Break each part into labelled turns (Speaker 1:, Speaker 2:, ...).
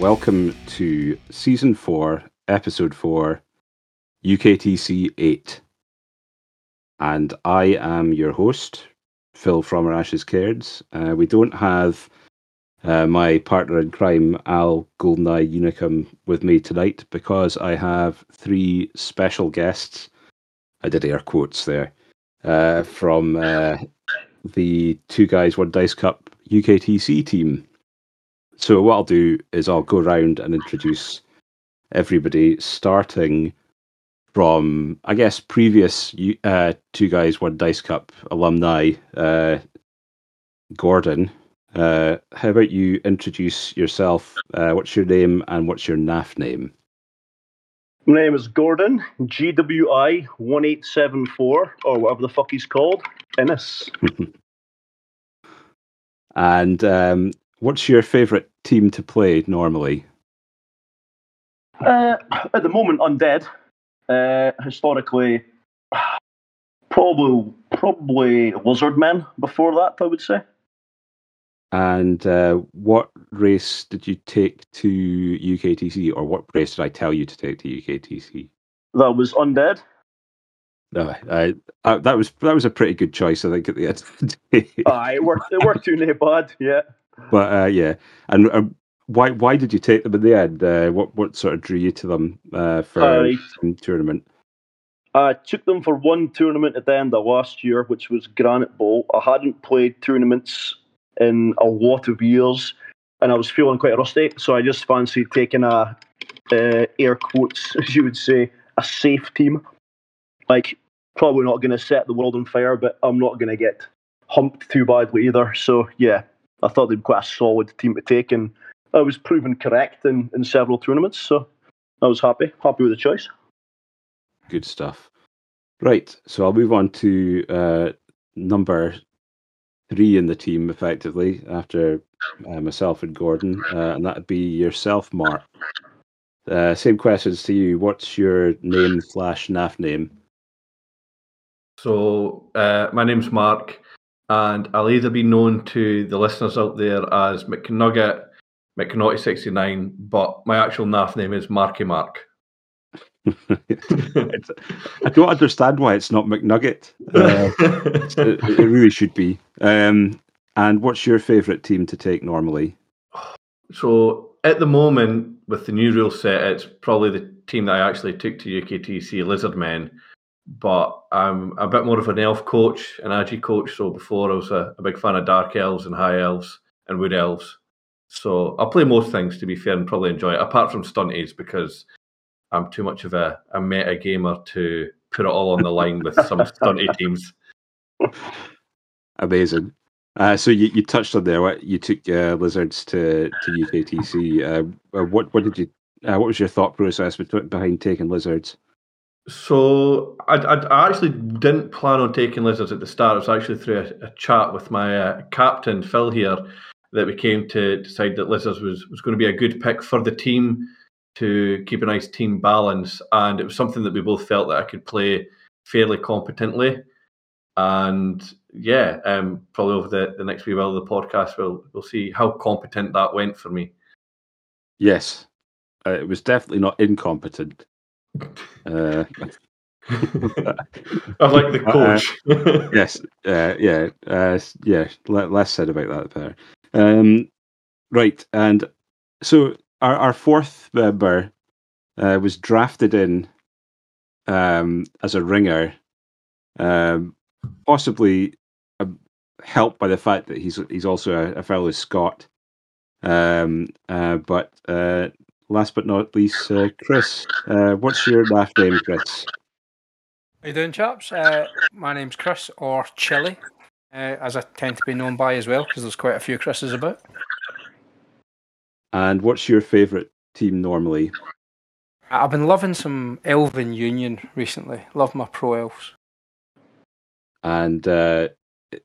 Speaker 1: Welcome to season four, episode four, UKTC 8. And I am your host, Phil from Ashes Cairds. Uh, we don't have uh, my partner in crime, Al Goldeneye Unicum, with me tonight because I have three special guests. I did air quotes there uh, from uh, the Two Guys One Dice Cup UKTC team. So what I'll do is I'll go around and introduce everybody, starting from I guess previous uh, Two Guys One Dice Cup alumni, uh, Gordon. Uh, how about you introduce yourself? Uh, what's your name and what's your NAF name?
Speaker 2: My name is Gordon, GWI 1874, or whatever the fuck he's called, Ennis.
Speaker 1: and um, what's your favourite team to play normally?
Speaker 2: Uh, at the moment, Undead. Uh, historically, probably probably Lizardmen before that, I would say.
Speaker 1: And uh, what race did you take to UKTC, or what race did I tell you to take to UKTC?
Speaker 2: That was undead.
Speaker 1: No, I, I, that was that was a pretty good choice, I think, at the end of the
Speaker 2: day. Aye, it worked. It worked too bad, yeah.
Speaker 1: But uh, yeah, and uh, why why did you take them in the end? Uh, what what sort of drew you to them uh, for uh, tournament?
Speaker 2: I took them for one tournament at the end of last year, which was Granite Bowl. I hadn't played tournaments in a lot of years, and I was feeling quite rusty. So I just fancied taking a uh, air quotes, as you would say, a safe team. Like probably not going to set the world on fire, but I'm not going to get humped too badly either. So yeah, I thought they'd be quite a solid team to take, and I was proven correct in, in several tournaments. So I was happy, happy with the choice.
Speaker 1: Good stuff. Right, so I'll move on to uh, number three in the team effectively after uh, myself and Gordon, uh, and that'd be yourself, Mark. Uh, same questions to you. What's your name slash NAF name?
Speaker 3: So uh, my name's Mark, and I'll either be known to the listeners out there as McNugget, McNaughty69, but my actual NAF name is Marky Mark.
Speaker 1: I don't understand why it's not McNugget. Uh, it, it, really should be. Um, and what's your favourite team to take normally?
Speaker 3: So at the moment, with the new rule set, it's probably the team that I actually took to UKTC, Lizardmen. But I'm a bit more of an elf coach, an Agi coach. So before I was a, a big fan of dark elves and high elves and wood elves. So I'll play most things to be fair and probably enjoy it, apart from stunties because I'm too much of a, a meta gamer to put it all on the line with some stunty teams.
Speaker 1: Amazing. Uh, so you, you touched on there. What you took uh, lizards to to UKTC. Uh, uh, what what did you? Uh, what was your thought process behind taking lizards?
Speaker 3: So I, I, actually didn't plan on taking lizards at the start. It was actually through a, a chat with my uh, captain Phil here that we came to decide that lizards was was going to be a good pick for the team to keep a nice team balance, and it was something that we both felt that I could play fairly competently. And yeah, um, probably over the, the next wee while of the podcast, we'll we'll see how competent that went for me.
Speaker 1: Yes, uh, it was definitely not incompetent. Uh,
Speaker 3: I like the uh, coach.
Speaker 1: Uh, yes, uh, yeah, uh, yeah. Less said about that, better. Um, right, and so our, our fourth member uh, was drafted in um, as a ringer, um, possibly uh, helped by the fact that he's he's also a, a fellow Scot. Um, uh, but uh, last but not least, uh, Chris, uh, what's your last name, Chris?
Speaker 4: How you doing, chaps? my name's Chris, or Chili, as I tend to be known by as well, because there's quite a few Chris's about.
Speaker 1: And what's your favourite team normally?
Speaker 4: I've been loving some Elven Union recently. Love my pro elves.
Speaker 1: And uh,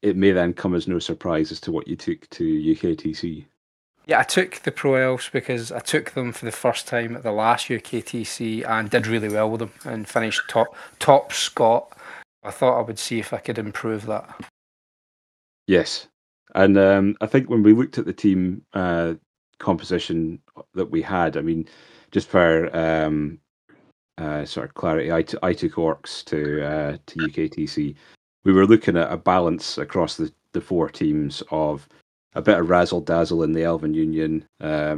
Speaker 1: it may then come as no surprise as to what you took to UKTC.
Speaker 4: Yeah, I took the pro elves because I took them for the first time at the last UKTC and did really well with them and finished top top Scot. I thought I would see if I could improve that.
Speaker 1: Yes, and um, I think when we looked at the team, uh, composition that we had. I mean, just for um, uh, sort of clarity, I, t- I took Orcs to uh, to UKTC. We were looking at a balance across the, the four teams of a bit of razzle dazzle in the Elven Union, uh,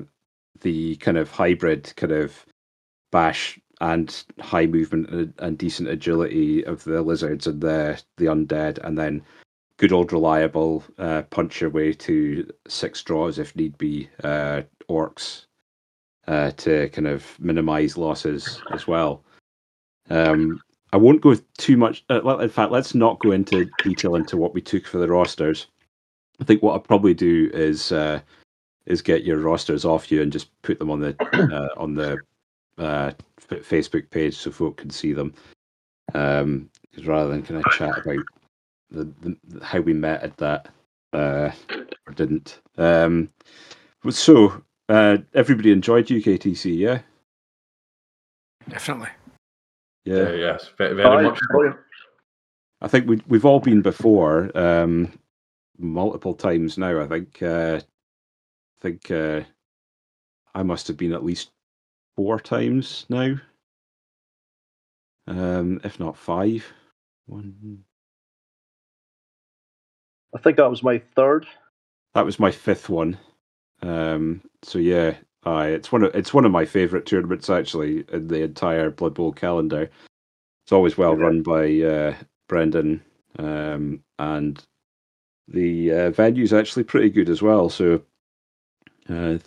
Speaker 1: the kind of hybrid kind of bash and high movement and, and, decent agility of the lizards and the the undead, and then good old reliable uh, punch your way to six draws if need be uh, orcs uh, to kind of minimize losses as well. Um, I won't go too much. Uh, in fact, let's not go into detail into what we took for the rosters. I think what I'll probably do is uh, is get your rosters off you and just put them on the uh, on the uh, Facebook page so folk can see them. Um, rather than kind of chat about the, the how we met at that uh, or didn't. Um, so uh, everybody enjoyed UKTC, yeah.
Speaker 4: Definitely.
Speaker 3: Yeah. yes, very, very much.
Speaker 1: I think we we've all been before, um, multiple times now. I think. Uh, I think uh, I must have been at least four times now, um, if not five. One,
Speaker 2: I think that was my third.
Speaker 1: That was my fifth one. Um, so yeah, uh, it's one of it's one of my favourite tournaments actually in the entire Blood Bowl calendar. It's always well run by uh, Brendan, um, and the uh, venue's actually pretty good as well. So uh,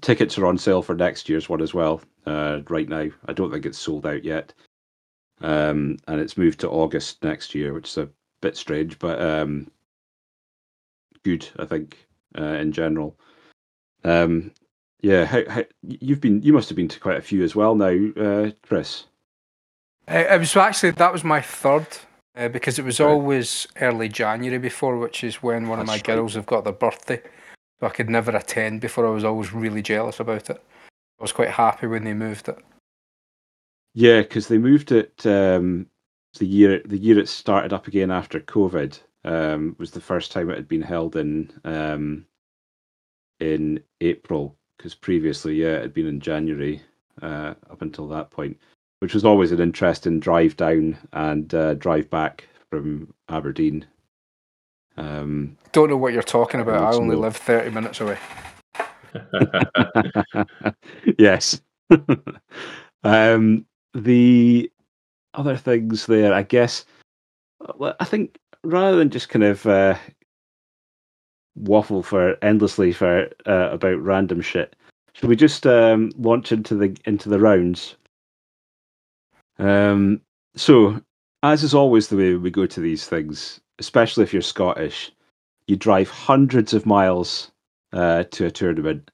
Speaker 1: tickets are on sale for next year's one as well. Uh, right now, I don't think it's sold out yet, um, and it's moved to August next year, which is a bit strange, but um, good, I think, uh, in general. Um, yeah, how, how, you've been, you must have been to quite a few as well now, uh, Chris.
Speaker 4: It was actually that was my third uh, because it was right. always early January before, which is when one That's of my right. girls have got their birthday. So I could never attend before. I was always really jealous about it. I was quite happy when they moved it.
Speaker 1: Yeah, because they moved it um, the year the year it started up again after COVID um, was the first time it had been held in um, in April because previously, yeah, it had been in January uh, up until that point, which was always an interesting drive down and uh, drive back from Aberdeen.
Speaker 4: Um, Don't know what you're talking about. I only live 30 minutes away.
Speaker 1: yes. um, the other things there, I guess, I think rather than just kind of uh, waffle for endlessly for uh, about random shit, should we just um, launch into the into the rounds? Um, so, as is always the way we go to these things, especially if you're Scottish, you drive hundreds of miles uh, to a tournament,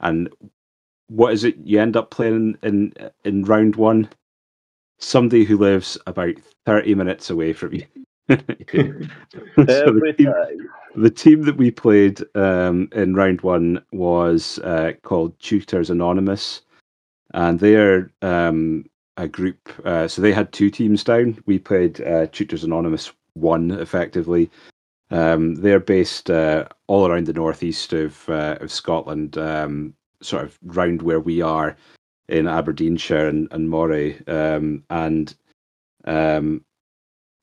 Speaker 1: and what is it you end up playing in in round one? Somebody who lives about thirty minutes away from you. so the, team, the, team, that we played um, in round one was uh, called Teuchters Anonymous, and they're um, a group. Uh, so they had two teams down. We played uh, Teuchters Anonymous one effectively. Um, they're based uh, all around the northeast of uh, of Scotland, um, sort of round where we are in Aberdeenshire and, and Moray, um, and um,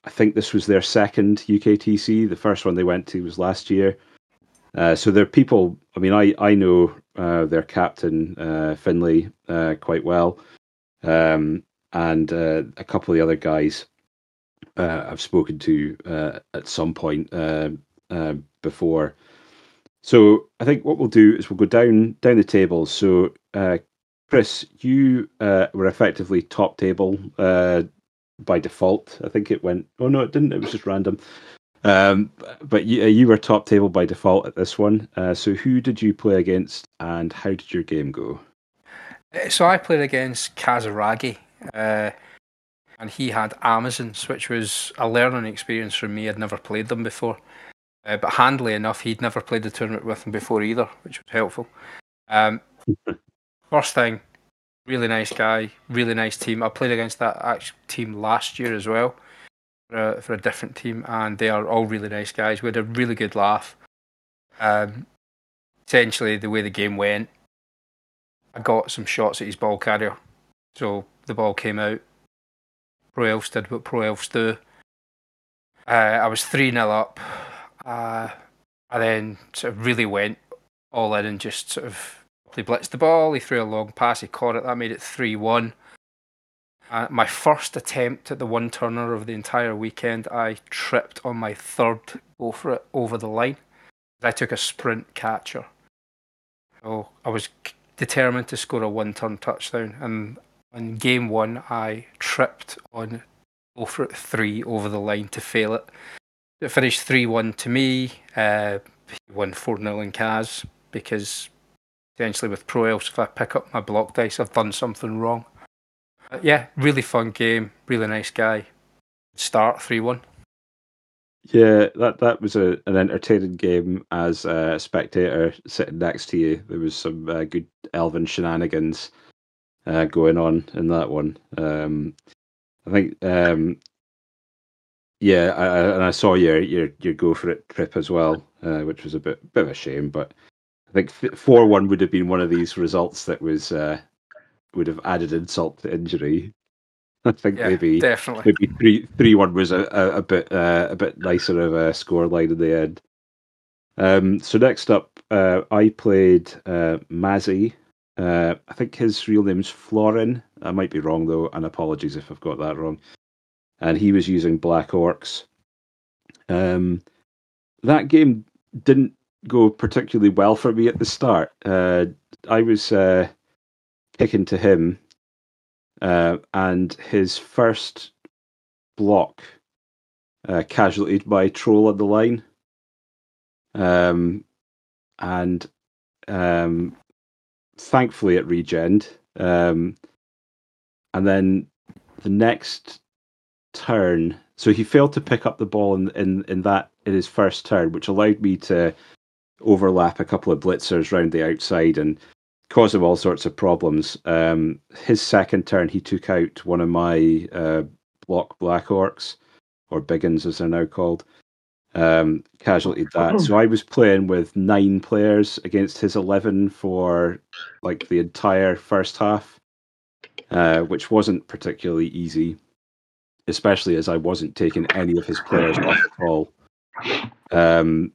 Speaker 1: I think this was their second UKTC. The first one they went to was last year. Uh, so they're people. I mean, I I know uh, their captain uh, Finley uh, quite well, um, and uh, a couple of the other guys uh, I've spoken to at some point before. So I think what we'll do is we'll go down down the table. So Chris, you were effectively top table by default. I think it went. Oh no, it didn't. It was just random. Um, but you, uh, you were top table by default at this one. Uh, so who did you play against, and how did your game go?
Speaker 4: Uh, so I played against Kazaragi, uh, and he had Amazons, which was a learning experience for me. I'd never played them before, uh, but handily enough, he'd never played the tournament with them before either, which was helpful. Um, first thing, Really nice guy, really nice team. I played against that team last year as well for a, for a different team, and they are all really nice guys. We had a really good laugh. Um, essentially the way the game went, I got some shots at his ball carrier. So the ball came out. Pro Elves did what Pro Elves do. Uh, I was 3 0 up. Uh, I then sort of really went all in and just sort of he blitzed the ball. He threw a long pass. He caught it. That made it 3 1. Uh, my first attempt at the one turner of the entire weekend, I tripped on my third go for it over the line. I took a sprint catcher. So I was determined to score a one turn touchdown. And in game one, I tripped on go three over the line to fail it. It finished 3 1 to me. Uh, he won 4 0 in Kaz because essentially with Pro Elves, if I pick up my block dice, I've done something wrong. But yeah, really fun game. Really nice guy. Start 3 1.
Speaker 1: Yeah, that that was a, an entertaining game as a spectator sitting next to you. There was some uh, good elven shenanigans uh, going on in that one. Um, I think, um, yeah, I, I, and I saw your your your go for it trip as well, uh, which was a bit bit of a shame. But I think four one would have been one of these results that was uh, would have added insult to injury. I think
Speaker 4: Yeah,
Speaker 1: maybe
Speaker 4: definitely.
Speaker 1: maybe three three one was a, a, a bit uh, a bit nicer of a score line in the end. Um, so next up, uh, I played uh, Mazzy. Uh, I think his real name's Florin. I might be wrong though, and apologies if I've got that wrong. And he was using Black Orcs. Um, that game didn't go particularly well for me at the start. Uh, I was uh, kicking to him, uh, and his first block uh, casualtied by troll on the line. Um, and um, thankfully it regened. Um, and then the next turn, so he failed to pick up the ball in, in, in that in his first turn, which allowed me to overlap a couple of blitzers round the outside and cause him all sorts of problems. Um, his second turn, he took out one of my uh, block black orcs, or biggins as they're now called. Um, casualtied that. So I was playing with nine players against his eleven for like the entire first half, uh, which wasn't particularly easy, especially as I wasn't taking any of his players off at all. Um,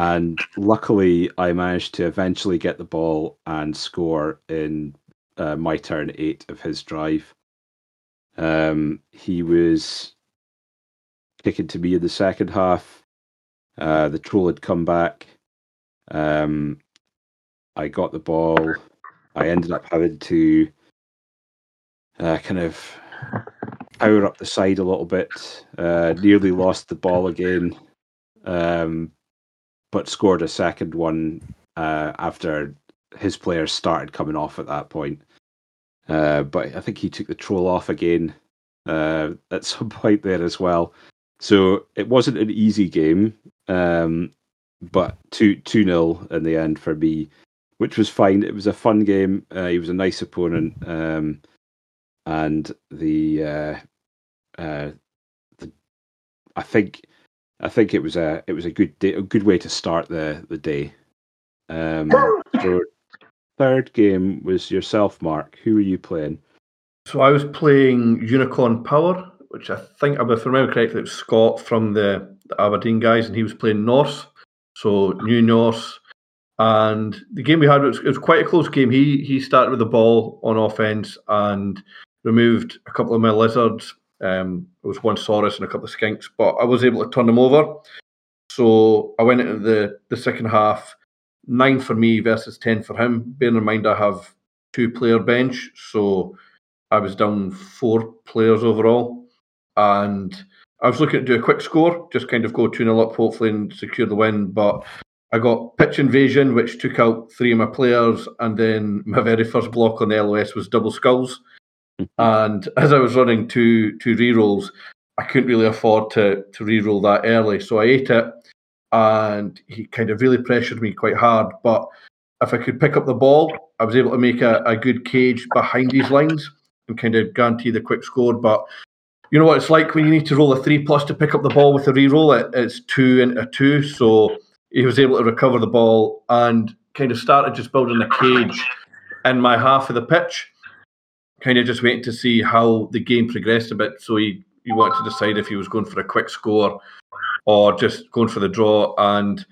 Speaker 1: and luckily, I managed to eventually get the ball and score in uh, my turn eight of his drive. Um, he was kicking to me in the second half. Uh, the troll had come back. Um, I got the ball. I ended up having to uh, kind of power up the side a little bit. Uh, nearly lost the ball again, um, but scored a second one uh, after his players started coming off at that point. Uh, but I think he took the troll off again uh, at some point there as well. So it wasn't an easy game, um, but two two nil in the end for me, which was fine. It was a fun game. Uh, he was a nice opponent, um, and the uh, uh, the I think I think it was a it was a good day, a good way to start the the day. Um, so third game was yourself, Mark. Who were you playing?
Speaker 3: So I was playing Unicorn Power, which I think, if I remember correctly, it was Scott from the, the Aberdeen guys, and he was playing Norse. So New Norse. And the game we had was, it was quite a close game. He he started with the ball on offense and removed a couple of my lizards. Um, it was one Saurus and a couple of skinks, but I was able to turn them over. So I went into the, the second half, nine for me versus ten for him. Bearing in mind I have two player bench, so I was down four players overall, and I was looking to do a quick score, just kind of go 2 0 up, hopefully, and secure the win. But I got pitch invasion, which took out three of my players, and then my very first block on the LOS was double skulls. and as I was running two two rerolls, I couldn't really afford to to reroll that early, so I ate it, and he kind of really pressured me quite hard. But if I could pick up the ball, I was able to make a, a good cage behind these lines and kind of guarantee the quick score. But you know what it's like when you need to roll a three plus to pick up the ball with a reroll. It, it's two into two, so he was able to recover the ball, and kind of started just building a cage in my half of the pitch, kind of just waiting to see how the game progressed a bit. So he, he wanted to decide if he was going for a quick score or just going for the draw. And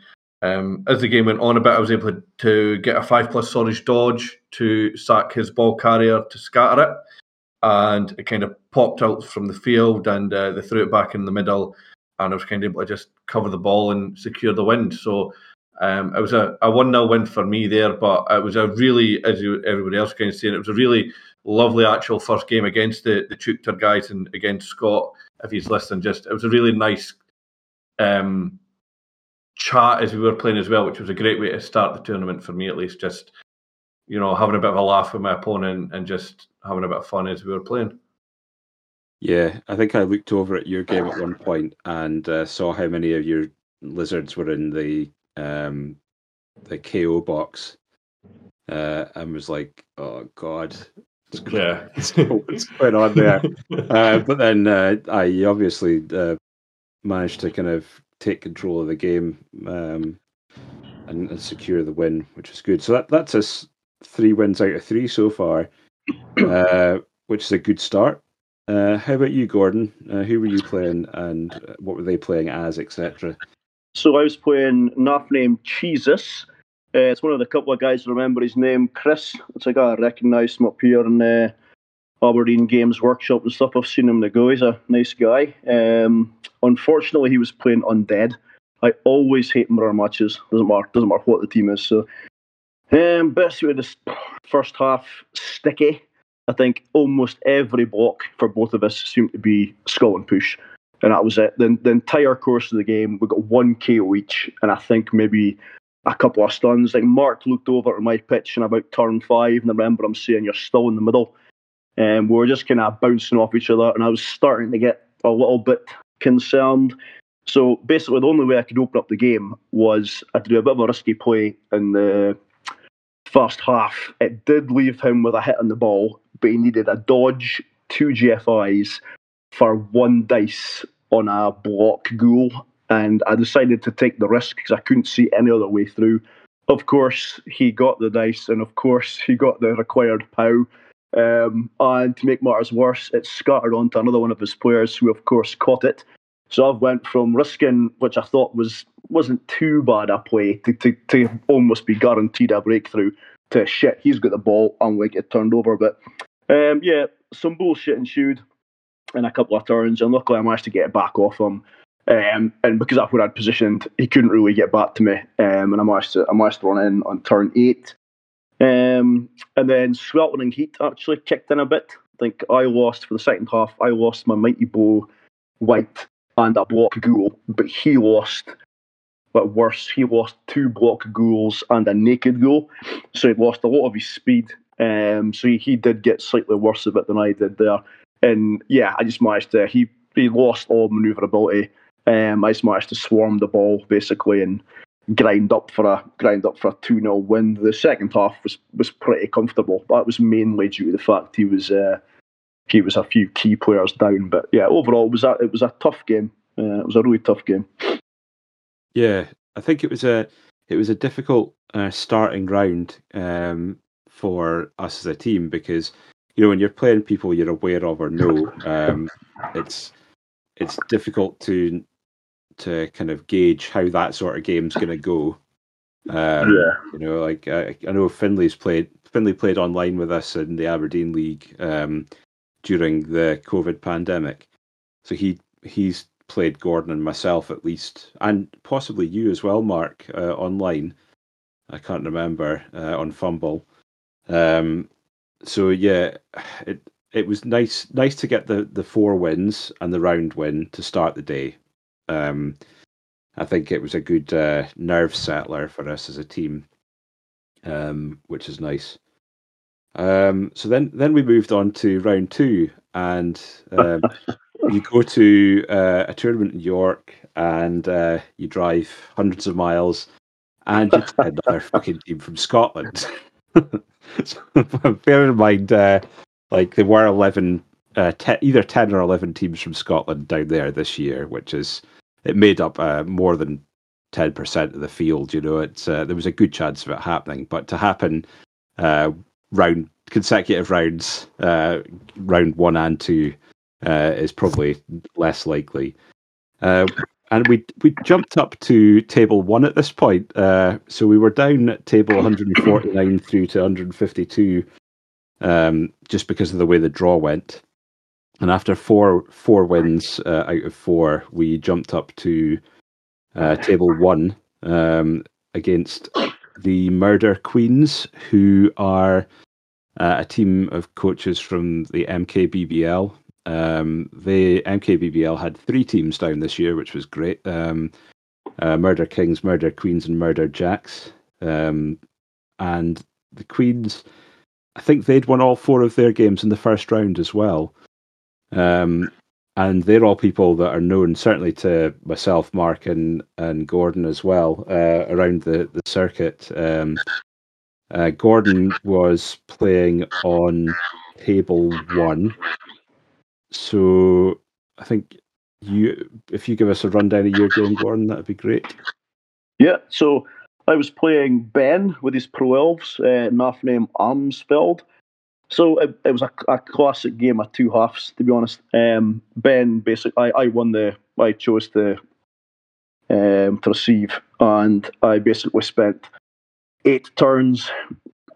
Speaker 3: um, as the game went on a bit, I was able to get a five plus Saunage dodge to sack his ball carrier to scatter it. And it kind of popped out from the field and uh, they threw it back in the middle. And I was kind of able to just cover the ball and secure the win. So um, it was a, a 1 0 win for me there, but it was a really, as everybody else kind of saying, it was a really lovely actual first game against the, the Teuchter guys and against Scott, if he's listening. Just It was a really nice um, chat as we were playing as well, which was a great way to start the tournament for me at least. Just you know, having a bit of a laugh with my opponent and just having a bit of fun as we were playing.
Speaker 1: Yeah, I think I looked over at your game at one point and uh, saw how many of your lizards were in the um, the KO box, uh, and was like, "Oh God,
Speaker 3: yeah,
Speaker 1: what's going on there?" uh, but then uh, I obviously uh, managed to kind of take control of the game um, and, and, secure the win, which is good. So that that's us three wins out of three so far, uh, which is a good start. Uh, how about you, Gordon? Uh, who were you playing, and uh, what were they playing as, etc.?
Speaker 2: So I was playing NAF named Jesus. Uh, it's one of the couple of guys I remember his name, Chris. It's a guy I recognise him up here in uh, Aberdeen Games Workshop and stuff. I've seen him to go. He's a nice guy. Um, unfortunately, he was playing undead. I always hate mirror matches. Doesn't matter. Doesn't matter what the team is. So, um, way this first half sticky. I think almost every block for both of us seemed to be skull and push, and that was it. Then the entire course of the game, we got one KO each, and I think maybe a couple of stuns. Like Mark looked over at my pitch in about turn five, and I remember him saying, "You're still in the middle." And we were just kind of bouncing off each other, and I was starting to get a little bit concerned. So basically, the only way I could open up the game was I do a bit of a risky play in the first half. It did leave him with a hit on the ball, but he needed a dodge, two GFIs for one dice on a block ghoul. And I decided to take the risk because I couldn't see any other way through. Of course, he got the dice, and of course, he got the required POW. Um, and to make matters worse, it scattered onto another one of his players, who of course caught it. So I've went from risking, which I thought was wasn't too bad a play, to, to, to almost be guaranteed a breakthrough. To shit, he's got the ball, I'm going to get turned over. But um, yeah, some bullshit ensued in a couple of turns, and luckily I managed to get it back off him. Um, and because that's where I'd positioned, he couldn't really get back to me. Um, and I managed to I managed to run in on turn eight. Um, and then Sweltering Heat actually kicked in a bit. I think I lost for the second half. I lost my Mighty Blow Wight and a block ghoul, but he lost. But worse, he lost two block ghouls and a naked ghoul, so he lost a lot of his speed. Um, so he, he did get slightly worse of it than I did there. And yeah, I just managed to. He he lost all maneuverability. Um, I just managed to swarm the ball basically and grind up for a grind up for a two 0 win. The second half was was pretty comfortable. That was mainly due to the fact he was uh, he was a few key players down. But yeah, overall it was a it was a tough game. Uh, it was a really tough game.
Speaker 1: Yeah, I think it was a it was a difficult uh, starting round um, for us as a team because you know when you're playing people you're aware of or know, um, it's it's difficult to to kind of gauge how that sort of game's going to go. Um, yeah. You know, like I, I, know Finley's played. Finley played online with us in the Aberdeen League um, during the COVID pandemic, so he he's played Gordon and myself at least, and possibly you as well, Mark, uh, online. I can't remember uh, on FUMBBL. Um, so yeah, it it was nice nice to get the the four wins and the round win to start the day. Um, I think it was a good uh, nerve settler for us as a team, um, which is nice. Um, so then, then we moved on to round two, and um, you go to uh, a tournament in York, and uh, you drive hundreds of miles, and you another fucking team from Scotland. so, bear in mind, uh, like there were eleven, uh, te- either ten or eleven teams from Scotland down there this year, which is it made up uh, more than ten percent of the field. You know, it's uh, there was a good chance of it happening, but to happen uh, round consecutive rounds, uh, round one and two, uh, is probably less likely. Uh, and we we jumped up to table one at this point. So we were down at table 149 through to 152, um, just because of the way the draw went. And after four four wins uh, out of four, we jumped up to uh, table one um, against the Murder Queens, who are uh, a team of coaches from the MKBBL. Um, the MKBBL had three teams down this year, which was great. Um, uh, Murder Kings, Murder Queens, and Murder Jacks. Um, and the Queens, I think they'd won all four of their games in the first round as well. Um, and they're all people that are known, certainly to myself, Mark, and, and Gordon as well, uh, around the, the circuit. Um, uh, Gordon was playing on table one. So I think you, if you give us a rundown of your game, Gordon, that'd be great.
Speaker 2: Yeah, so I was playing Ben with his Pro Elves, uh, name Armsfeld. So it, it was a, a, classic game of two halves, to be honest. Um, ben basically, I, I won the, I chose to um, to receive, and I basically spent eight turns,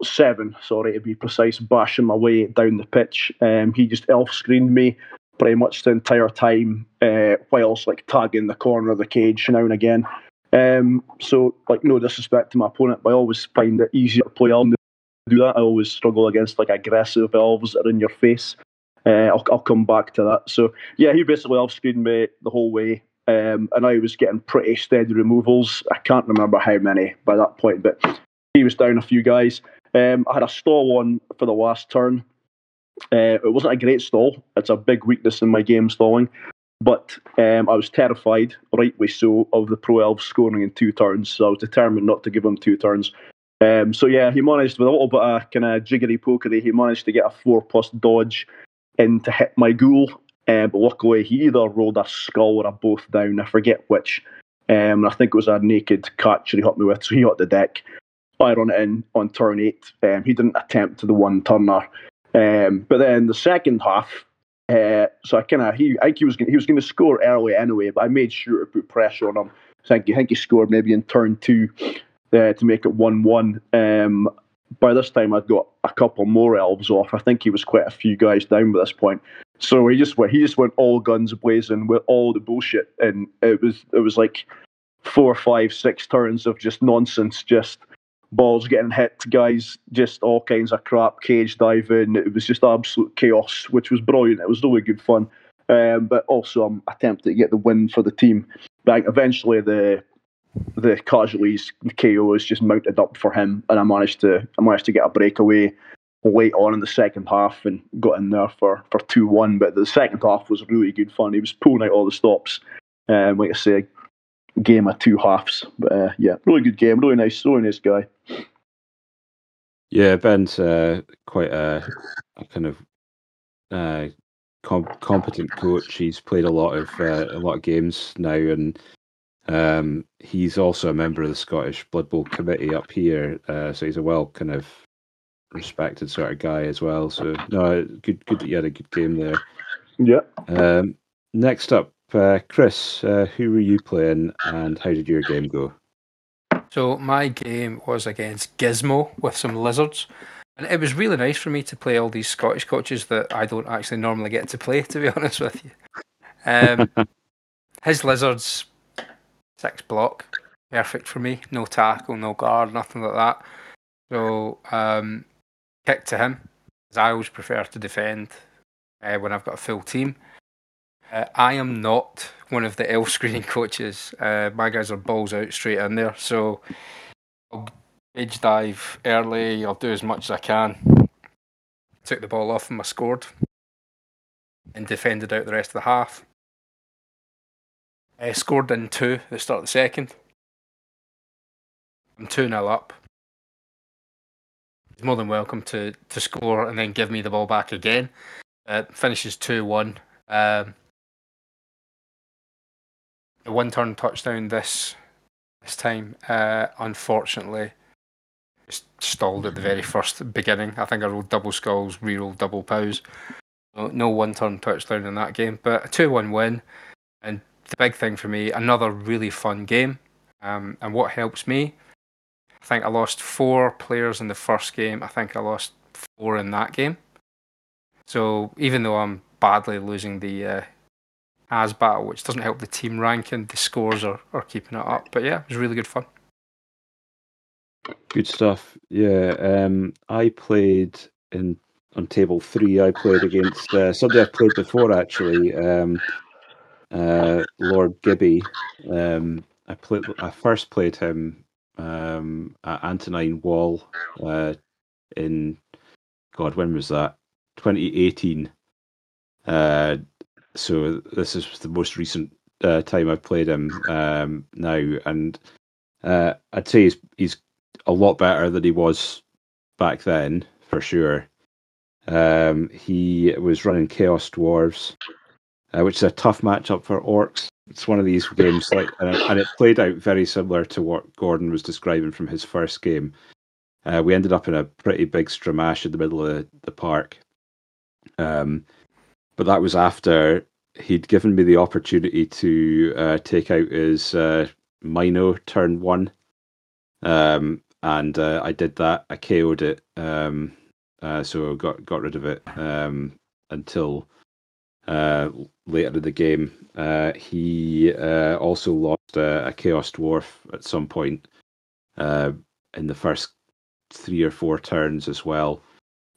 Speaker 2: seven, sorry to be precise, bashing my way down the pitch. Um, he just elf screened me pretty much the entire time, uh, whilst like tagging the corner of the cage now and again. Um, so, like, no disrespect to my opponent, but I always find it easier to play on do that. I always struggle against like aggressive elves that are in your face. Uh, I'll, I'll come back to that. So yeah, he basically elf screened me the whole way, um, and I was getting pretty steady removals. I can't remember how many by that point, but he was down a few guys. Um, I had a stall on for the last turn. Uh, it wasn't a great stall. It's a big weakness in my game stalling. But um, I was terrified, rightly so, of the Pro Elves scoring in two turns. So I was determined not to give them two turns. Um, so yeah, he managed with a little bit of kind of jiggery pokery. He managed to get a four plus dodge in to hit my ghoul. Um, but luckily, he either rolled a skull or a both down. I forget which. Um, I think it was a naked catcher he hit me with, so he hit the deck. I run it in on turn eight. Um, he didn't attempt to the one turner. Um, but then the second half, uh, so I kind of he I think he was gonna, he was going to score early anyway, but I made sure to put pressure on him. So I think he scored maybe in turn two uh, to make it 1 1. Um, by this time, I'd got a couple more elves off. I think he was quite a few guys down by this point. So he just went, he just went all guns blazing with all the bullshit, and it was it was like four, five, six turns of just nonsense, just balls getting hit, guys, just all kinds of crap, cage diving. It was just absolute chaos, which was brilliant. It was really good fun. Um, but also, I'm attempting to get the win for the team. But eventually, the the casualties KOs just mounted up for him, and I managed to I managed to get a breakaway late on in the second half and got in there for for two one. But the second half was really good fun. He was pulling out all the stops. Um, like I say, game of two halves. But uh, yeah, really good game. Really nice, really nice guy.
Speaker 1: Yeah, Ben's uh, quite a, a, kind of uh, com- competent coach. He's played a lot of uh, a lot of games now, and um, he's also a member of the Scottish Blood Bowl committee up here, uh, so he's a well kind of respected sort of guy as well. So no, good, good that you had a good game there.
Speaker 2: Yeah.
Speaker 1: Um, next up, uh, Chris, uh, who were you playing, and how did your game go?
Speaker 4: So my game was against Gizmo with some lizards. And it was really nice for me to play all these Scottish coaches that I don't actually normally get to play, to be honest with you. Um, his lizards six block, perfect for me. No tackle, no guard, nothing like that. So um, kick to him, as I always prefer to defend uh, when I've got a full team. Uh, I am not one of the elf screening coaches. Uh, my guys are balls out straight in there. So I'll edge dive early. I'll do as much as I can. Took the ball off and I scored. And defended out the rest of the half. Uh, scored in two at the start of the second. I'm 2 0 up. He's more than welcome to, to score and then give me the ball back again. Uh, finishes 2 1. Um, the one turn touchdown this this time. Uh, unfortunately, stalled at the very first beginning. I think I rolled double skulls, re-rolled double pows. No, no one-turn touchdown in that game, but a two-one win. And the big thing for me, another really fun game. Um, and what helps me, I think I lost four players in the first game. I think I lost four in that game. So even though I'm badly losing the uh, as battle, which doesn't help the team ranking, the scores are, are keeping it up. But yeah, it was really good fun.
Speaker 1: Good stuff. Yeah, um, I played in on table three. I played against uh, somebody I've played before actually. Um, uh, Lord Gibby. Um, I played. I first played him um, at Antonine Wall uh, in God. When was that? 2018. Uh, so this is the most recent uh, time I've played him um, now, and uh, I'd say he's he's a lot better than he was back then for sure. Um, he was running Chaos Dwarves, uh, which is a tough matchup for orcs. It's one of these games like, and, and it played out very similar to what Gordon was describing from his first game. Uh, we ended up in a pretty big stramash in the middle of the, the park. Um, but that was after he'd given me the opportunity to uh, take out his uh, Mino turn one. Um, and uh, I did that. I KO'd it. Um, uh, so got got rid of it um, until uh, later in the game. Uh, he uh, also lost a, a, Chaos Dwarf at some point uh, in the first three or four turns as well.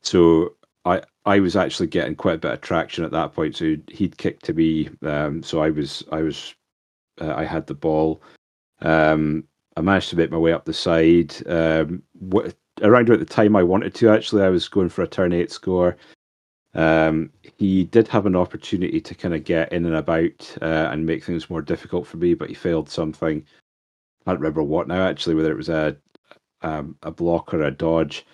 Speaker 1: So I I was actually getting quite a bit of traction at that point. So he'd kicked to me. Um, so I was I was uh, I had the ball. Um, I managed to make my way up the side. Um, what, around about the time I wanted to, actually, I was going for a turn eight score. Um, he did have an opportunity to kind of get in and about uh, and make things more difficult for me, but he failed something. I can't remember what now, actually, whether it was a um, a block or a dodge.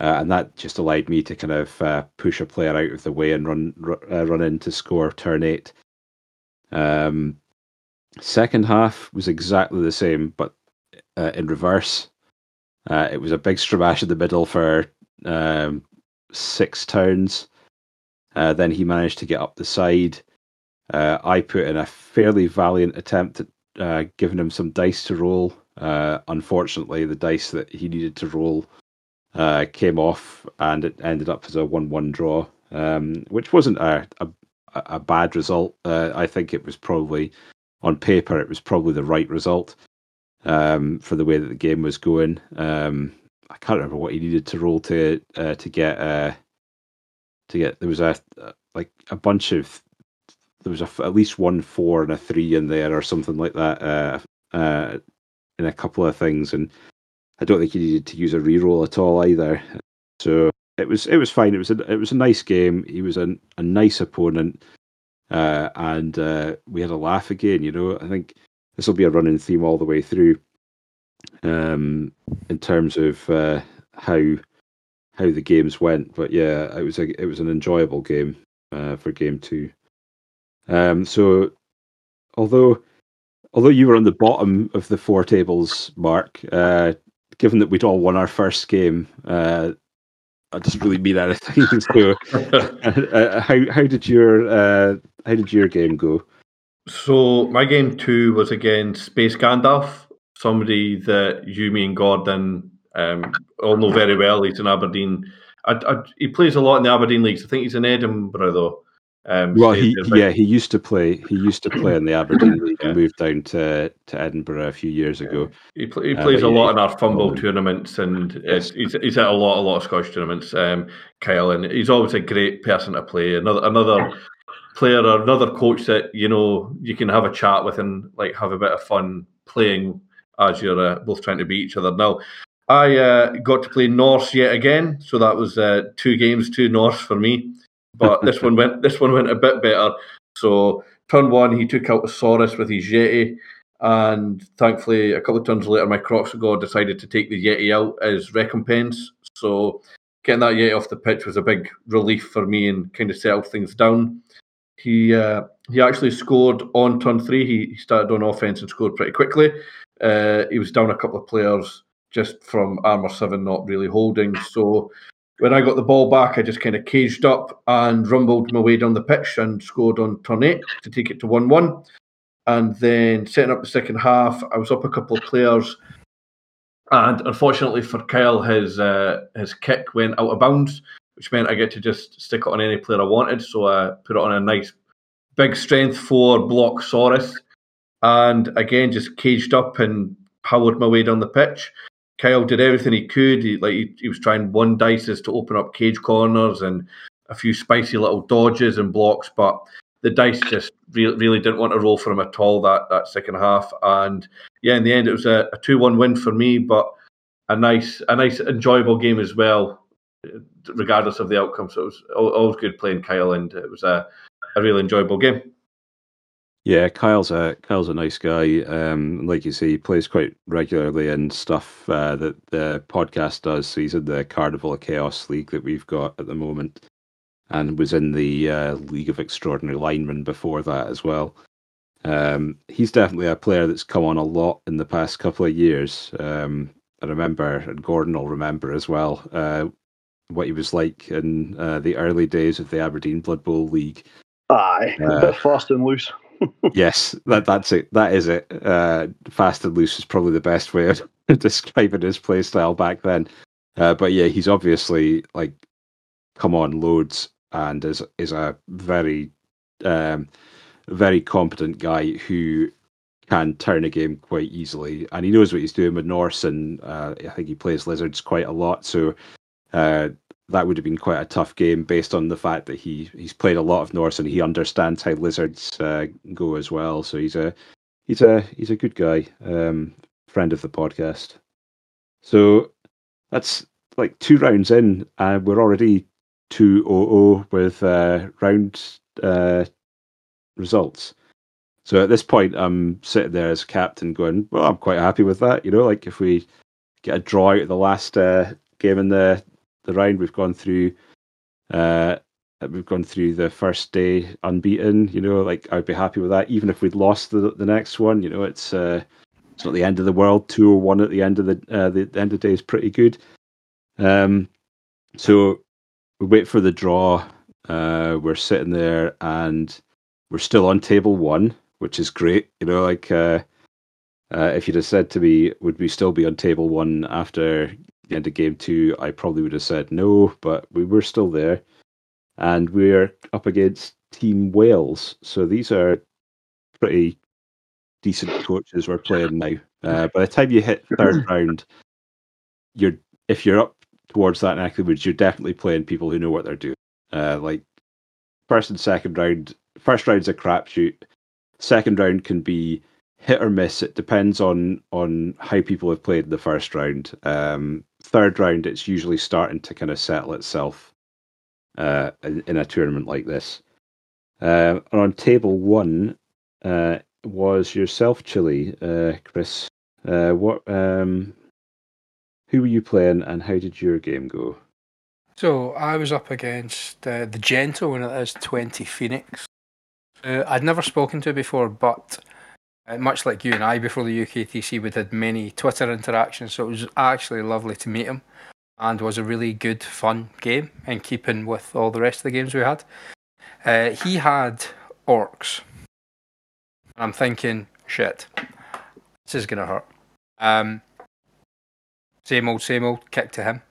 Speaker 1: Uh, and that just allowed me to kind of uh, push a player out of the way and run uh, run in to score turn eight. Um, second half was exactly the same, but uh, in reverse. Uh, it was a big stramash in the middle for um, six turns. Uh, then he managed to get up the side. Uh, I put in a fairly valiant attempt at uh, giving him some dice to roll. Uh, unfortunately, the dice that he needed to roll came off, and it ended up as a one-one draw, um, which wasn't a, a, a bad result. I think it was probably on paper it was probably the right result um, for the way that the game was going. Um, I can't remember what he needed to roll to uh, to get uh, to get. There was a like a bunch of there was a, at least one four and a three in there or something like that uh, uh, in a couple of things, and I don't think he needed to use a reroll at all either. So it was it was fine. It was a it was a nice game. He was a a nice opponent, uh, and uh, we had a laugh again. You know, I think this will be a running theme all the way through. Um, in terms of uh, how how the games went, but yeah, it was a it was an enjoyable game uh, for game two. Um, so although although you were on the bottom of the four tables, Mark, uh, given that we'd all won our first game, uh, that doesn't really mean anything. so, uh, how how did your uh, how did your game go?
Speaker 3: So my game two was against Space Gandalf, somebody that you, me, and Gordon um, all know very well. He's in Aberdeen. I, I, he plays a lot in the Aberdeen leagues. I think he's in Edinburgh though.
Speaker 1: Um, well, he yeah he used to play. He used to play in the Aberdeen league. Yeah. moved down to, to Edinburgh a few years ago.
Speaker 3: He, he uh, plays uh, a lot in our FUMBBL tournaments, and yes. he's he's at a lot a lot of Scottish tournaments. Um, Kyle, and he's always a great person to play. Another another player or another coach that you know you can have a chat with and like have a bit of fun playing as you're uh, both trying to beat each other. Now, I uh, got to play Norse yet again, so that was uh, two games, two Norse for me. But this one went this one went a bit better. So turn one, he took out a Saurus with his Yeti, and thankfully, a couple of turns later, my Kroxigor decided to take the Yeti out as recompense. So getting that Yeti off the pitch was a big relief for me and kind of settled things down. He uh, he actually scored on turn three. He, he started on offense and scored pretty quickly. Uh, he was down a couple of players just from armor seven not really holding. So when I got the ball back, I just kind of caged up and rumbled my way down the pitch and scored on turn eight to take it to one one. And then setting up the second half, I was up a couple of players. And unfortunately for Kyle, his uh, his kick went out of bounds, which meant I get to just stick it on any player I wanted. So I put it on a nice big strength four block Saurus, and again just caged up and powered my way down the pitch. Kyle did everything he could. He, like he, he was trying one dices to open up cage corners and a few spicy little dodges and blocks, but the dice just re- really didn't want to roll for him at all that that second half. And yeah, in the end, it was a, a two-one win for me, but a nice, a nice, enjoyable game as well, regardless of the outcome. So it was always good playing Kyle, and it was a, a really enjoyable game.
Speaker 1: Yeah, Kyle's a Kyle's a nice guy. Um, like you say, he plays quite regularly and stuff uh, that the podcast does. So he's in the Carnival of Chaos League that we've got at the moment, and was in the uh, League of Extraordinary Linemen before that as well. Um, he's definitely a player that's come on a lot in the past couple of years. Um, I remember, and Gordon will remember as well, uh, what he was like in uh, the early days of the Aberdeen Blood Bowl League.
Speaker 2: Aye, a
Speaker 1: Uh,
Speaker 2: bit fast and loose.
Speaker 1: Yes, that that's it. That is it. Uh, fast and loose is probably the best way of describing his playstyle back then. Uh, but yeah, he's obviously like come on loads and is is a very um, very competent guy who can turn a game quite easily, and he knows what he's doing with Norse, and uh, I think he plays lizards quite a lot. So uh, that would have been quite a tough game based on the fact that he he's played a lot of Norse and he understands how lizards uh, go as well. So he's a he's a he's a good guy, um, friend of the podcast. So that's like two rounds in, and we're already two zero zero with uh, round uh, results. So at this point, I'm sitting there as captain, going, "Well, I'm quite happy with that." You know, like if we get a draw out of the last uh, game in the the round, we've gone through. Uh, we've gone through the first day unbeaten. You know, like I'd be happy with that. Even if we'd lost the the next one, you know, it's uh, it's not the end of the world. Two or one at the end of the uh, the, the end of the day is pretty good. Um, so we wait for the draw. Uh, we're sitting there and we're still on table one, which is great. You know, like uh, uh, if you'd have said to me, would we still be on table one after the end of game two? I probably would have said no, but we were still there, and we're up against Team Wales. So these are pretty decent coaches we're playing now. Uh, by the time you hit third round, you're if you're up towards that neck of the woods, you're definitely playing people who know what they're doing. Uh, like first and second round, first round's a crapshoot. Second round can be hit or miss. It depends on on how people have played in the first round. Um, third round, it's usually starting to kind of settle itself uh, in, a tournament like this. Uh, on table one uh, was yourself, Chile, uh, Chris. Uh, what? Um, who were you playing, and how did your game go?
Speaker 4: So I was up against uh, the Gentle, and it is 20 Phoenix. I'd never spoken to before, but much like you and I before the UKTC, we'd had many Twitter interactions, so it was actually lovely to meet him and was a really good, fun game in keeping with all the rest of the games we had. Uh, he had orcs. I'm thinking, shit, this is going to hurt. Um, same old, same old, kick to him.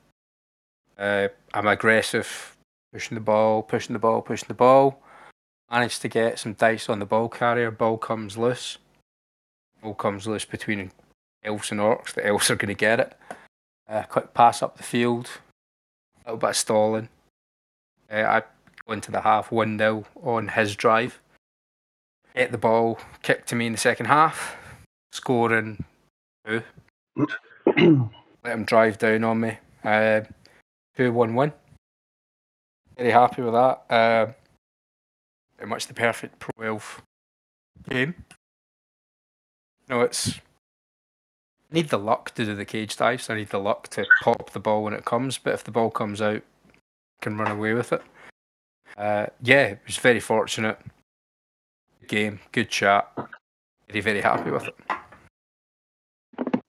Speaker 4: Uh, I'm aggressive, pushing the ball, pushing the ball, pushing the ball. Managed to get some dice on the ball carrier. Ball comes loose. Ball comes loose between elves and orcs. The elves are going to get it. Uh, quick pass up the field. A little bit of stalling. Uh, I go into the half 1 0 on his drive. Hit the ball, kick to me in the second half. Scoring two. Let him drive down on me. Uh, 2 1 1. Very happy with that. Uh, pretty much the perfect Pro Elf game. No, it's. I need the luck to do the cage dives. I need the luck to pop the ball when it comes, but if the ball comes out, I can run away with it. Uh, yeah, it was very fortunate. game, good chat. Very very happy with it.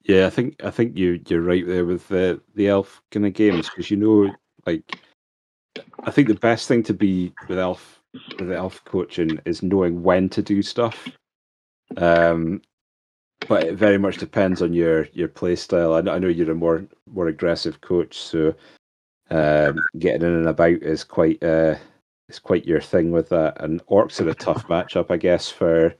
Speaker 1: Yeah, I think I think you you're right there with the the elf kind of games because you know like I think the best thing to be with elf with elf coaching is knowing when to do stuff. Um, but it very much depends on your your play style. I know, I know you're a more more aggressive coach, so um, getting in and about is quite uh, is quite your thing with that. And orcs are a tough matchup, I guess, for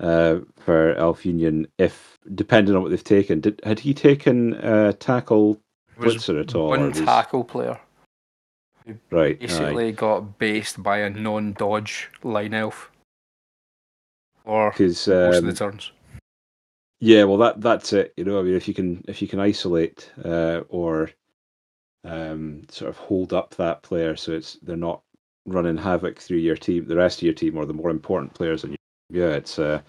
Speaker 1: uh, for Elf Union. If depending on what they've taken, did had he taken uh, tackle blitzer at all?
Speaker 4: One tackle player.
Speaker 1: Right.
Speaker 4: Basically
Speaker 1: aye.
Speaker 4: got based by a non-dodge line elf. Or
Speaker 1: Because
Speaker 4: most of the
Speaker 1: um,
Speaker 4: turns.
Speaker 1: Yeah, well, that that's it. You know, I mean, if you can if you can isolate uh, or um, sort of hold up that player, so it's they're not running havoc through your team, the rest of your team, or the more important players in your yeah, it's a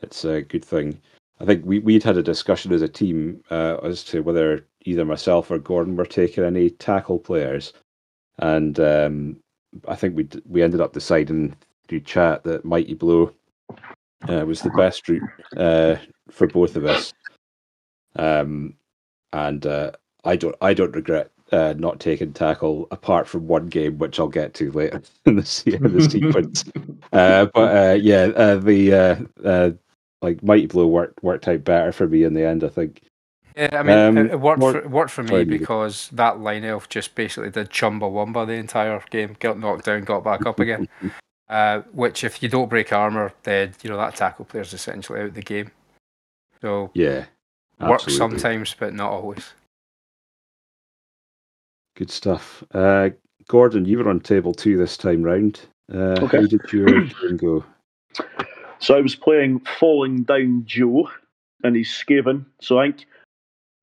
Speaker 1: it's a good thing. I think we we'd had a discussion as a team uh, as to whether either myself or Gordon were taking any tackle players, and um, I think we we ended up deciding through chat that Mighty Blow uh, was the best route uh, for both of us. Um, and uh, I don't I don't regret uh, not taking tackle apart from one game, which I'll get to later in the, se- in the sequence. Uh, but uh, yeah, uh, the uh, uh, like Mighty Blow worked worked out better for me in the end. I think.
Speaker 4: Yeah, I mean,
Speaker 1: Um,
Speaker 4: it, it worked.
Speaker 1: more-
Speaker 4: for, worked for me because that line elf just basically did Chumbawamba the entire game. Got knocked down, got back up again. Uh, which, if you don't break armor, then you know that tackle player's essentially out of the game. So
Speaker 1: Yeah,
Speaker 4: works sometimes, but not always.
Speaker 1: Good stuff. Uh, Gordon, you were on table two this time round. Uh,
Speaker 2: Okay.
Speaker 1: How did your game go?
Speaker 2: So I was playing Falling Down Joe and he's Skaven. So I think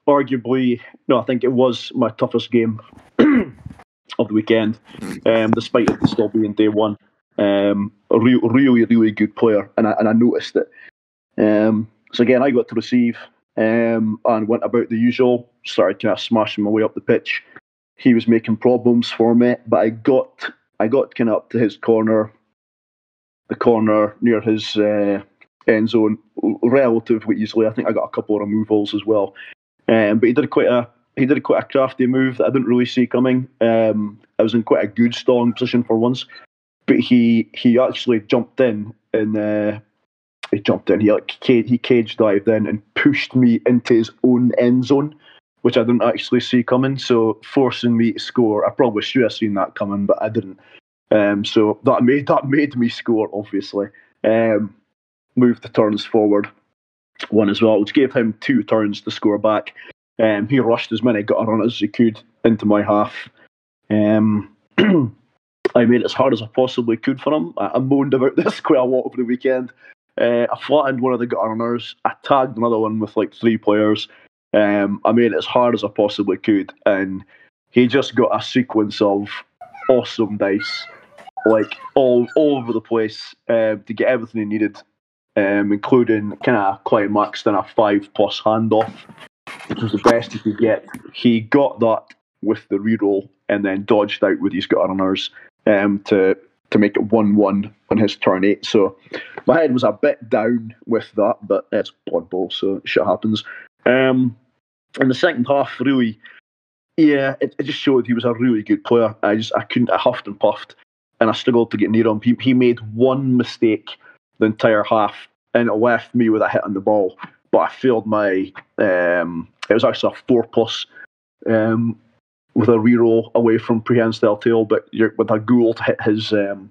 Speaker 2: arguably no, I think it was my toughest game of the weekend. Um, despite it still being day one. Um, a real, really, really good player, and I and I noticed it. Um, so again, I got to receive um, and went about the usual. Started kind of smashing my way up the pitch. He was making problems for me, but I got I got kind of up to his corner, the corner near his uh, end zone relatively easily. I think I got a couple of removals as well. Um, but he did quite a he did quite a crafty move that I didn't really see coming. Um, I was in quite a good stalling position for once, but he he actually jumped in and uh, he jumped in. He like he cage dived in and pushed me into his own end zone, which I didn't actually see coming. So forcing me to score. I probably should have seen that coming, but I didn't. Um, so that made that made me score. Obviously, um, moved the turns forward one as well, which gave him two turns to score back. Um, he rushed as many gutter runners as he could into my half. Um, I made it as hard as I possibly could for him. I, I moaned about this quite a lot over the weekend. Uh, I flattened one of the runners. I tagged another one with like three players. Um, I made it as hard as I possibly could, and he just got a sequence of awesome dice, like all all over the place, um, to get everything he needed um, including kind of climaxed in a five plus handoff, which was the best he could get. He got that with the reroll and then dodged out with his gut runners um, to to make it one one on his turn eight. So my head was a bit down with that, but it's Blood Bowl, so shit happens. Um, in the second half, really, yeah, it, it just showed he was a really good player. I just I couldn't, I huffed and puffed, and I struggled to get near him. He, he made one mistake the entire half, and it left me with a hit on the ball. But I failed my. Um, it was actually a four plus um, with a reroll away from prehensile tail, but you're, with a ghoul to hit his um,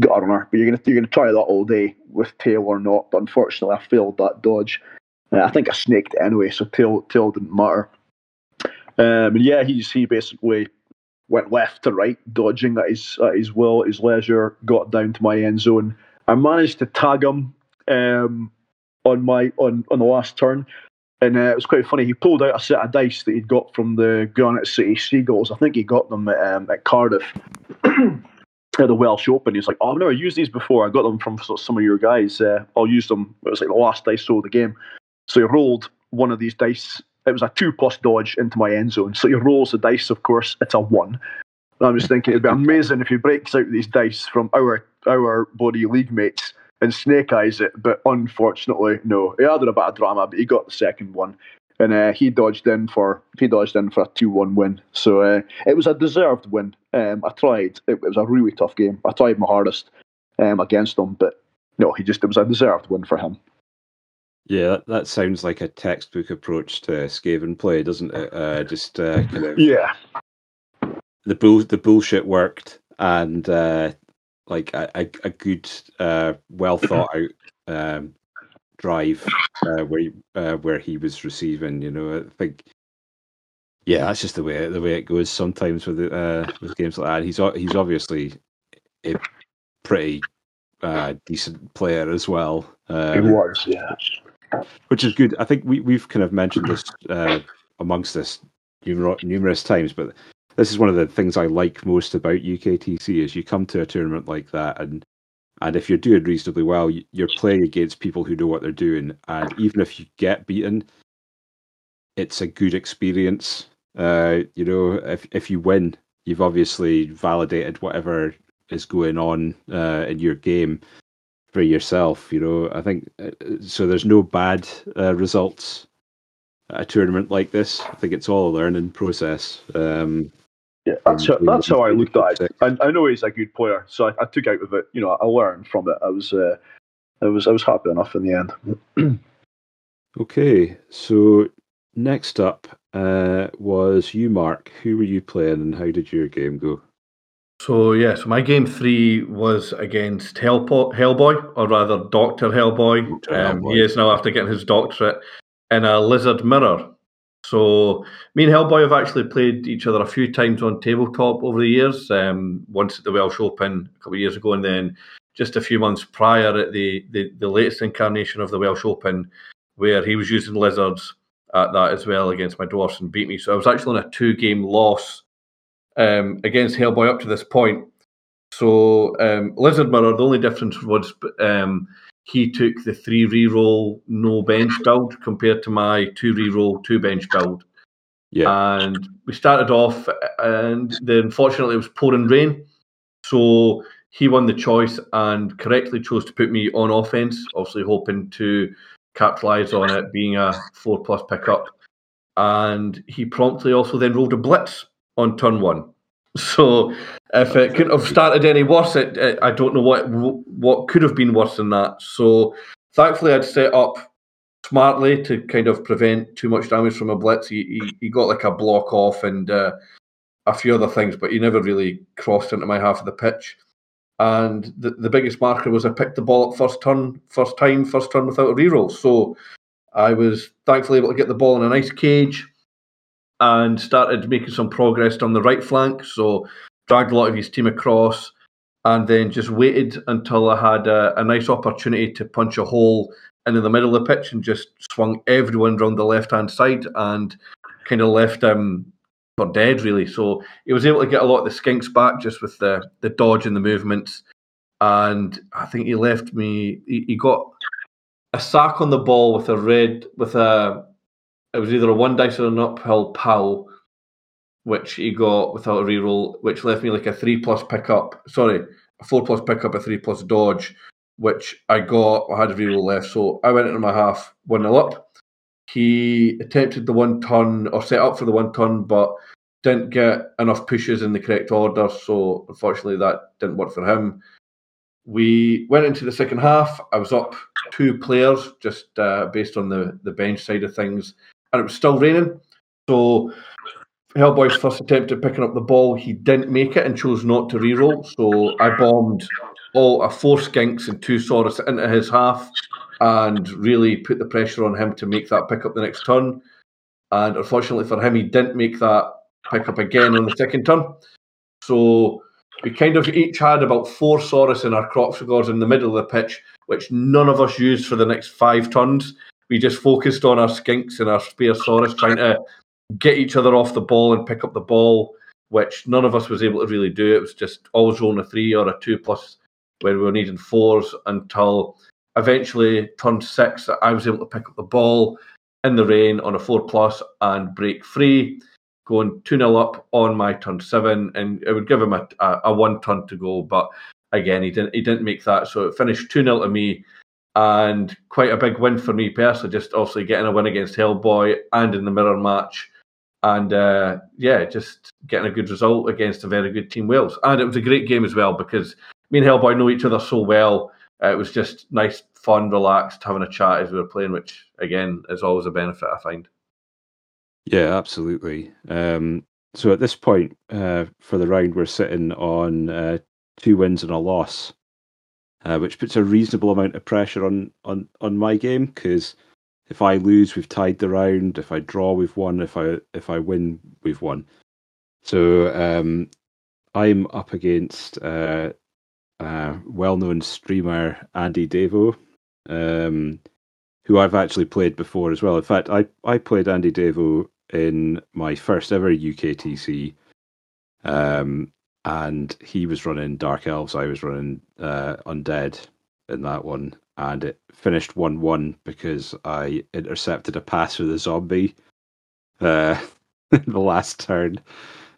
Speaker 2: gut runner. But you're gonna you're gonna try that all day with tail or not. But unfortunately, I failed that dodge. Uh, I think I snaked it anyway, so tail tail didn't matter. Um, and yeah, he's he basically went left to right, dodging at his at his will, at his leisure. Got down to my end zone. I managed to tag him um, on my on on the last turn, and uh, it was quite funny. He pulled out a set of dice that he'd got from the Granite City Seagulls. I think he got them at, um, at Cardiff. At the Welsh Open, he's like, "Oh, I've never used these before. I got them from of some of your guys. Uh, I'll use them." It was like the last dice sold the game, so he rolled one of these dice. It was a two plus dodge into my end zone. So he rolls the dice. Of course, it's a one. And I'm just thinking it'd be amazing if he breaks out these dice from our our body league mates and Snake Eyes it, but unfortunately, no. He had a bit of drama, but he got the second one, and uh, he dodged in for he dodged in for a two-one win. So uh, it was a deserved win. Um, I tried. It, it, was a really tough game. I tried my hardest um, against him, but no, he just it was a deserved win for him.
Speaker 1: Yeah, that, that sounds like a textbook approach to Skaven play, doesn't it? Uh, just uh, kind of
Speaker 2: yeah.
Speaker 1: The bull the bullshit worked, and uh, like a, a, a good, uh, well thought out um, drive uh, where he, uh, where he was receiving. You know, I think. Yeah, that's just the way the way it goes sometimes with uh, with games like that. He's he's obviously a pretty uh, decent player as well.
Speaker 2: Um, he was, yeah.
Speaker 1: Which is good. I think we we've kind of mentioned this uh, amongst us numerous times, but this is one of the things I like most about UKTC is you come to a tournament like that and and if you're doing reasonably well, you're playing against people who know what they're doing, and even if you get beaten, it's a good experience. Uh, you know, if if you win, you've obviously validated whatever is going on uh, in your game for yourself. You know, I think uh, so. There's no bad uh, results at a tournament like this. I think it's all a learning process. Um,
Speaker 2: yeah, that's how, that's how I looked at it. I, I know he's a good player, so I, I, took out of it. You know, I learned from it. I was, uh, I was, I was happy enough in the end.
Speaker 1: okay, so next up uh, was you, Mark. Who were you playing, and how did your game go?
Speaker 3: So yeah, so my game three was against Hellpo- Hellboy, or rather Doctor Hellboy. Um, Hellboy. He is now after getting his doctorate in a lizard mirror. So me and Hellboy have actually played each other a few times on tabletop over the years. Um, once at the Welsh Open a couple of years ago, and then just a few months prior at the, the, the latest incarnation of the Welsh Open, where he was using lizards at that as well against my dwarfs and beat me. So I was actually on a two game loss um, against Hellboy up to this point. So um, Lizard Mirror, the only difference was um, he took the three reroll no bench build compared to my two reroll two bench build. Yeah. And we started off, and then unfortunately it was pouring rain, so he won the choice and correctly chose to put me on offense. Obviously hoping to capitalize on it being a four plus pickup. And he promptly also then rolled a blitz on turn one. So if it couldn't have started any worse, it, it, I don't know what what could have been worse than that. So thankfully, I'd set up smartly to kind of prevent too much damage from a blitz. He, he, he got like a block off and uh, a few other things, but he never really crossed into my half of the pitch. And the, the biggest marker was I picked the ball up first turn, first time, first turn without a reroll. So I was thankfully able to get the ball in a nice cage and started making some progress on the right flank. So dragged a lot of his team across and then just waited until I had a, a nice opportunity to punch a hole in the middle of the pitch and just swung everyone around the left hand side and kind of left him for dead really. So he was able to get a lot of the skinks back just with the the dodge and the movements. And I think he left me. He, he got a sack on the ball with a red with a it was either a one dice or an uphill pal, which he got without a reroll, which left me like a three plus pickup. Sorry, a four plus pickup, a three plus dodge, which I got. I had a reroll left, so I went into my half one nil up. He attempted the one turn or set up for the one turn, but didn't get enough pushes in the correct order. So unfortunately, that didn't work for him. We went into the second half. I was up two players just uh, based on the, the bench side of things and it was still raining. So Hellboy's first attempt at picking up the ball, he didn't make it and chose not to re-roll. So I bombed all a four skinks and two Saurus into his half and really put the pressure on him to make that pick up the next turn. And unfortunately for him, he didn't make that pick up again on the second turn. So we kind of each had about four Saurus in our crop Kroxigors in the middle of the pitch, which none of us used for the next five turns we just focused on our skinks and our Spearsaurus trying to get each other off the ball and pick up the ball, which none of us was able to really do. It was just always rolling a three or a two plus where we were needing fours until eventually turn six I was able to pick up the ball in the rain on a four plus and break free, going 2 0 up on my turn seven. And it would give him a, a, a one turn to go. But again, he didn't he didn't make that. So it finished 2 0 to me and quite a big win for me personally, just obviously getting a win against Hellboy and in the mirror match. And uh, yeah, just getting a good result against a very good Team Wales. And it was a great game as well because me and Hellboy know each other so well. Uh, it was just nice, fun, relaxed, having a chat as we were playing, which again is always a benefit, I find.
Speaker 1: Yeah, absolutely. Um, so at this point uh, for the round, we're sitting on uh, two wins and a loss, uh, which puts a reasonable amount of pressure on on on my game because if I lose, we've tied the round. If I draw, we've won. If I if I win, we've won. So um, I'm up against uh, uh, well-known streamer Andy Davo, um, who I've actually played before as well. In fact, I I played Andy Davo in my first ever UKTC. Um, and he was running Dark Elves, I was running uh, Undead in that one, and it finished 1 1 because I intercepted a pass with a zombie uh, in the last turn.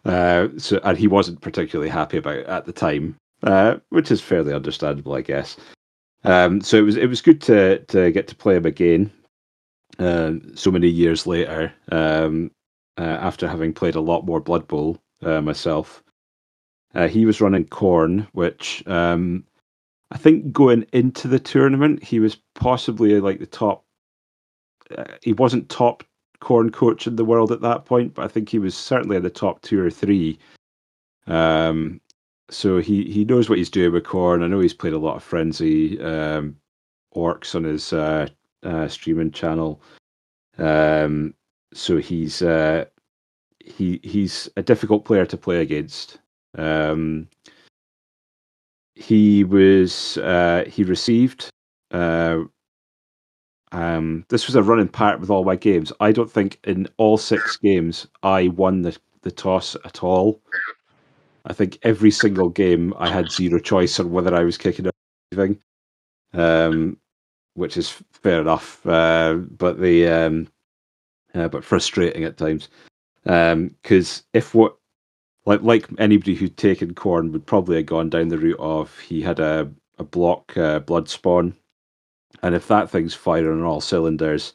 Speaker 1: Uh, so, and he wasn't particularly happy about it at the time, uh, which is fairly understandable, I guess. Um, so it was it was good to to get to play him again uh, so many years later, um, uh, after having played a lot more Blood Bowl uh, myself. Uh, he was running Khorne, which um, I think going into the tournament, he was possibly like the top. Uh, he wasn't top Khorne coach in the world at that point, but I think he was certainly in the top two or three. Um, so he, he knows what he's doing with Khorne. I know he's played a lot of Frenzy um, orcs on his uh, uh, streaming channel. Um, so he's uh, he he's a difficult player to play against. Um, he was uh, he received. Uh, um, this was a running part with all my games. I don't think in all six games I won the the toss at all. I think every single game I had zero choice on whether I was kicking or anything. Um, which is fair enough. Uh, but the um, uh, but frustrating at times Um because um, if what like like anybody who'd taken Khorne would probably have gone down the route of he had a a block uh, blood spawn, and if that thing's firing on all cylinders,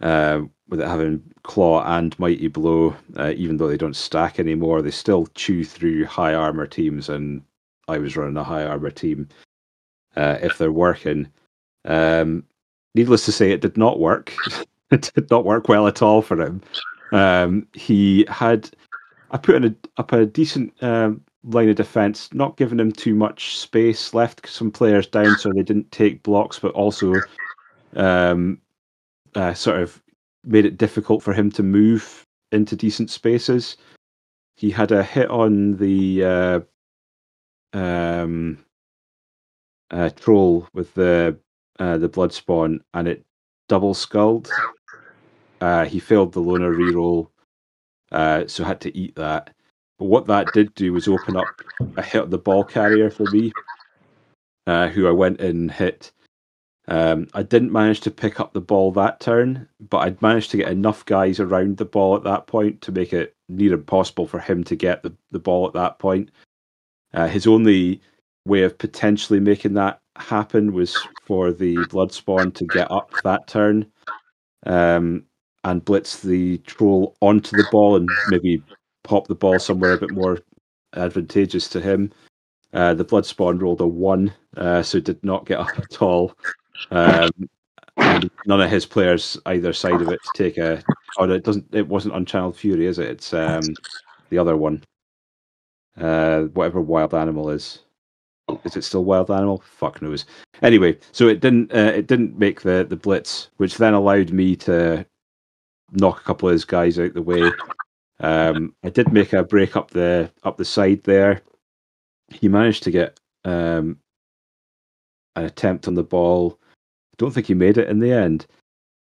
Speaker 1: uh, with it having claw and mighty blow, uh, even though they don't stack anymore, they still chew through high armor teams. And I was running a high armor team. Uh, if they're working, um, needless to say, it did not work. it did not work well at all for him. Um, he had, I put in a, up a decent um, line of defense, not giving him too much space, left some players down so they didn't take blocks, but also um, uh, sort of made it difficult for him to move into decent spaces. He had a hit on the uh, um, uh, troll with the uh, the blood spawn, and it double skulled. Uh, he failed the loner reroll, uh, so had to eat that. But what that did do was open up a hit the ball carrier for me, uh, who I went and hit. Um, I didn't manage to pick up the ball that turn, but I'd managed to get enough guys around the ball at that point to make it near impossible for him to get the, the ball at that point. Uh, his only way of potentially making that happen was for the blood spawn to get up that turn um, and blitz the troll onto the ball and maybe pop the ball somewhere a bit more advantageous to him. Uh, the Bloodspawn rolled a one, uh, so did not get up at all. Um, none of his players either side of it to take a. Oh, it doesn't. It wasn't Unchanneled Fury, is it? It's um, the other one. Uh, whatever wild animal is. Is it still wild animal? Fuck knows. Anyway, so it didn't uh, it didn't make the the blitz, which then allowed me to knock a couple of his guys out the way. Um, I did make a break up the up the side there. He managed to get um, an attempt on the ball. I don't think he made it in the end.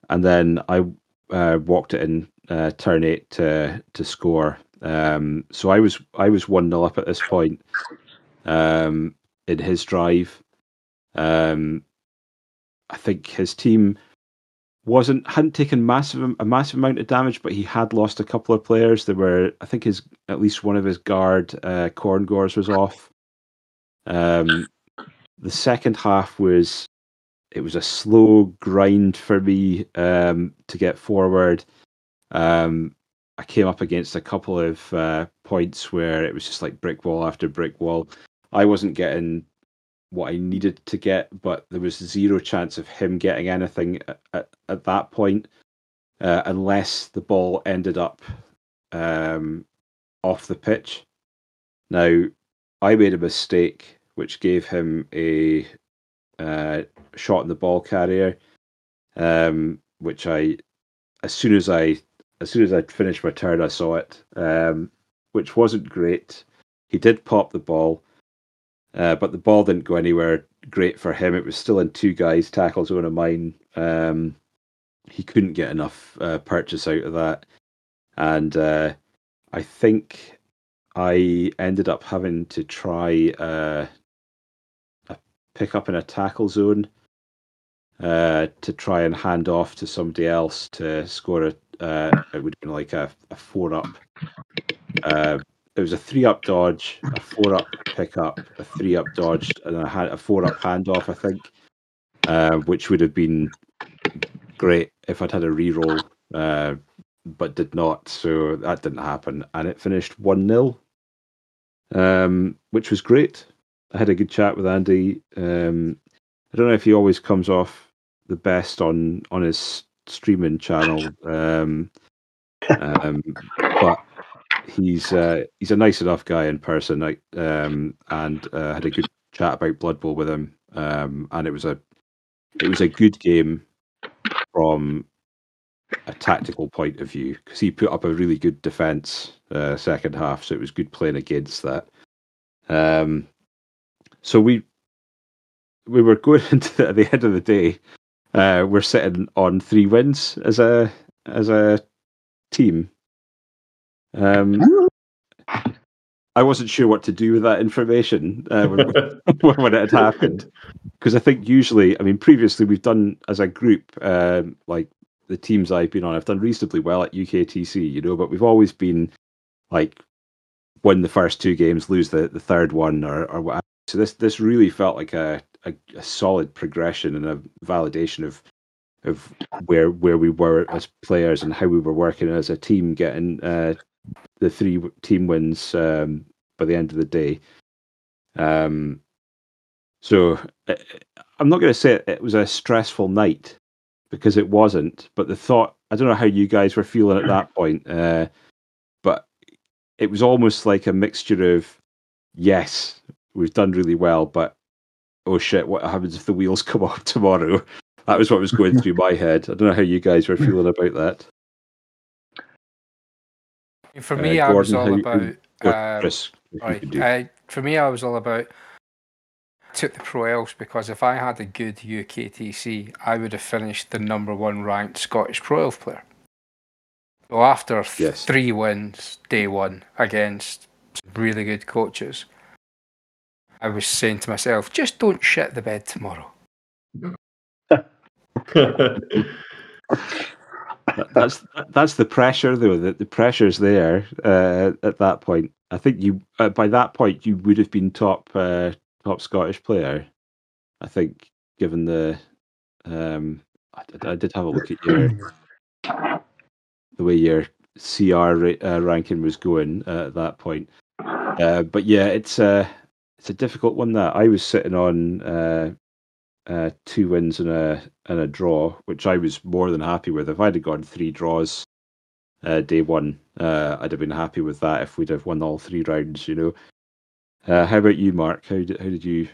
Speaker 1: And then I uh, walked it in uh, turn eight to to score. Um, so I was I was one 0 up at this point. Um, in his drive. Um, I think his team wasn't hadn't taken massive a massive amount of damage, but he had lost a couple of players. There were, I think, his at least one of his guard uh, Khorngors was off. Um, the second half was it was a slow grind for me um, to get forward. Um, I came up against a couple of uh, points where it was just like brick wall after brick wall. I wasn't getting what I needed to get, but there was zero chance of him getting anything at, at, at that point, uh, unless the ball ended up um, off the pitch. Now, I made a mistake which gave him a uh, shot in the ball carrier, um, which I, as soon as I, as soon as I finished my turn, I saw it, um, which wasn't great. He did pop the ball, uh, but the ball didn't go anywhere great for him. It was still in two guys' tackle zone of mine. Um, he couldn't get enough uh, purchase out of that, and uh, I think I ended up having to try uh, a pick up in a tackle zone uh, to try and hand off to somebody else to score a. Uh, it would have been like a, a four up. It was a three up dodge, a four up pick up, a three up dodge, and I had a four up handoff. I think, uh, which would have been great if I'd had a reroll, uh, but did not. So that didn't happen, and it finished one 0 um, which was great. I had a good chat with Andy. Um, I don't know if he always comes off the best on on his streaming channel, um, um, but he's uh, he's a nice enough guy in person. I, um, and uh, had a good chat about Blood Bowl with him, um, and it was a it was a good game from a tactical point of view because he put up a really good defense uh, second half, so it was good playing against that. Um, so we we were going into the, at the end of the day, uh, we're sitting on three wins as a as a team. Um, I wasn't sure what to do with that information uh, when, when, it had happened, because I think usually, I mean, previously we've done as a group, um, like the teams I've been on, I've done reasonably well at UKTC, you know, but we've always been like win the first two games, lose the, the third one, or or whatever. So this this really felt like a, a, a solid progression and a validation of of where where we were as players and how we were working as a team, getting uh, the three team wins um, by the end of the day. Um, so uh, I'm not going to say it was a stressful night because it wasn't, but the thought I don't know how you guys were feeling at that point, uh, but it was almost like a mixture of yes, we've done really well, but oh shit, what happens if the wheels come off tomorrow? That was what was going through my head. I don't know how you guys were feeling about that.
Speaker 4: For me, uh, Gordon, I was all how, about. Uh, Chris, right, uh, for me, I was all about. took the Pro Elves because if I had a good UKTC, I would have finished the number one ranked Scottish Pro Elf player. So after th- yes. three wins, day one against really good coaches, I was saying to myself, just don't shit the bed tomorrow.
Speaker 1: that's that's the pressure though that the pressure's there uh, at that point. I think you uh, by that point you would have been top uh, top scottish player i think given the um I, I, did have a look at your the way your cr uh, ranking was going uh, at that point. Uh, but yeah it's a it's a difficult one that i was sitting on uh, two wins and a and a draw, which I was more than happy with. If I'd have gone three draws uh, day one, uh, I'd have been happy with that. If we'd have won all three rounds, you know. Uh, how about you, Mark? How did how did you?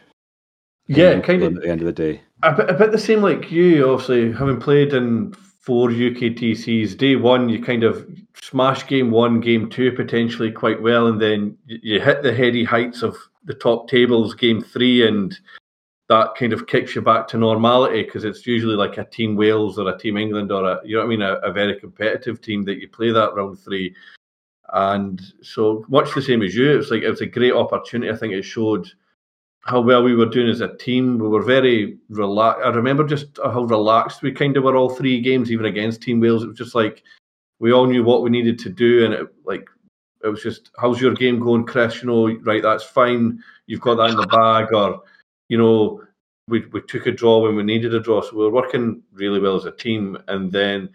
Speaker 3: Yeah, kind of
Speaker 1: at the end of the day.
Speaker 3: A bit, a bit the same like you. Obviously, having played in four UKTCs, day one you kind of smash game one, game two potentially quite well, and then you hit the heady heights of the top tables game three, and that kind of kicks you back to normality because it's usually like a team Wales or a team England or a you know what I mean a, a, very competitive team that you play that round three, and so much the same as you. It's like it was a great opportunity. I think it showed how well we were doing as a team. We were very relaxed. I remember just how relaxed we kind of were all three games, even against Team Wales. It was just like we all knew what we needed to do, and it like It was just, how's your game going, Chris? You know, right, that's fine. You've got that in the bag, or you know, we we took a draw when we needed a draw, so we were working really well as a team. And then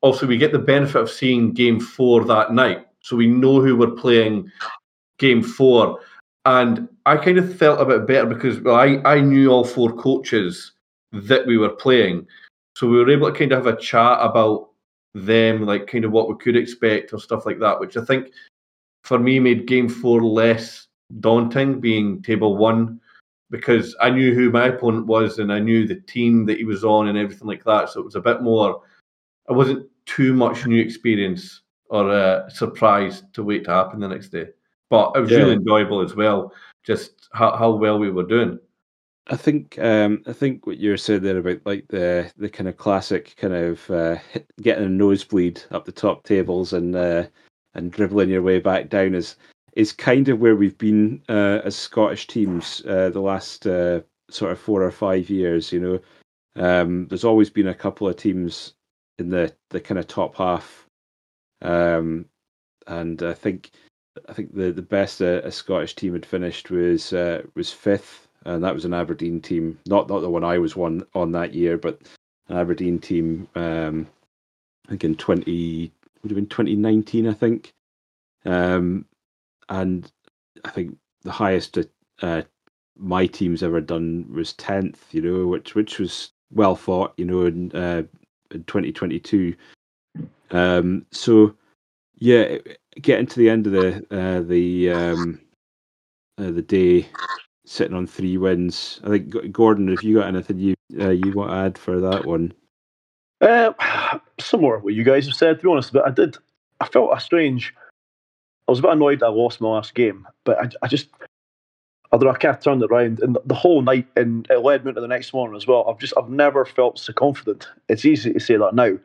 Speaker 3: also we get the benefit of seeing game four that night, so we know who we're playing game four. And I kind of felt a bit better because well, I, I knew all four coaches that we were playing. So we were able to kind of have a chat about them, like kind of what we could expect or stuff like that, which I think for me made game four less daunting, being table one, because I knew who my opponent was and I knew the team that he was on and everything like that. So it was a bit more, I wasn't too much new experience or a surprise to wait to happen the next day. But it was
Speaker 1: Yeah.
Speaker 3: really enjoyable as well, just how, how well we were doing.
Speaker 1: I think um, I think what you're saying there about like the the kind of classic kind of uh, getting a nosebleed up the top tables and uh, and dribbling your way back down is is kind of where we've been uh, as Scottish teams uh, the last uh, sort of four or five years. You know, um, there's always been a couple of teams in the the kind of top half, um, and I think I think the the best a, a Scottish team had finished was uh, was fifth, and that was an Aberdeen team, not not the one I was one on that year, but an Aberdeen team. Um, I think in twenty would have been twenty nineteen, I think, um, and I think the highest uh, my team's ever done was tenth. You know, which which was well fought. You know, in uh, in twenty twenty two. Um, so yeah, getting to the end of the uh, the um, uh, the day, sitting on three wins. I think Gordon, if you got anything you uh, you want to add for that one?
Speaker 2: Uh, similar to what you guys have said, to be honest, but I did. I felt a strange. Was a bit annoyed I lost my last game, but I, I just. Know. I of turned it around, and the whole night, and it led me into the next morning as well. I've just, I've never felt so confident. It's easy to say that now,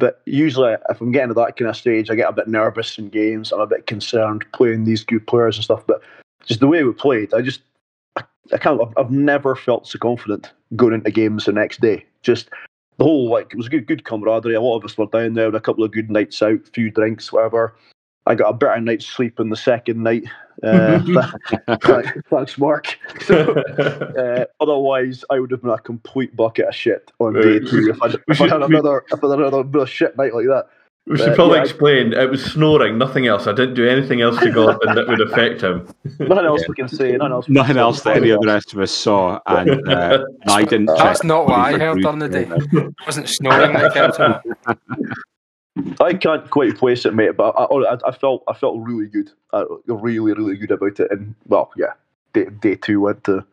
Speaker 2: but usually, if I'm getting to that kind of stage, I get a bit nervous in games. I'm a bit concerned playing these good players and stuff. But just the way we played, I just, I, I can't. I've, never felt so confident going into games the next day. Just the whole like it was a good, good camaraderie. A lot of us were down there, with a couple of good nights out, few drinks, whatever. I got a better night's sleep on the second night. Uh, thanks, thanks, Mark. So, uh, otherwise, I would have been a complete bucket of shit on day two if I,
Speaker 3: We
Speaker 2: if I
Speaker 3: should-
Speaker 2: had
Speaker 3: we-
Speaker 2: another if I had another bit of shit night like that.
Speaker 3: We should
Speaker 2: Uh,
Speaker 3: probably
Speaker 2: yeah, I-
Speaker 3: explain. It was snoring, nothing else. I didn't do anything else to Gordon that would affect him.
Speaker 2: Nothing else we can say. Nothing else. we can
Speaker 1: Nothing
Speaker 2: say.
Speaker 1: else that any of the rest of us saw, and uh, I didn't.
Speaker 4: That's
Speaker 1: check
Speaker 4: not what I
Speaker 1: for
Speaker 4: heard
Speaker 1: Bruce
Speaker 4: on the day.
Speaker 1: either.
Speaker 4: It wasn't snoring that kept him.
Speaker 2: I can't quite place it, mate, but I, I, I felt I felt really good, uh, really really good about it. And well, yeah, day, day two went to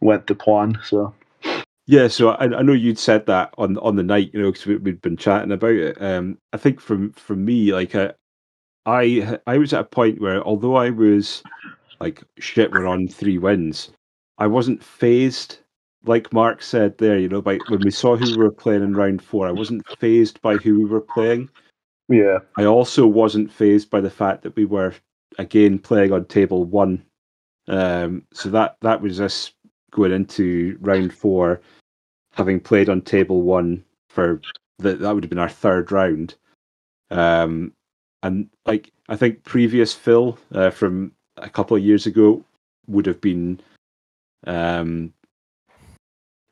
Speaker 2: went to plan. So
Speaker 1: Yeah, so I, I know you'd said that on on the night, you know, because we, we'd been chatting about it. Um, I think from from me, like I, I I was at a point where although I was like shit, we're on three wins, I wasn't phased. Like Mark said there, you know, by when we saw who we were playing in round four, I wasn't phased by who we were playing.
Speaker 2: yeah,
Speaker 1: I also wasn't phased by the fact that we were again playing on table one. Um, so that that was us going into round four, having played on table one for the, that would have been our third round. Um, and like I think previous Phil uh, from a couple of years ago would have been um,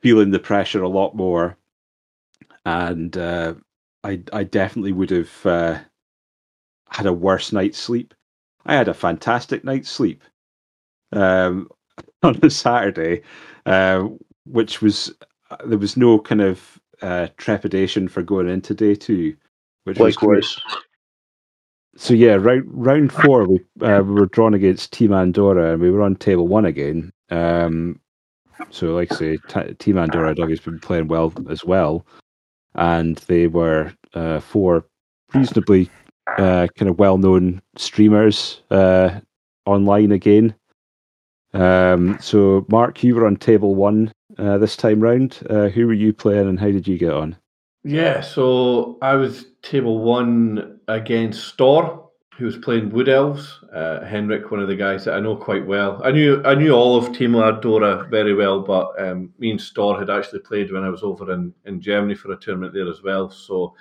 Speaker 1: feeling the pressure a lot more, and uh, I I definitely would have uh, had a worse night's sleep. I had a fantastic night's sleep um, on a Saturday, uh, which was there was no kind of uh, trepidation for going into day two, which was
Speaker 2: likewise.
Speaker 1: So yeah, round round four we uh, we were drawn against Team Andorra and we were on table one again. Um, so like I say, t- Team Andorra Dog has been playing well as well, and they were uh, four reasonably uh, kind of well known streamers uh, online again. Um, so Mark, you were on table one uh, this time round. Uh, who were you playing and how did you get on?
Speaker 3: Yeah, so I was table one against Storr, who was playing Wood Elves. Uh, Henrik, one of the guys that I know quite well. I knew I knew all of Team Andorra very well, but um, me and Storr had actually played when I was over in, in Germany for a tournament there as well. So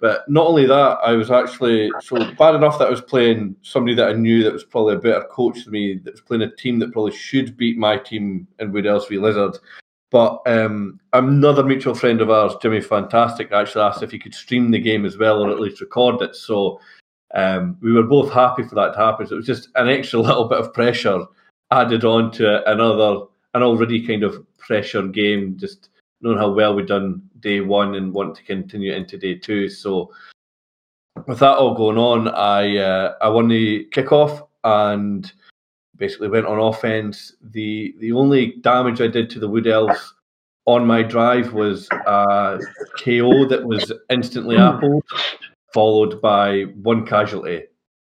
Speaker 3: But not only that, I was actually so bad enough that I was playing somebody that I knew that was probably a better coach than me, that was playing a team that probably should beat my team in Wood Elstree Lizards. But um, another mutual friend of ours, Jimmy Fantastic, actually asked if he could stream the game as well or at least record it. So um, we were both happy for that to happen. So it was just an extra little bit of pressure added on to another, an already kind of pressure game, just knowing how well we'd done day one and want to continue into day two. So with that all going on, I uh, I won the kickoff and basically went on offense. The the only damage I did to the Wood Elves on my drive was a KO that was instantly appled, followed by one casualty.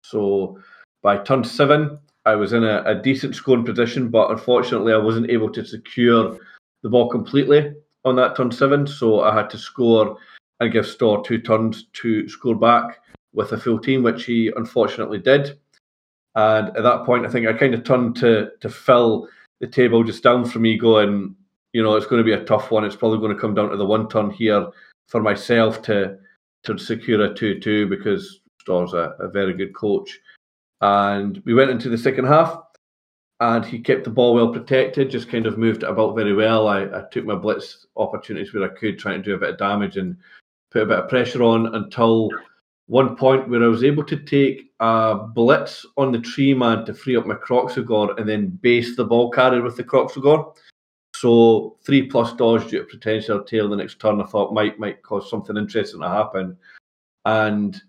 Speaker 3: So by turn seven, I was in a, a decent scoring position, but unfortunately, I wasn't able to secure the ball completely on that turn seven. So I had to score and give Storr two turns to score back with a full team, which he unfortunately did. And at that point, I think I kind of turned to to Phil the table just down from me, going, you know, it's going to be a tough one. It's probably going to come down to the one turn here for myself to to secure a two two because Storr's a, a very good coach. And we went into the second half, and he kept the ball well protected, just kind of moved it about very well. I, I took my blitz opportunities where I could, trying to do a bit of damage and put a bit of pressure on until one point where I was able to take a blitz on the tree man to free up my Kroxigor and then base the ball carrier with the Kroxigor. So three plus dodge due to potential tail the next turn I thought might might cause something interesting to happen. And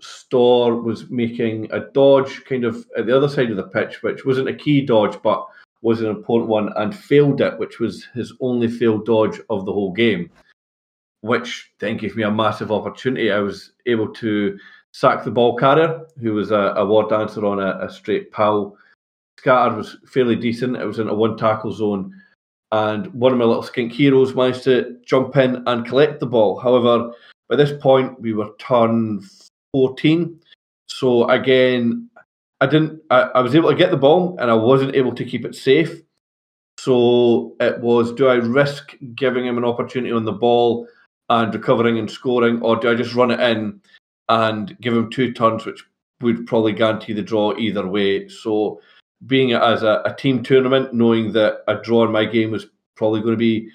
Speaker 3: Storr was making a dodge kind of at the other side of the pitch, which wasn't a key dodge, but was an important one, and failed it, which was his only failed dodge of the whole game which then gave me a massive opportunity. I was able to sack the ball carrier, who was a, a war dancer on a, a straight pal. Scattered was fairly decent. It was in a one tackle zone. And one of my little skink heroes managed to jump in and collect the ball. However, by this point, we were turn 14. So again, I didn't. I, I was able to get the ball, and I wasn't able to keep it safe. So it was: do I risk giving him an opportunity on the ball and recovering and scoring, or do I just run it in and give him two turns, which would probably guarantee the draw either way? So, being as a, a team tournament, knowing that a draw in my game was probably going to be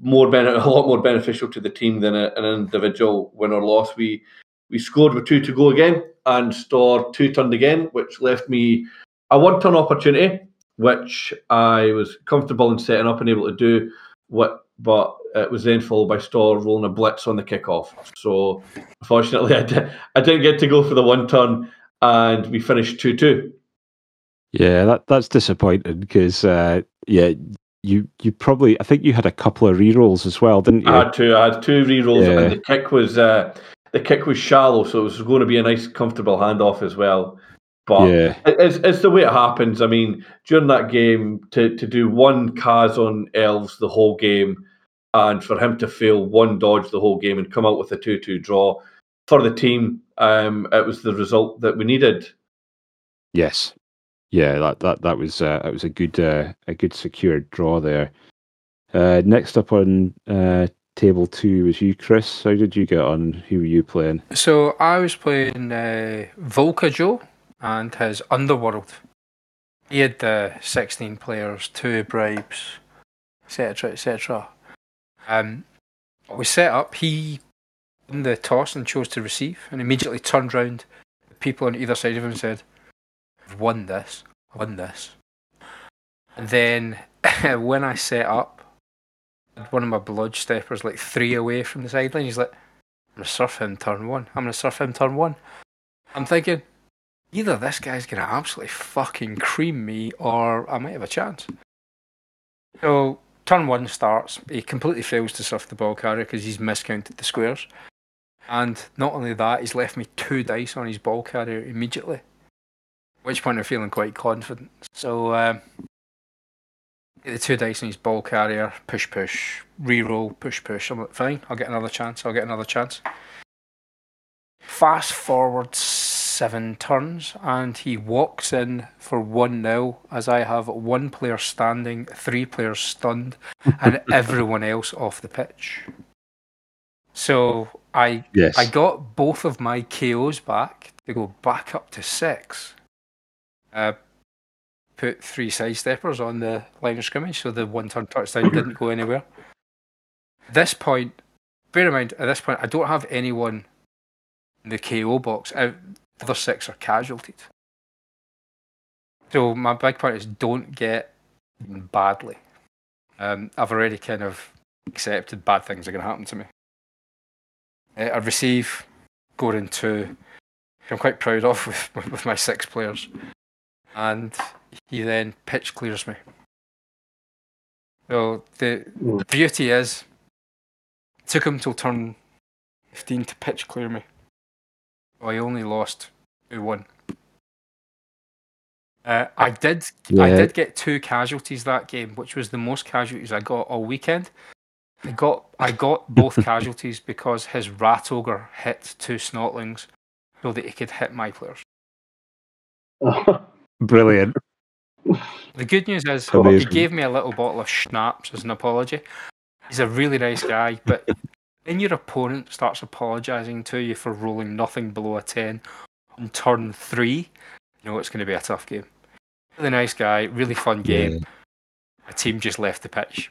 Speaker 3: more ben- a lot more beneficial to the team than a, an individual win or loss, we we scored with two to go again and Storr two turned again, which left me a one turn opportunity, which I was comfortable in setting up and able to do. What but it was then followed by Storr rolling a blitz on the kickoff. So unfortunately, I, did, I didn't get to go for the one turn, and we finished two two.
Speaker 1: Yeah, that that's disappointing because uh, yeah, you you probably I think you had a couple of re rolls as well, didn't you?
Speaker 3: I had two. I had two re rolls, yeah. and the kick was uh, the kick was shallow, so it was going to be a nice, comfortable handoff as well. But yeah. it's, it's the way it happens. I mean, during that game, to, to do one Kaz on Elves the whole game, and for him to fail one dodge the whole game and come out with a 2 2 draw for the team, um, it was the result that we needed.
Speaker 1: Yes. Yeah, that that that was uh, that was a good uh, a good secured draw there. Uh, next up on uh, table two was you, Chris. How did you get on? Who were you playing?
Speaker 4: So I was playing uh, Volca Joe and his Underworld. He had uh, 16 players, two bribes, etc., etc. Um, we set up. He won the toss and chose to receive, and immediately turned round. People on either side of him said, "I've won this. I've won this." And then when I set up, one of my blood steppers like three away from the sideline. He's like, "I'm gonna surf him turn one. I'm gonna surf him turn one." I'm thinking, either this guy's gonna absolutely fucking cream me, or I might have a chance. So turn one starts, he completely fails to surf the ball carrier because he's miscounted the squares. And not only that, he's left me two dice on his ball carrier immediately. Which point I'm feeling quite confident. So um, get the two dice on his ball carrier, push push, re-roll, push push. I'm like, fine, I'll get another chance, I'll get another chance. Fast forward seven turns and he walks in for 1 0 as I have one player standing, three players stunned, and everyone else off the pitch. So I
Speaker 1: Yes.
Speaker 4: I got both of my KOs back to go back up to six. Uh, put three sidesteppers on the line of scrimmage, so the one turn touchdown didn't go anywhere. This point, bear in mind, at this point, I don't have anyone in the KO box. The other six are casualties. So my big point is don't get badly. Um, I've already kind of accepted bad things are going to happen to me. Uh, I receive Goran 2, I'm quite proud of with, with my six players. And he then pitch clears me. So the
Speaker 2: Mm.
Speaker 4: beauty is, it took him till turn 15 to pitch clear me. So I only lost 2 1. Uh, I did I did get two casualties that game, which was the most casualties I got all weekend. I got I got both casualties because his rat ogre hit two snotlings so that he could hit my players.
Speaker 1: Brilliant.
Speaker 4: The good news is
Speaker 1: Amazing.
Speaker 4: he gave me a little bottle of schnapps as an apology. He's a really nice guy, but when your opponent starts apologising to you for rolling nothing below a ten on turn three, you know it's going to be a tough game. Really nice guy, really fun game.
Speaker 1: Yeah.
Speaker 4: A team just left the pitch.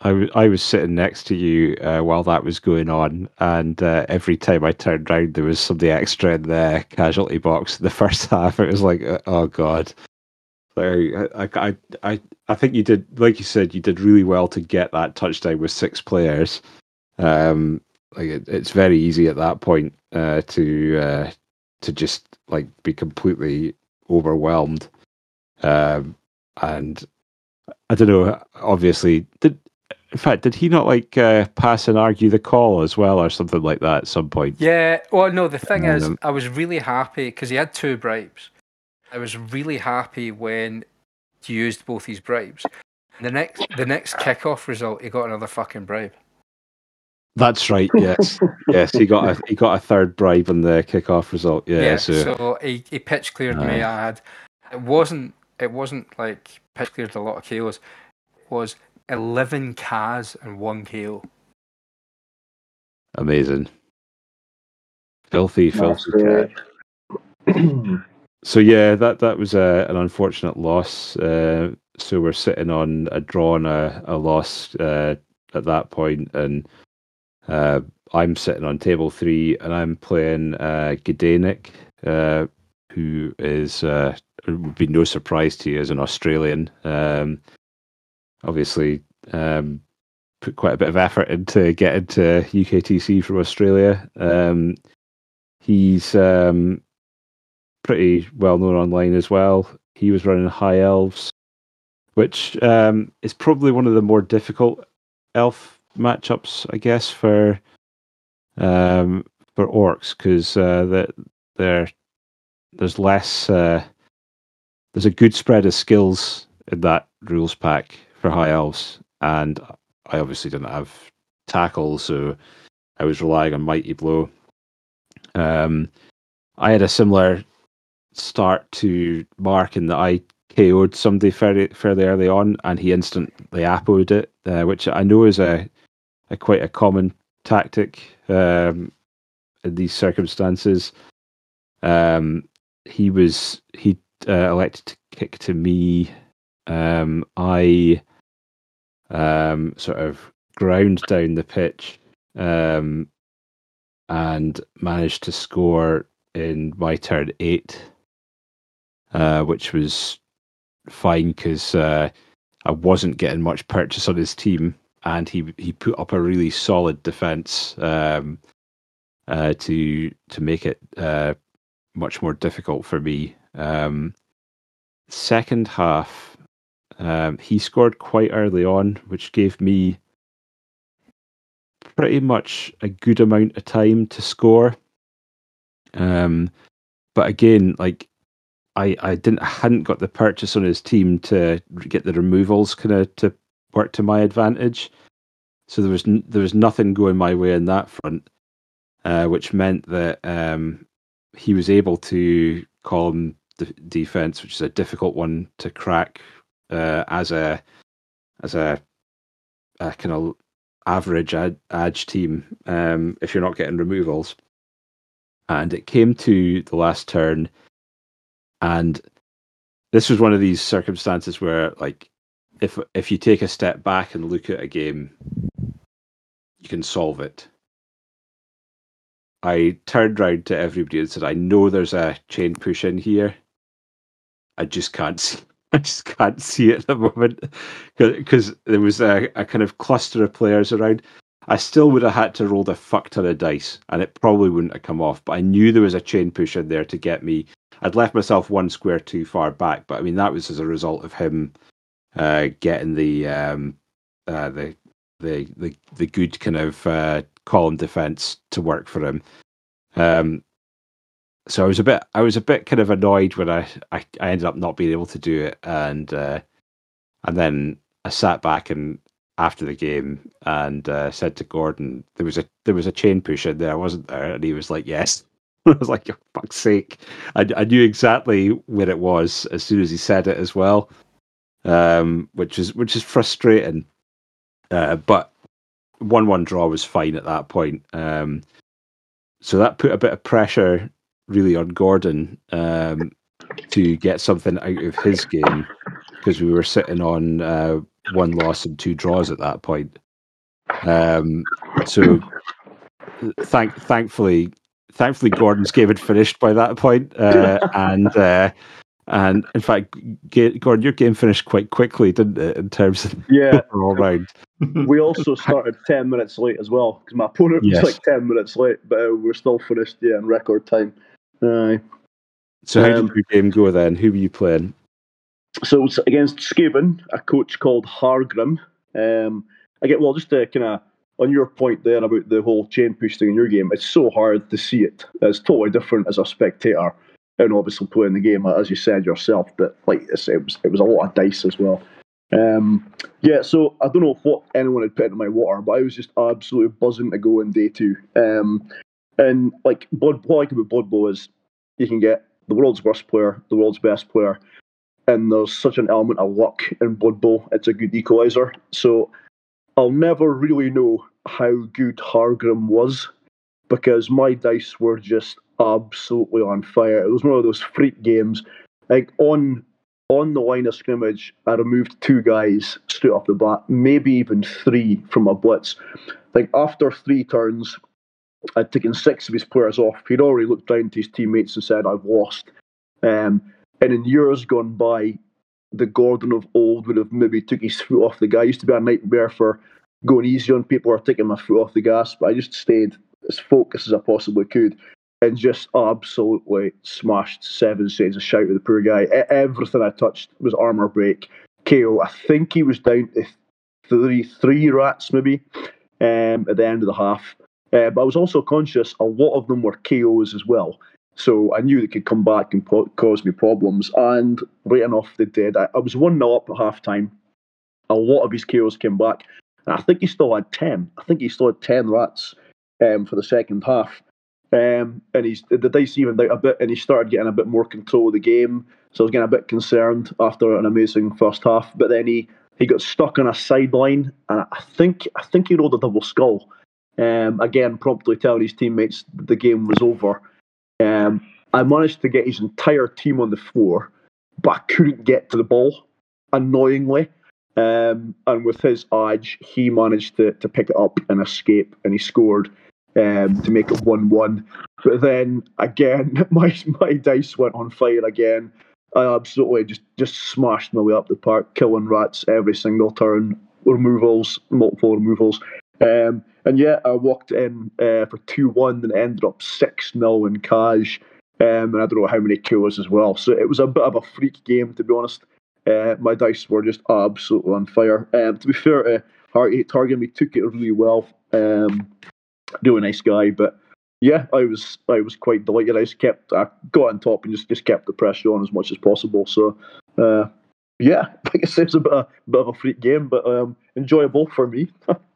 Speaker 1: I, w- I was sitting next to you uh, while that was going on, and uh, every time I turned around, there was somebody extra in the casualty box. The first half, it was like, uh, oh god. So I, I, I, I think you did, like you said, you did really well to get that touchdown with six players. Um, like it, it's very easy at that point uh, to uh, to just like be completely overwhelmed. Um, and I don't know. Obviously, did in fact did he not like uh, pass and argue the call as well, or something like that at some point?
Speaker 4: Yeah, well, no, the thing is, I was really happy because he had two bribes. I was really happy when he used both his bribes. The next, the next kickoff result, he got another fucking bribe.
Speaker 1: That's right. Yes, yes. He got a he got a third bribe on the kickoff result. Yeah. so,
Speaker 4: so he, he pitch cleared me. I had it wasn't it wasn't like pitch cleared a lot of KOs. It was eleven Kaz and one KO.
Speaker 1: amazing. Filthy, filthy cat. So yeah, that that was a, an unfortunate loss. Uh, so we're sitting on a draw and a, a loss uh, at that point, and uh, I'm sitting on table three, and I'm playing uh, Gdanik, uh, who is uh, it would be no surprise to you as an Australian. Um, obviously, um, put quite a bit of effort into getting to UKTC from Australia. Um, he's um, pretty well known online as well. He was running High Elves, which um, is probably one of the more difficult elf matchups, I guess, for um, for orcs because uh, that there there's less uh, there's a good spread of skills in that rules pack for High Elves, and I obviously didn't have tackle, so I was relying on Mighty Blow. Um, I had a similar start to Mark in that I KO'd somebody fairly fairly early on, and he instantly appoed it, uh, which I know is a, a quite a common tactic um, in these circumstances. Um, he was he uh, elected to kick to me. Um, I um, sort of ground down the pitch um, and managed to score in my turn eight, uh, which was fine because uh, I wasn't getting much purchase on his team, and he he put up a really solid defense um, uh, to to make it uh, much more difficult for me. Um, second half, um, he scored quite early on, which gave me pretty much a good amount of time to score. Um, but again, like I, I didn't I hadn't got the purchase on his team to get the removals kind of to work to my advantage. So there was n- there was nothing going my way in that front, uh, which meant that um, he was able to calm the defense, which is a difficult one to crack uh, as a as a, a kind of average ad, team um, if you're not getting removals. And it came to the last turn, and this was one of these circumstances where, like, if if you take a step back and look at a game, you can solve it. I turned round to everybody and said, "I know there's a chain push in here. I just can't see. I just can't see it at the moment because there was a, a kind of cluster of players around. I still would have had to roll the fuck ton of dice, and it probably wouldn't have come off. But I knew there was a chain push in there to get me. I'd left myself one square too far back, but I mean that was as a result of him uh, getting the um, uh, the the the the good kind of uh, column defense to work for him. Um, so I was a bit I was a bit kind of annoyed when I I, I ended up not being able to do it, and uh, and then I sat back and after the game and uh, said to Gordon there was a there was a chain push in there, wasn't there? And he was like, "Yes." I was like, "For fuck's sake!" I, I knew exactly where it was as soon as he said it as well, um, which is which is frustrating. Uh, but one one draw was fine at that point. Um, so that put a bit of pressure really on Gordon um, to get something out of his game because we were sitting on uh, one loss and two draws at that point. Um, so thank thankfully thankfully Gordon's game had finished by that point, uh, and uh, and in fact, Gordon, your game finished quite quickly, didn't it? In terms of
Speaker 2: yeah,
Speaker 1: all round.
Speaker 2: we also started ten minutes late as well because my opponent yes. was like ten minutes late, but uh, we are still finished yeah in record time. Uh,
Speaker 1: so how um, did your game go then? Who were you playing?
Speaker 2: So it's against Skaven, a coach called Hargrim. Um, I get well just to kind of on your point there about the whole chain push thing in your game. It's so hard to see it. It's totally different as a spectator and obviously playing the game as you said yourself. But like it was, it was a lot of dice as well. Um, yeah, so I don't know what anyone had put in my water, but I was just absolutely buzzing to go in day two. Um, and like Blood, what I like about Blood Bowl is you can get the world's worst player, the world's best player, and there's such an element of luck in Blood Bowl. It's a good equalizer. So I'll never really know how good Hargrim was because my dice were just absolutely on fire. It was one of those freak games. Like on on the line of scrimmage, I removed two guys straight off the bat, maybe even three from a blitz. Like after three turns, I'd taken six of his players off. He'd already looked down to his teammates and said, I've lost. Um, and in years gone by, the Gordon of old would have maybe took his foot off the gas. used to be a nightmare for going easy on people or taking my foot off the gas, but I just stayed as focused as I possibly could and just absolutely smashed seven saves a shout of the poor guy. Everything I touched was armor break. KO. I think he was down to three three rats maybe um, at the end of the half. Uh, but I was also conscious a lot of them were KOs as well. So I knew they could come back and po- cause me problems. And right enough, they did. I, I was 1 0 up at half time. A lot of his KOs came back. And I think he still had 10. I think he still had 10 rats um, for the second half. Um, and he's the dice evened out a bit, and he started getting a bit more control of the game. So I was getting a bit concerned after an amazing first half. But then he, he got stuck on a sideline, and I think I think he rolled a double skull. Um, again, promptly telling his teammates the game was over. Um, I managed to get his entire team on the floor, but I couldn't get to the ball, annoyingly. Um, and with his edge, he managed to, to pick it up and escape, and he scored um, to make it 1 1. But then again, my, my dice went on fire again. I absolutely just, just smashed my way up the park, killing rats every single turn, removals, multiple removals. Um, and yeah, I walked in uh, for 2 1 and ended up 6 0 in cash. Um, and I don't know how many kills as well. So it was a bit of a freak game, to be honest. Uh, my dice were just absolutely on fire. Um, to be fair to Hearty Target, we took it really well. Um, really nice guy. But yeah, I was I was quite delighted. I just kept I got on top and just, just kept the pressure on as much as possible. So uh, yeah, like I said, it's a bit, a bit of a freak game, but um, enjoyable for me.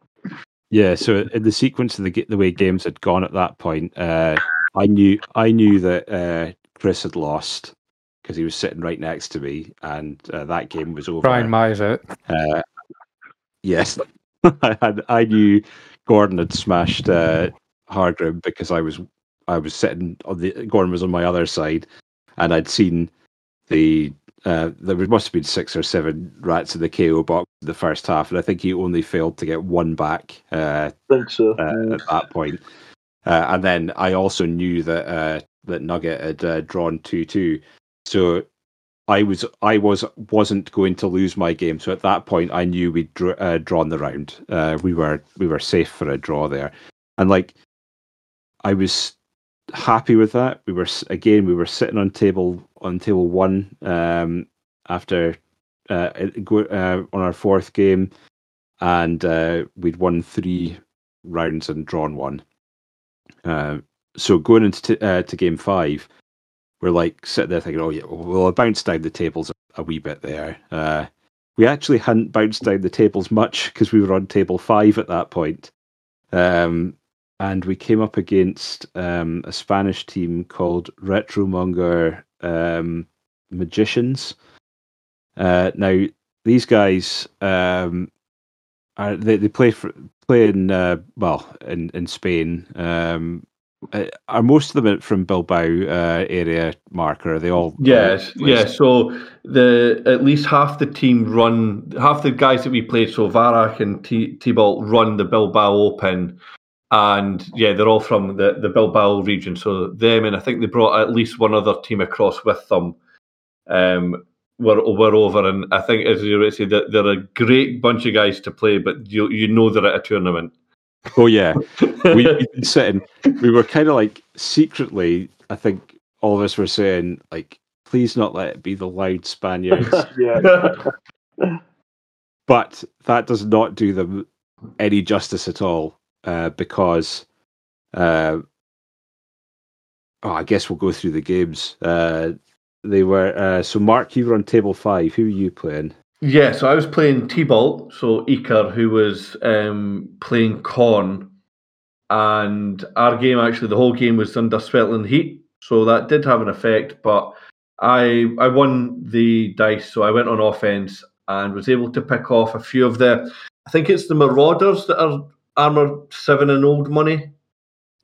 Speaker 1: yeah. So in the sequence of the the way games had gone at that point, uh, I knew I knew that uh, Chris had lost because he was sitting right next to me, and uh, that game was over.
Speaker 4: Brian Myers out.
Speaker 1: Uh, yes, I had I knew Gordon had smashed uh, Hargrim because I was I was sitting on the Gordon was on my other side, and I'd seen the uh, there must have been six or seven rats in the KO box in the first half, and I think he only failed to get one back. Uh,
Speaker 2: so.
Speaker 1: uh, at that point. Uh, and then I also knew that uh, that Nugget had uh, drawn two two, so I was I was wasn't going to lose my game. So at that point, I knew we'd dr- uh, drawn the round. Uh, we were we were safe for a draw there, and like I was happy with that. We were again we were sitting on table on table one um, after uh, uh, on our fourth game, and uh, we'd won three rounds and drawn one. Uh, so going into t- uh, to game five, we're like sitting there thinking, "Oh yeah, we'll have bounced down the tables a, a wee bit there." Uh, we actually hadn't bounced down the tables much because we were on table five at that point. Um, and we came up against um, a Spanish team called Retromonger um, Magicians. Uh, now these guys um, are they, they play for play in uh, well in in Spain. Um, uh, are most of them from Bilbao uh, area? Mark, or are they all?
Speaker 3: Yes,
Speaker 1: all
Speaker 3: yeah. So the at least half the team run, half the guys that we played. So Varak and T Tibalt run the Bilbao Open, and yeah, they're all from the the Bilbao region. So them, and I think they brought at least one other team across with them. Um, were were over, and I think as you say, that they're a great bunch of guys to play, but you you know they're at a tournament.
Speaker 1: Oh yeah, we, we'd been sitting. We were kind of like secretly. I think all of us were saying like, please not let it be the loud Spaniards.
Speaker 2: yeah.
Speaker 1: but that does not do them any justice at all uh, because uh, oh, I guess we'll go through the games. Uh, they were uh, so Mark, you were on table five. Who were you playing?
Speaker 3: Yeah, so I was playing T-Bolt, so Iker, who was um, playing Khorne, and our game actually the whole game was under Sweltering Heat, so that did have an effect. But I I won the dice, so I went on offense and was able to pick off a few of the. I think it's the Marauders that are armor seven and old money.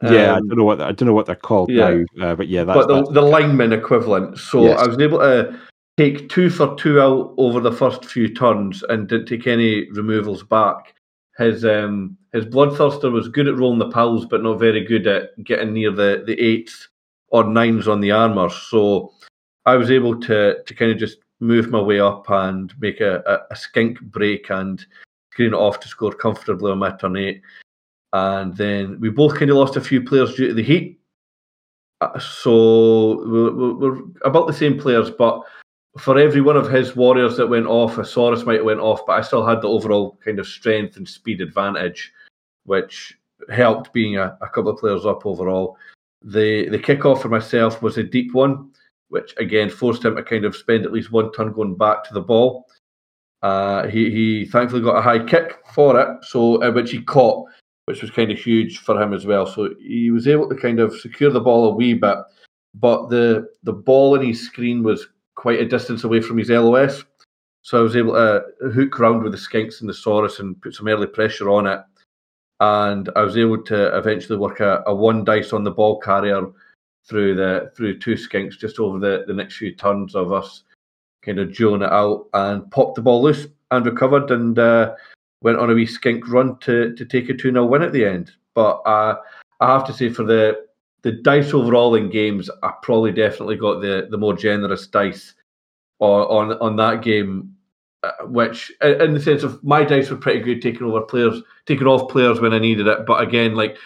Speaker 1: yeah, I
Speaker 3: Um,
Speaker 1: don't know what I don't know what they're called
Speaker 3: yeah.
Speaker 1: now, uh, but yeah, that's,
Speaker 3: but the,
Speaker 1: that's
Speaker 3: the lineman equivalent. So
Speaker 1: Yes.
Speaker 3: I was able to take two for two out over the first few turns and didn't take any removals back. His um his bloodthirster was good at rolling the pals, but not very good at getting near the the eights or nines on the armor. So I was able to to kind of just move my way up and make a, a, a skink break and screen it off to score comfortably on my turn eight. And then we both kind of lost a few players due to the heat. Uh, So we're, we're- about the same players, but for every one of his warriors that went off, a Saurus might have went off, but I still had the overall kind of strength and speed advantage, which helped being a, a couple of players up overall. The the kickoff for myself was a deep one, which again forced him to kind of spend at least one turn going back to the ball. Uh, he he thankfully got a high kick for it, so uh, which he caught, which was kind of huge for him as well. So he was able to kind of secure the ball a wee bit, but the the ball in his screen was quite a distance away from his LOS. So I was able to hook round with the skinks and the Saurus and put some early pressure on it. And I was able to eventually work a, a one dice on the ball carrier through the through two skinks just over the, the next few turns of us kind of dueling it out and popped the ball loose and recovered and uh, went on a wee skink run to to take a 2 0 win at the end. But uh, I have to say for the the dice overall in games, I probably definitely got the the more generous dice on on, on that game, uh, which in the sense of my dice were pretty good taking over players, taking off players when I needed it. But again, like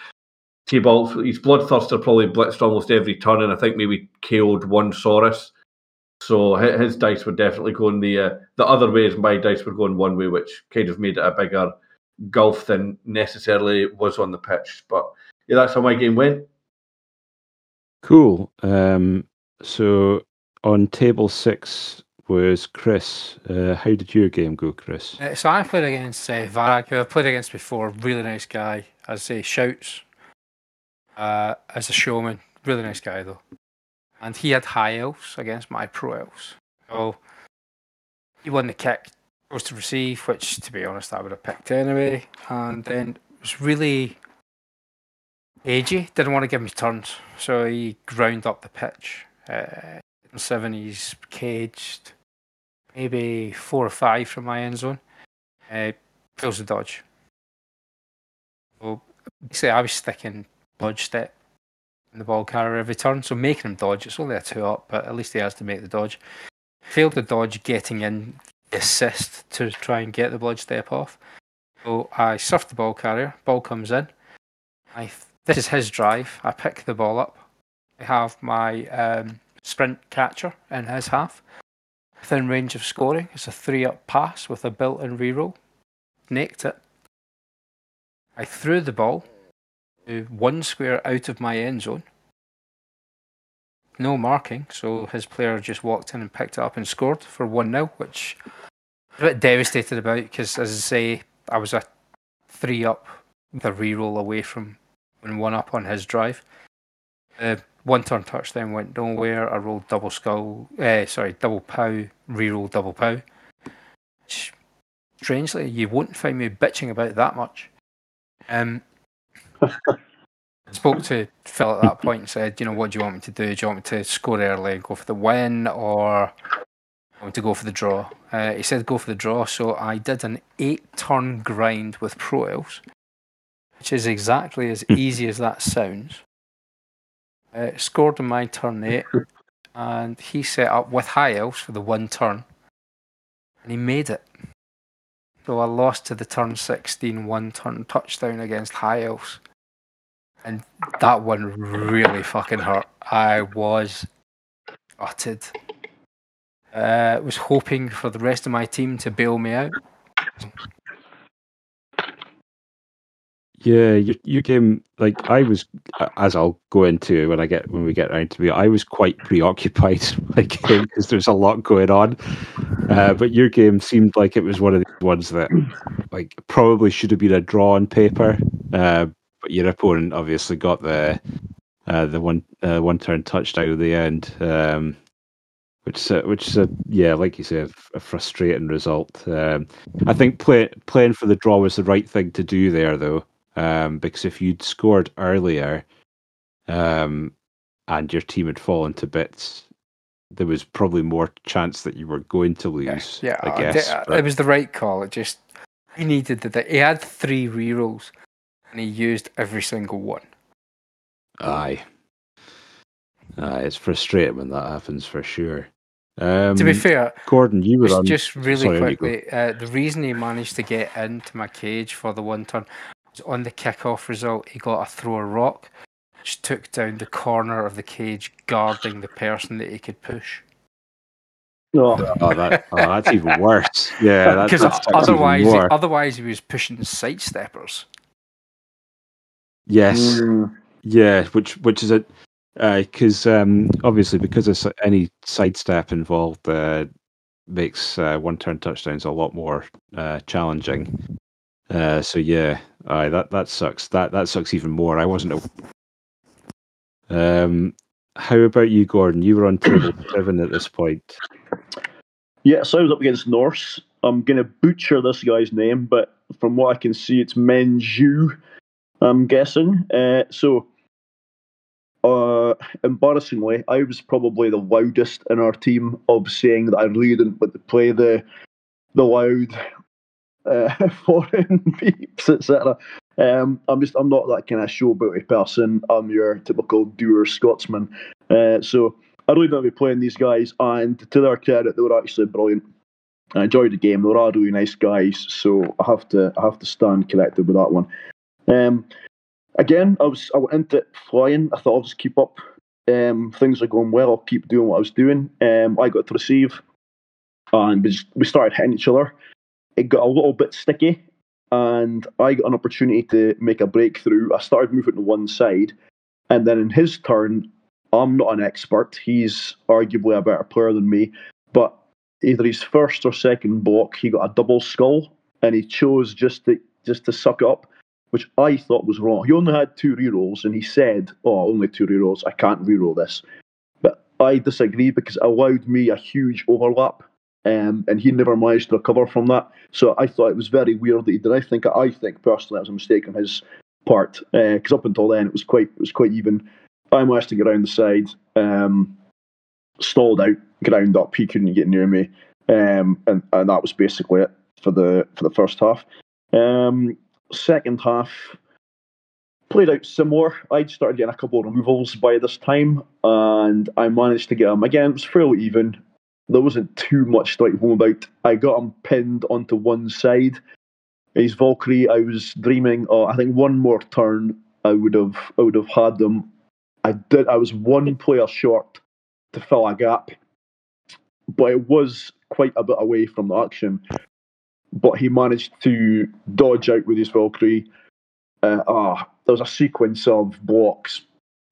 Speaker 3: T-Ball, his Bloodthirster probably blitzed almost every turn, and I think maybe KO'd one Saurus. So hi- his dice were definitely going the uh, the other ways. My dice were going one way, which kind of made it a bigger gulf than necessarily was on the pitch. But yeah, that's how my game went.
Speaker 1: Cool. Um, so on table six was Chris. Uh, how did your game go, Chris?
Speaker 4: Uh, so I played against uh, Varak, who I've played against before. Really nice guy. As I say, shouts uh, as a showman. Really nice guy though. And he had high elves against my pro elves. So he won the kick goes to receive, which to be honest I would have picked anyway, and then it was really agey. Didn't want to give me turns, so he ground up the pitch. Uh, seven, he's caged, maybe four or five from my end zone. Uh, fails the dodge. So basically, I was sticking dodge step the ball carrier every turn, so making him dodge. It's only a two up, but at least he has to make the dodge. Failed the dodge, getting in assist to try and get the blood step off. So I surf the ball carrier. Ball comes in. I this is his drive. I pick the ball up. I have my um, sprint catcher in his half. Within range of scoring, it's a three up pass with a built in reroll. Naked it. I threw the ball to one square out of my end zone. No marking, so his player just walked in and picked it up and scored for 1 0, which I'm a bit devastated about because, as I say, I was a three up with a reroll away from and one up on his drive. Uh, one turn touch then went nowhere. I rolled double skull, uh, sorry, double pow, re-roll double pow. Which, strangely, you won't find me bitching about that much. Um, spoke to Phil at that point and said, you know, what do you want me to do? Do you want me to score early and go for the win, or want to go for the draw? Uh, he said go for the draw, so I did an eight-turn grind with Pro Elves, which is exactly as easy as that sounds. Uh, scored in my turn eight, and he set up with High Elves for the one turn, and he made it. So I lost to the turn 16 one turn touchdown against High Elves. And that one really fucking hurt. I was gutted. Uh, was hoping for the rest of my team to bail me out.
Speaker 1: Yeah, you, your game, like I was, as I'll go into when I get when we get around to it, I was quite preoccupied because there's a lot going on. Uh, but your game seemed like it was one of the ones that, like, probably should have been a draw on paper. Uh, but your opponent obviously got the uh, the one uh, one turn touchdown at the end, um, which uh, which is a yeah, like you say, a, a frustrating result. Um, I think play, playing for the draw was the right thing to do there, though, um, because if you'd scored earlier, um, and your team had fallen to bits, there was probably more chance that you were going to lose.
Speaker 4: Yeah,
Speaker 1: I
Speaker 4: uh,
Speaker 1: guess.
Speaker 4: th-
Speaker 1: but-
Speaker 4: it was the right call. It just he needed that. he had three rerolls, and he used every single one.
Speaker 1: Aye. Aye, it's frustrating when that happens for sure. Um,
Speaker 4: to be fair,
Speaker 1: Gordon, you were
Speaker 4: just,
Speaker 1: on.
Speaker 4: just really
Speaker 1: sorry, on you go.
Speaker 4: quickly, uh, the reason he managed to get into my cage for the one turn was on the kickoff result. He got a throw a rock, which took down the corner of the cage guarding the person that he could push.
Speaker 2: Oh,
Speaker 1: Oh, that, oh, that's even worse. Yeah,
Speaker 4: Because
Speaker 1: that's, that's
Speaker 4: otherwise,
Speaker 1: even
Speaker 4: he, otherwise he was pushing sidesteppers.
Speaker 1: Yes,
Speaker 2: mm,
Speaker 1: yeah, which which is a because um, obviously because of s- any sidestep involved uh, makes uh, one turn touchdowns a lot more uh, challenging. Uh, so yeah, aye, that that sucks. That that sucks even more. I wasn't. A... Um, how about you, Gordon? You were on table seven at this point.
Speaker 2: Yeah, so I was up against Norse. I'm going to butcher this guy's name, but from what I can see, it's Menju, I'm guessing. Uh, so, uh, embarrassingly, I was probably the loudest in our team of saying that I really didn't want to play the the loud uh, foreign beeps, etc. Um, I'm just I'm not that kind of showboaty person. I'm your typical doer Scotsman. Uh, so I really don't be playing these guys, and to their credit, they were actually brilliant. I enjoyed the game. They were all really nice guys, so I have to I have to stand corrected with that one. Um, again, I was I went into it flying. I thought I'll just keep up. Um, things are going well. I'll keep doing what I was doing. Um, I got to receive, and we, just, we started hitting each other. It got a little bit sticky, and I got an opportunity to make a breakthrough. I started moving to one side, and then in his turn, I'm not an expert. He's arguably a better player than me, but either his first or second block, he got a double skull, and he chose just to just to suck up, which I thought was wrong. He only had two rerolls, and he said, "Oh, only two rerolls. I can't reroll this." But I disagree because it allowed me a huge overlap um, and he never managed to recover from that. So I thought it was very weird that he did. I think I think personally it was a mistake on his part because uh, up until then it was quite it was quite even. I managed to get around the side, um, stalled out, ground up. He couldn't get near me, um, and and that was basically it for the for the first half. Um, second half played out some more. I'd started getting a couple of removals by this time, and I managed to get him again. It was fairly even. There wasn't too much to write home about. I got him pinned onto one side. His Valkyrie, I was dreaming. Oh, I think one more turn, I would have, I would have had them. I did. I was one player short to fill a gap, but it was quite a bit away from the action. But he managed to dodge out with his Valkyrie. Uh, ah, there was a sequence of blocks,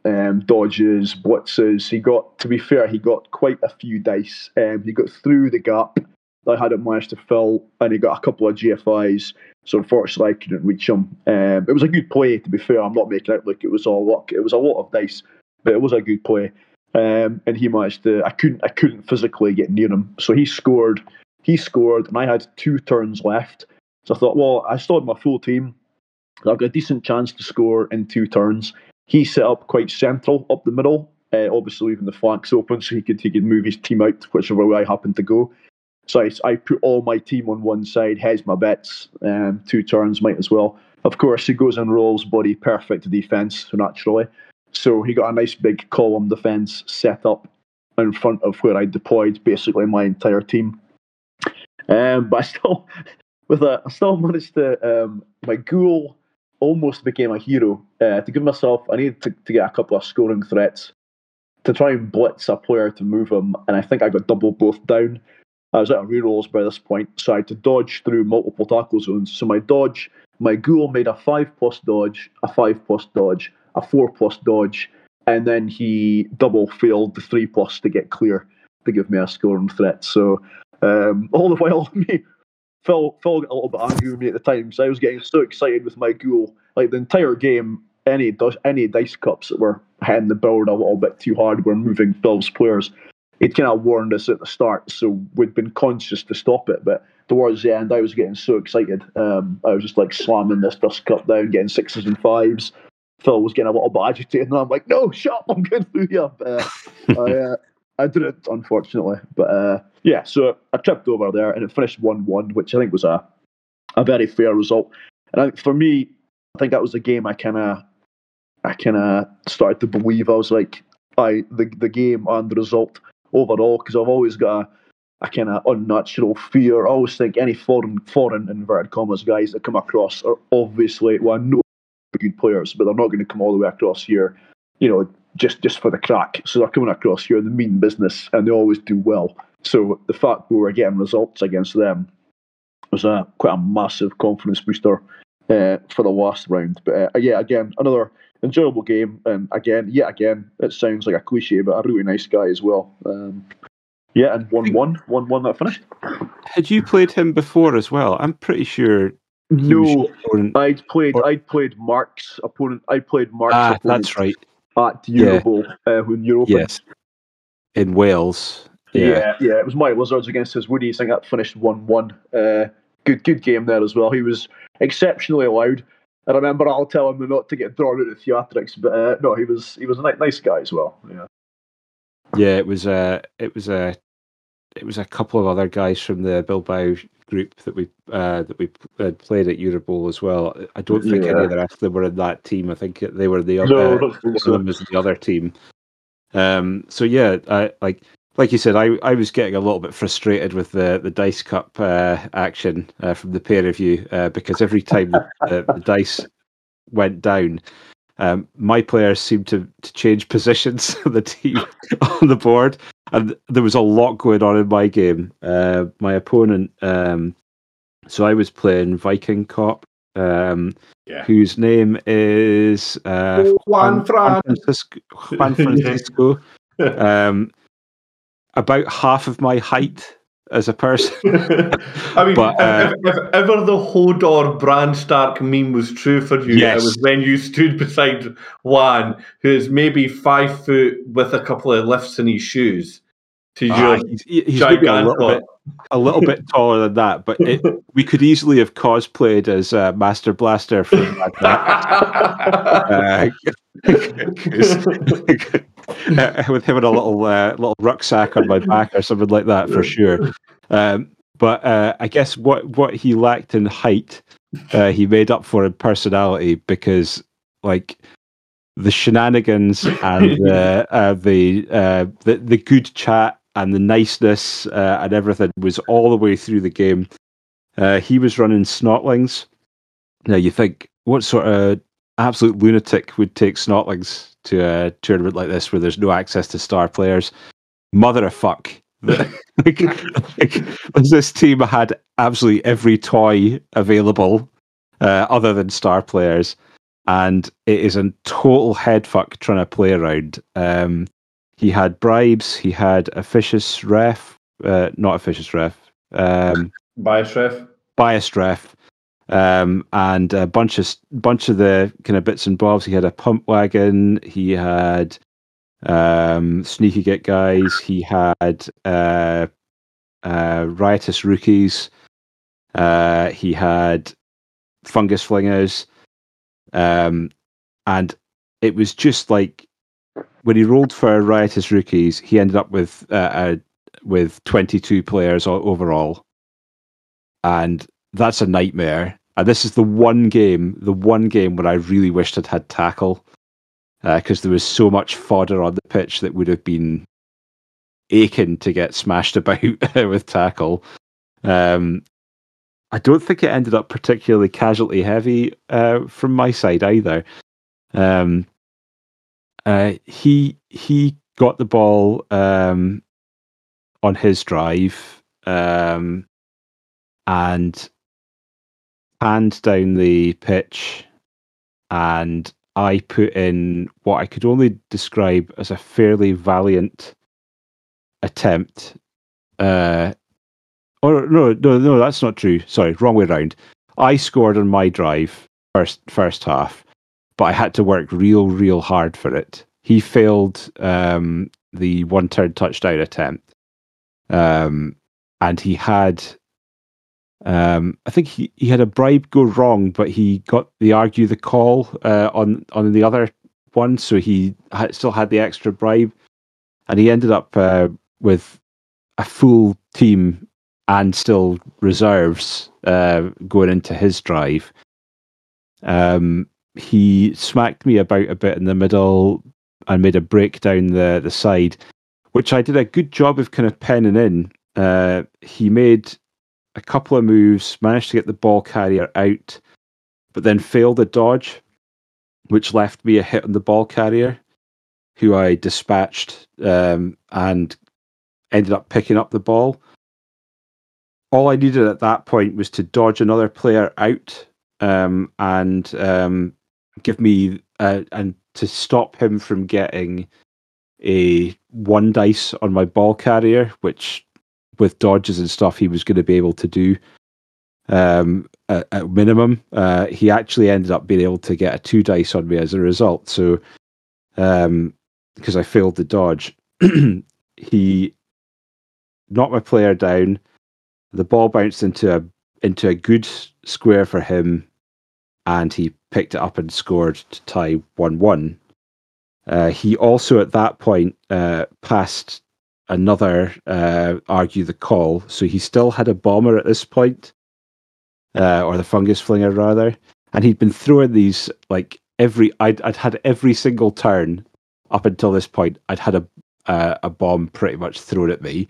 Speaker 2: um, dodges, blitzes. He got, to be fair, he got quite a few dice. Um, he got through the gap that I hadn't managed to fill, and he got a couple of GFIs. So unfortunately, I couldn't reach him. Um, it was a good play, to be fair. I'm not making it look it was all luck. It was a lot of dice, but it was a good play. Um, and he managed to. I couldn't. I couldn't physically get near him. So he scored. He scored, and I had two turns left. So I thought, well, I still had my full team. So I've got a decent chance to score in two turns. He set up quite central up the middle, uh, obviously leaving the flanks open so he could he could move his team out whichever way I happened to go. So I, I put all my team on one side, hedge my bets, um, two turns might as well. Of course, he goes and rolls body perfect defence naturally. So he got a nice big column defence set up in front of where I deployed basically my entire team. Um, but I still, with a, I still managed to um, my ghoul almost became a hero. Uh, to give myself, I needed to, to get a couple of scoring threats to try and blitz a player to move him, and I think I got double both down. I was out of rerolls by this point, so I had to dodge through multiple tackle zones. So my dodge, my ghoul made a five plus dodge, a five plus dodge, a four plus dodge, and then he double failed the three plus to get clear to give me a scoring threat. So um, all the while, me Phil Phil got a little bit angry with me at the time because I was getting so excited with my ghoul. Like the entire game, any any dice cups that were hitting the board a little bit too hard were moving Phil's players. He'd kind of warned us at the start, so we'd been conscious to stop it. But towards the end, I was getting so excited. Um, I was just like slamming this dust cup down, getting sixes and fives. Phil was getting a little bit agitated, and I'm like, "No, shut up! I'm going through here." Uh, I, uh, I didn't, unfortunately. But uh, yeah, so I tripped over there and it finished 1 1, which I think was a, a very fair result. And I think for me, I think that was the game I kind of I kind of started to believe. I was like, I the the game and the result overall because I've always got a, a kind of unnatural fear. I always think any foreign foreign inverted commas guys that come across are obviously well, I know good players, but they're not going to come all the way across here. You know, just just for the crack. So they're coming across here, in the mean business, and they always do well. So the fact we were getting results against them was a quite a massive confidence booster uh, for the last round. But uh, yeah, again, another enjoyable game, and again, yet again, it sounds like a cliche, but a really nice guy as well. Um, yeah, and one one one one that finished.
Speaker 1: Had you played him before as well? I'm pretty sure.
Speaker 2: No, I'd played. Or... I'd played Mark's opponent. I played Mark's.
Speaker 1: Ah,
Speaker 2: opponent.
Speaker 1: that's right
Speaker 2: at Eurobowl yeah. uh, when.
Speaker 1: Yes. In Wales.
Speaker 2: Yeah. yeah, yeah, it was my Wizards against his Woody. I think that finished one-one. Uh, good, good game there as well. He was exceptionally loud. I remember I'll tell him not to get drawn into theatrics, but uh, no, he was he was a nice guy as well. Yeah,
Speaker 1: yeah, it was a it was a it was a couple of other guys from the Bilbao group that we uh, that we had played at Eurobowl as well. I don't think yeah. any of the rest of them were in that team. I think they were the other. No, one of them was the other team. Um, so yeah, I like like you said, I, I was getting a little bit frustrated with the the dice cup uh, action uh, from the pair of you uh, because every time the, the, dice went down, um, my players seemed to, to change positions of the team on the board, and there was a lot going on in my game. Uh, my opponent, um, so I was playing Viking Cop, um, yeah. whose name is uh,
Speaker 3: Juan, Juan,
Speaker 1: Francisco. Juan Francisco. um, about half of my height as a person.
Speaker 3: I mean, but, uh, if, if, ever the Hodor Bran Stark meme was true for you, yes. it was when you stood beside Juan, who is maybe five foot with a couple of lifts in his shoes,
Speaker 1: Ah, he's, he's maybe a little bit a little bit taller than that, but it, we could easily have cosplayed as uh, Master Blaster from Max. uh, with him in a little uh, little rucksack on my back or something like that for sure. Um, but uh, I guess what what he lacked in height, uh, he made up for in personality because like the shenanigans and the uh, the, uh, the the good chat and the niceness uh, and everything was all the way through the game. Uh, he was running snotlings. Now you think, what sort of absolute lunatic would take snotlings to a tournament like this where there's no access to star players? Mother of fuck. like, like, this team had absolutely every toy available uh, other than star players, and it is a total headfuck trying to play around. Um, he had bribes. He had officious ref, uh, not officious ref, um,
Speaker 3: bias ref,
Speaker 1: biased ref, um, and a bunch of bunch of the kind of bits and bobs. He had a pump wagon. He had um, sneaky git guys. He had uh, uh, riotous rookies. Uh, he had fungus flingers, um, and it was just like when he rolled for riotous rookies, he ended up with uh, with 22 players overall, and that's a nightmare. And this is the one game, the one game where I really wished I'd had tackle, because uh, there was so much fodder on the pitch that would have been aching to get smashed about with tackle. Um, I don't think it ended up particularly casualty heavy uh, from my side either. Um, uh, he he got the ball um, on his drive um, and panned down the pitch, and I put in what I could only describe as a fairly valiant attempt. Uh, or no, no, no, that's not true. Sorry, wrong way around. I scored on my drive first first half, but I had to work real, real hard for it. He failed um, the one turn touchdown attempt, um, and he had, um, I think he, he had a bribe go wrong, but he got the argue the call uh, on on the other one, so he had, still had the extra bribe, and he ended up uh, with a full team and still reserves uh, going into his drive. Um, he smacked me about a bit in the middle and made a break down the the side, which I did a good job of kind of penning in. Uh, he made a couple of moves, managed to get the ball carrier out, but then failed a dodge, which left me a hit on the ball carrier, who I dispatched um, and ended up picking up the ball. All I needed at that point was to dodge another player out um, and um, give me uh, and to stop him from getting a one dice on my ball carrier, which with dodges and stuff he was going to be able to do um, at, at, minimum. Uh, he actually ended up being able to get a two dice on me as a result. So um, because I failed the dodge, he knocked my player down. The ball bounced into a into a good square for him, and he picked it up and scored to tie 1 1. Uh, he also, at that point, uh, passed another uh, argue the call. So he still had a bomber at this point, uh, or the fungus flinger rather. And he'd been throwing these like every. I'd, I'd had every single turn up until this point. I'd had a uh, a bomb pretty much thrown at me,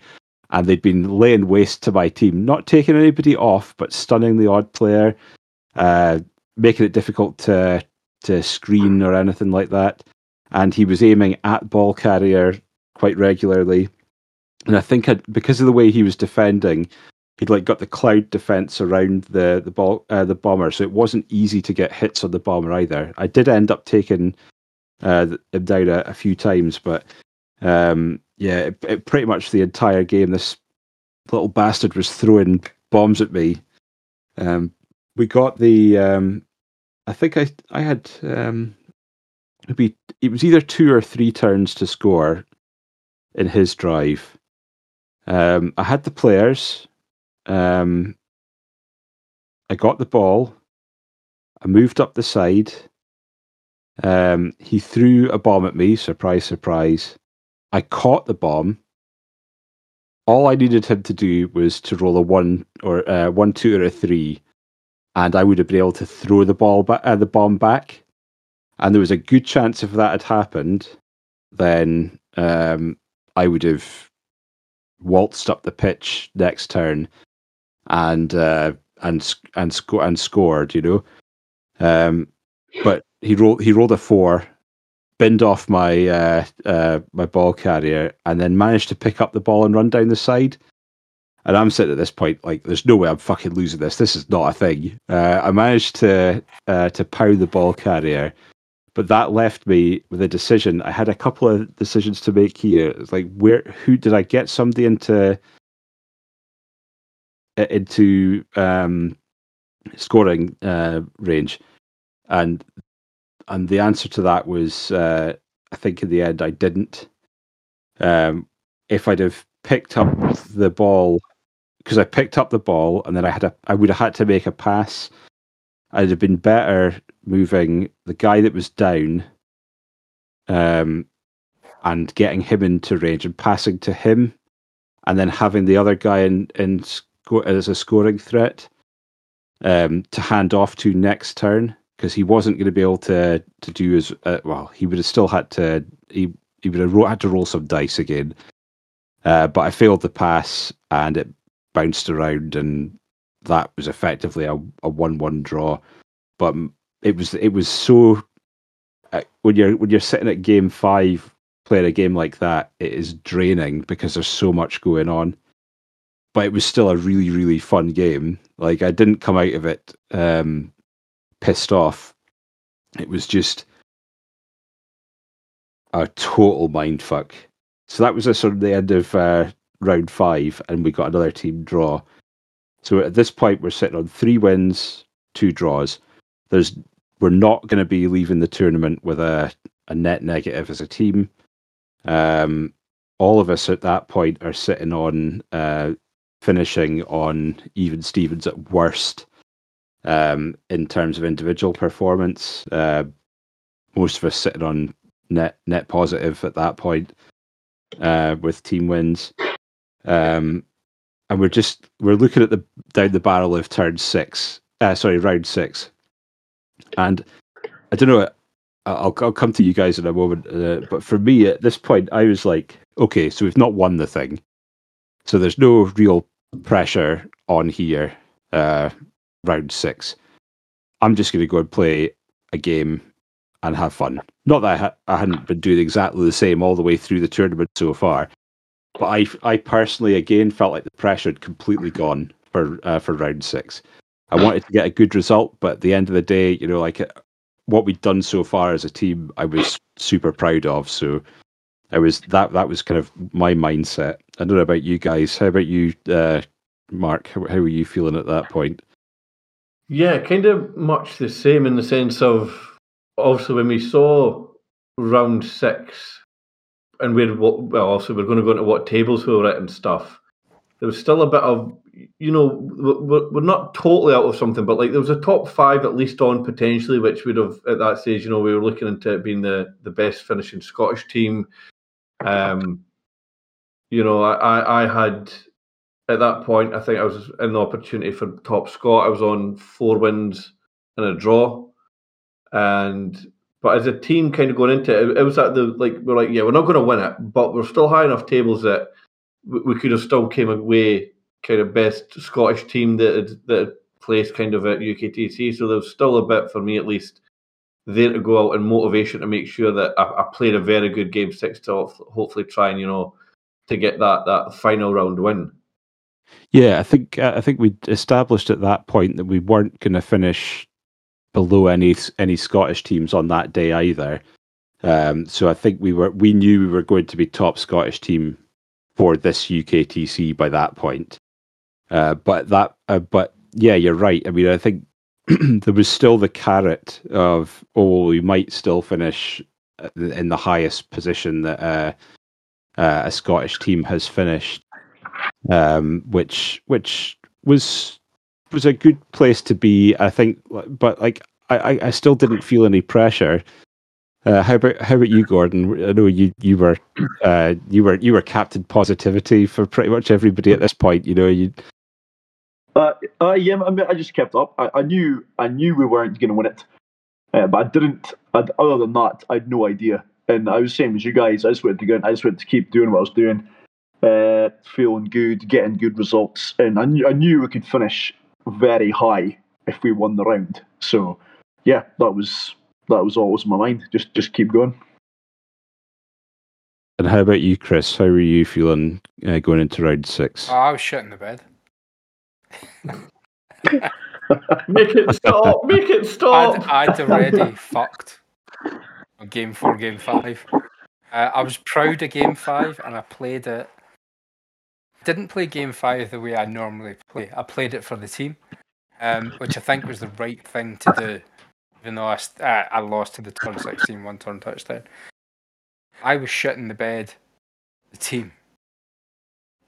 Speaker 1: and they'd been laying waste to my team, not taking anybody off, but stunning the odd player, uh, making it difficult to to screen or anything like that. And he was aiming at ball carrier quite regularly. And I think I'd, because of the way he was defending, he'd like got the cloud defense around the the ball uh, the bomber, so it wasn't easy to get hits on the bomber either. I did end up taking uh, him down a, a few times, but um, yeah, it, it, pretty much the entire game, this little bastard was throwing bombs at me. Um, we got the um, I think I I had um, it was either two or three turns to score in his drive, Um, I had the players. Um, I got the ball. I moved up the side. Um, he threw a bomb at me. Surprise, surprise. I caught the bomb. All I needed him to do was to roll a one or uh, one, two, or a three, and I would have been able to throw the ball back, uh, the bomb back. And there was a good chance if that had happened, then um, I would have waltzed up the pitch next turn and uh, and and and scored. You know, um, but he rolled he rolled a four, binned off my uh, uh, my ball carrier, and then managed to pick up the ball and run down the side. And I'm sitting at this point like, there's no way I'm fucking losing this. This is not a thing. Uh, I managed to uh, to pound the ball carrier, but that left me with a decision. I had a couple of decisions to make here. It's like, where who did I get somebody into into um, scoring uh, range? And and the answer to that was, uh, I think in the end, I didn't. Um, if I'd have picked up the ball, because I picked up the ball and then I had a, I would have had to make a pass. I'd have been better moving the guy that was down, um, and getting him into range and passing to him, and then having the other guy in in sco- as a scoring threat, um, to hand off to next turn because he wasn't going to be able to to do as uh, well. He would have still had to he he would have ro- had to roll some dice again. Uh, but I failed the pass and it bounced around, and that was effectively a, a one-one draw. But it was it was so uh, when you're when you're sitting at game five playing a game like that, it is draining because there's so much going on. But it was still a really really fun game. Like I didn't come out of it um, pissed off. It was just a total mind fuck. So that was a sort of the end of uh, round five, and we got another team draw. So at this point, we're sitting on three wins, two draws. There's we're not going to be leaving the tournament with a, a net negative as a team. Um, all of us at that point are sitting on uh, finishing on even Stevens at worst um, in terms of individual performance. Uh, most of us sitting on net net positive at that point uh, with team wins, um, and we're just we're looking at the down the barrel of turn six. Uh, sorry, round six, and I don't know. I'll I'll come to you guys in a moment, uh, but for me at this point, I was like, okay, so we've not won the thing, so there's no real pressure on here. Uh, round six. I'm just going to go and play a game and have fun. Not that I, ha- I hadn't been doing exactly the same all the way through the tournament so far, but I, I personally again felt like the pressure had completely gone for uh, for round six. I wanted to get a good result, but at the end of the day, you know, like what we'd done so far as a team, I was super proud of. So I was that that was kind of my mindset. I don't know about you guys. How about you, uh, Mark? How, how were you feeling at that point?
Speaker 3: Yeah, kind of much the same in the sense of also when we saw round six, and we're well, also we're going to go into what tables we were at and stuff. There was still a bit of, you know, we're, we're not totally out of something, but like there was a top five at least on potentially, which would have at that stage, you know, we were looking into it being the the best finishing Scottish team. Um, you know, I I had at that point, I think I was in the opportunity for top Scot. I was on four wins and a draw, and but as a team, kind of going into it, it was at the like we're like, yeah, we're not going to win it, but we're still high enough tables that we could have still came away kind of best Scottish team that had, that had placed kind of at UKTC. So there's still a bit for me at least there to go out and motivation to make sure that I, I played a very good game six to hopefully try and you know to get that that final round win.
Speaker 1: Yeah, I think I think we established at that point that we weren't going to finish below any any Scottish teams on that day either. Um, so I think we were we knew we were going to be top Scottish team for this UKTC by that point. Uh, but that uh, but yeah, you're right. I mean, I think there was still the carrot of oh, we might still finish in the highest position that uh, uh, a Scottish team has finished um, which which was was a good place to be. I think, but like I, I still didn't feel any pressure. Uh, how about how about you, Gordon? I know you you were uh, you were you were captain positivity for pretty much everybody at this point. You know you.
Speaker 5: Uh, uh yeah, I, mean, I just kept up. I, I knew I knew we weren't going to win it, uh, but I didn't. I'd, other than that, I had no idea. And I was same as you guys. I just wanted to go. I just wanted to keep doing what I was doing, uh, feeling good, getting good results, and I knew I knew we could finish very high if we won the round. So yeah, that was that was always in my mind. Just just keep going.
Speaker 1: And how about you, Chris? How were you feeling uh, going into round six?
Speaker 4: Oh, I was shitting the bed.
Speaker 3: make it stop! Make it stop!
Speaker 4: I'd, I'd already fucked game four, game five. Uh, I was proud of game five, and I played it. Didn't play game five the way I normally play. I played it for the team, um, which I think was the right thing to do even though I, uh, I lost to the turn 16 one turn touchdown. I was shitting the bed, the team.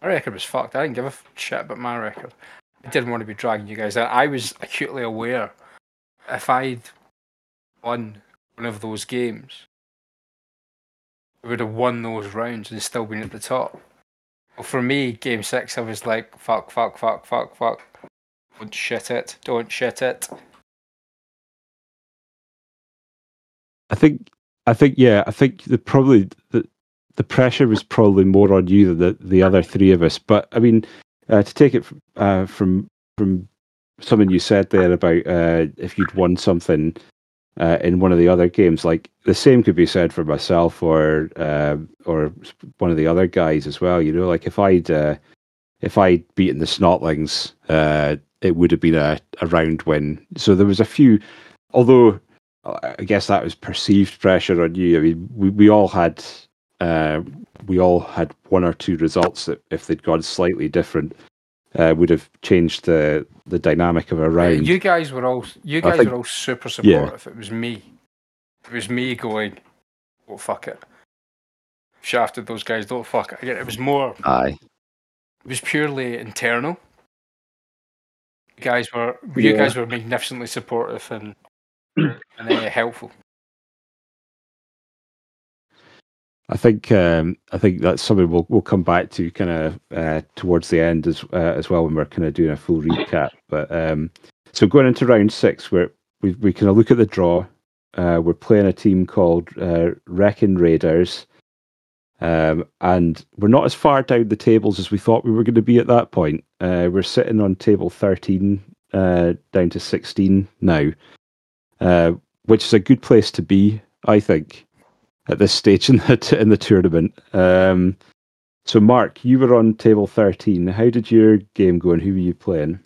Speaker 4: My record was fucked. I didn't give a shit about my record. I didn't want to be dragging you guys out. I was acutely aware if I'd won one of those games, I would have won those rounds and still been at the top. For me, game six, I was like, fuck, fuck, fuck, fuck, fuck. Don't shit it. Don't shit it.
Speaker 1: I think, I think, yeah, I think the probably the the pressure was probably more on you than the, the other three of us. But I mean, uh, to take it from, uh, from from something you said there about uh, if you'd won something uh, in one of the other games, like the same could be said for myself or uh, or one of the other guys as well. You know, like if I'd uh, if I'd beaten the Snotlings, it would have been a, a round win. So there was a few, although I guess that was perceived pressure on you. I mean, we, we all had uh, we all had one or two results that, if they'd gone slightly different, uh, would have changed the the dynamic of a round.
Speaker 4: You guys were all you guys think, were all super supportive. Yeah. It was me. It was me going, "Oh fuck it." Shafted those guys. Don't fuck it. It was more.
Speaker 1: Aye.
Speaker 4: It was purely internal. You guys were you guys were magnificently supportive and and uh, helpful.
Speaker 1: I think um, I think that's something we'll we'll come back to kind of uh, towards the end as uh, as well when we're kind of doing a full recap. But um, so going into round six, we we kind of look at the draw. Uh, we're playing a team called uh, Wrecking Raiders, um, and we're not as far down the tables as we thought we were going to be at that point. Uh, we're sitting on table thirteen, uh, down to sixteen now. Uh, which is a good place to be, I think, at this stage in the in the tournament. Um, so, Mark, you were on table thirteen. How did your game go, and who were you playing?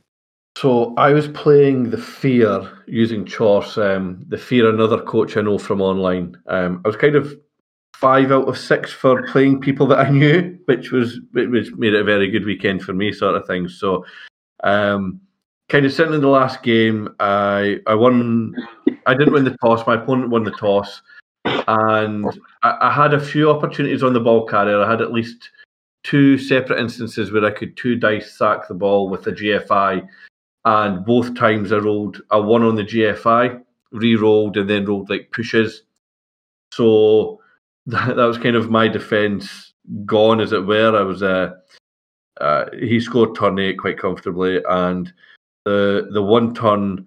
Speaker 3: So I was playing the Fear using Khorne. Um, the Fear, another coach I know from online. Um, I was kind of five out of six for playing people that I knew, which was which made it a very good weekend for me, sort of thing. So, um, kind of sitting in the last game, I I won I didn't win the toss. My opponent won the toss, and I, I, had a few opportunities on the ball carrier. I had at least two separate instances where I could two dice sack the ball with the GFI, and both times I rolled a one on the GFI, re-rolled, and then rolled like pushes. So that, that was kind of my defense gone, as it were. I was uh, uh, he scored turn eight quite comfortably, and the the one turn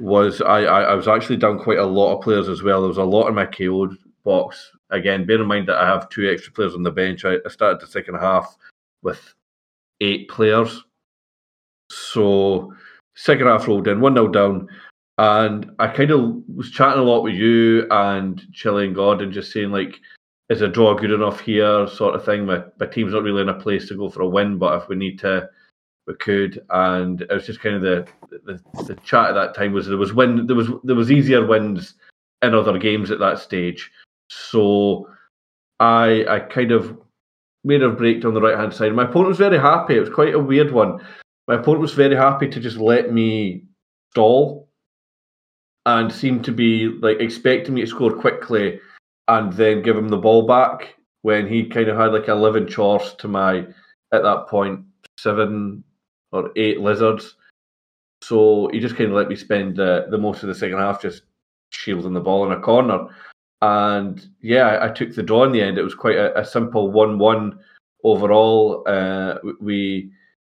Speaker 3: was I, I, I was actually down quite a lot of players as well. There was a lot in my KO box. Again, bear in mind that I have two extra players on the bench. I, I started the second half with eight players. So second half rolled in, one 0 down. And I kind of was chatting a lot with you and Chile and Gordon, just saying like, is a draw good enough here, sort of thing. My my team's not really in a place to go for a win, but if we need to we could, and it was just kind of the, the the chat at that time was there was win there was there was easier wins in other games at that stage. So I I kind of made a break on the right hand side. My opponent was very happy. It was quite a weird one. My opponent was very happy to just let me stall and seemed to be like expecting me to score quickly and then give him the ball back when he kind of had like a living chores to my at that point seven or eight lizards. So he just kind of let me spend the, the most of the second half just shielding the ball in a corner. And yeah, I, I took the draw in the end. It was quite a, a simple 1 1 overall. Uh, we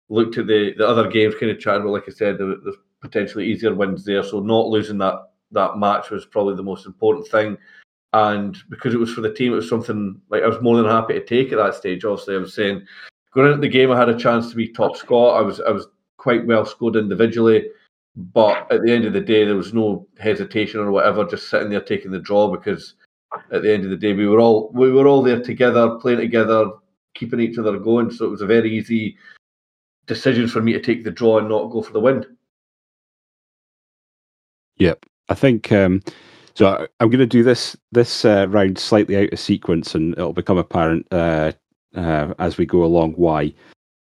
Speaker 3: looked at the, the other games, kind of chatting about, like I said, there, there's potentially easier wins there. So not losing that, that match was probably the most important thing. And because it was for the team, it was something like I was more than happy to take at that stage. Obviously, I was saying going into the game, I had a chance to be top score. I was I was quite well scored individually, but at the end of the day, there was no hesitation or whatever. Just sitting there taking the draw because at the end of the day, we were all we were all there together, playing together, keeping each other going. So it was a very easy decision for me to take the draw and not go for the win.
Speaker 1: Yep, I think um, so. I, am going to do this this uh, round slightly out of sequence, and it'll become apparent uh, uh, as we go along why.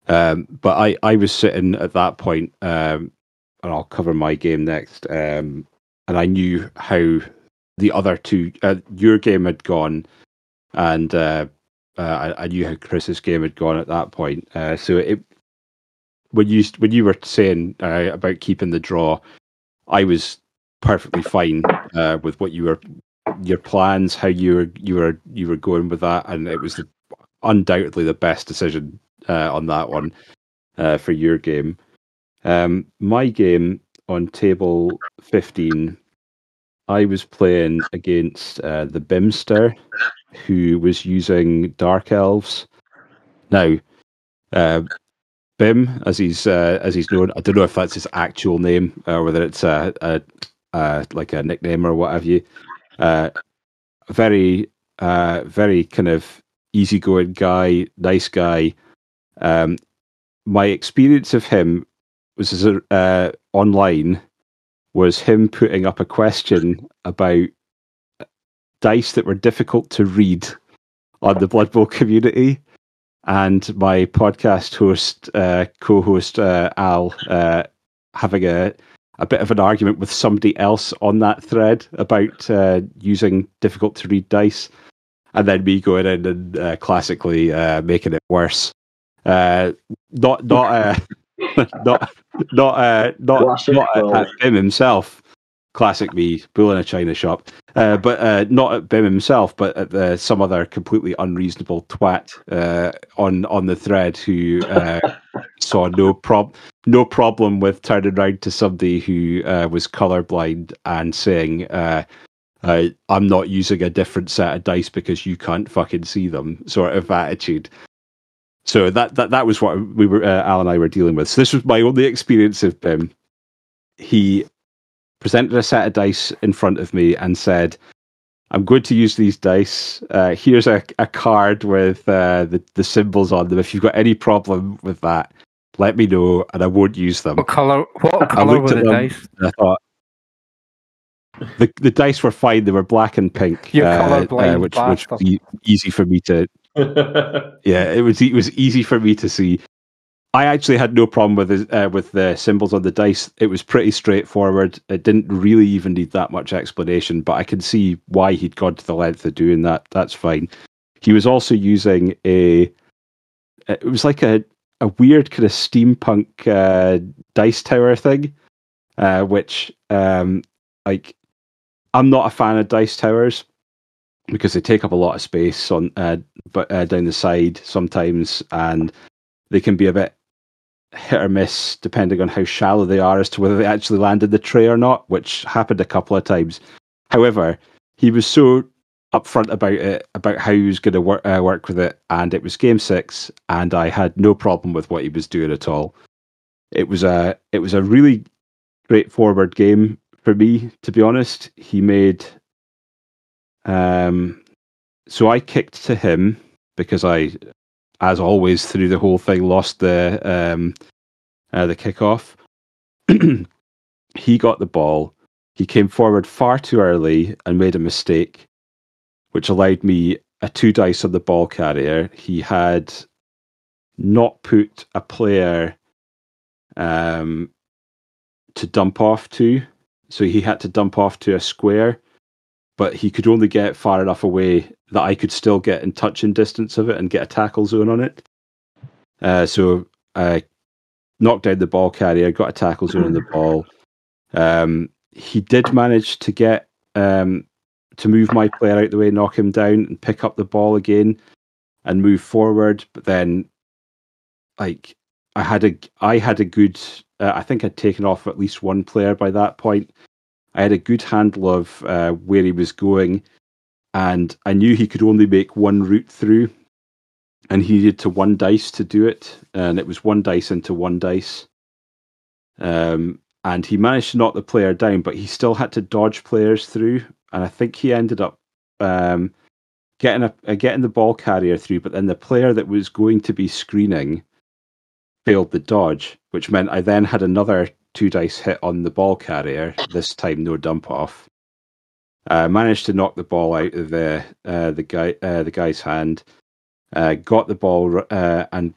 Speaker 1: Um, but I I was sitting at that point, um, and I'll cover my game next. Um, and I knew how the other two, uh, your game had gone, and uh, uh, I, I, knew how Chris's game had gone at that point. Uh, so it when you when you were saying uh, about keeping the draw, I was perfectly fine with what you were your plans, how you were you were you were going with that, and it was the, undoubtedly the best decision uh, on that one uh, for your game. Um, my game on table fifteen, I was playing against uh, the Bimster, who was using Dark Elves. Now, uh, Bim, as he's uh, as he's known. I don't know if that's his actual name or whether it's a, a, a like a nickname or what have you. Uh, very uh, very kind of easygoing guy, nice guy. Um, my experience of him was as a, uh, online was him putting up a question about dice that were difficult to read on the Blood Bowl community and my podcast host, uh, co-host uh, Al, uh, having a a bit of an argument with somebody else on that thread about uh, using difficult to read dice, and then me going in and uh, classically uh, making it worse. not not not not not not, not at him himself classic me, bull in a china shop. Uh, but uh, not at Bim himself, but at the, some other completely unreasonable twat uh, on on the thread who uh, saw no prob no problem with turning around to somebody who uh, was colorblind and saying. Uh, I'm not using a different set of dice because you can't fucking see them, sort of attitude. So that that that was what we were Al and I were dealing with. So this was my only experience of him. He presented a set of dice in front of me and said, I'm going to use these dice. Uh, here's a, a card with uh, the, the symbols on them. If you've got any problem with that, let me know and I won't use them.
Speaker 4: What color? What color were the dice?
Speaker 1: I thought the the dice were fine. They were black and pink,
Speaker 4: You're uh, uh,
Speaker 1: which which was e- easy for me to. yeah, it was it was easy for me to see. I actually had no problem with uh, with the symbols on the dice. It was pretty straightforward. It didn't really even need that much explanation, but I can see why he'd gone to the length of doing that. That's fine. He was also using a. It was like a a weird kind of steampunk uh, dice tower thing, uh, which um, like I'm not a fan of dice towers because they take up a lot of space on uh, but uh, down the side sometimes, and they can be a bit hit or miss depending on how shallow they are as to whether they actually landed the tray or not, which happened a couple of times. However, he was so upfront about it, about how he was going to work uh, work with it, and it was game six, and I had no problem with what he was doing at all. It was a it was a really straightforward game for me, to be honest. He made um, so I kicked to him because I as always through the whole thing, lost the um, uh, the kickoff. he got the ball. He came forward far too early and made a mistake, which allowed me a two dice on the ball carrier. He had not put a player um, to dump off to, so he had to dump off to a square, but he could only get far enough away that I could still get in touch and distance of it and get a tackle zone on it. Uh, so I knocked down the ball carrier, got a tackle zone on the ball. Um, he did manage to get um, to move my player out the way, knock him down, and pick up the ball again and move forward. But then, like I had a I had a good. Uh, I think I'd taken off at least one player by that point. I had a good handle of uh, where he was going, and I knew he could only make one route through, and he needed to one dice to do it, and it was one dice into one dice. Um, and he managed to knock the player down, but he still had to dodge players through, and I think he ended up um, getting a, uh, getting the ball carrier through, but then the player that was going to be screening failed the dodge, which meant I then had another two dice hit on the ball carrier. This time, no dump off. Uh, managed to knock the ball out of the uh, the guy uh, the guy's hand. Uh, got the ball uh, and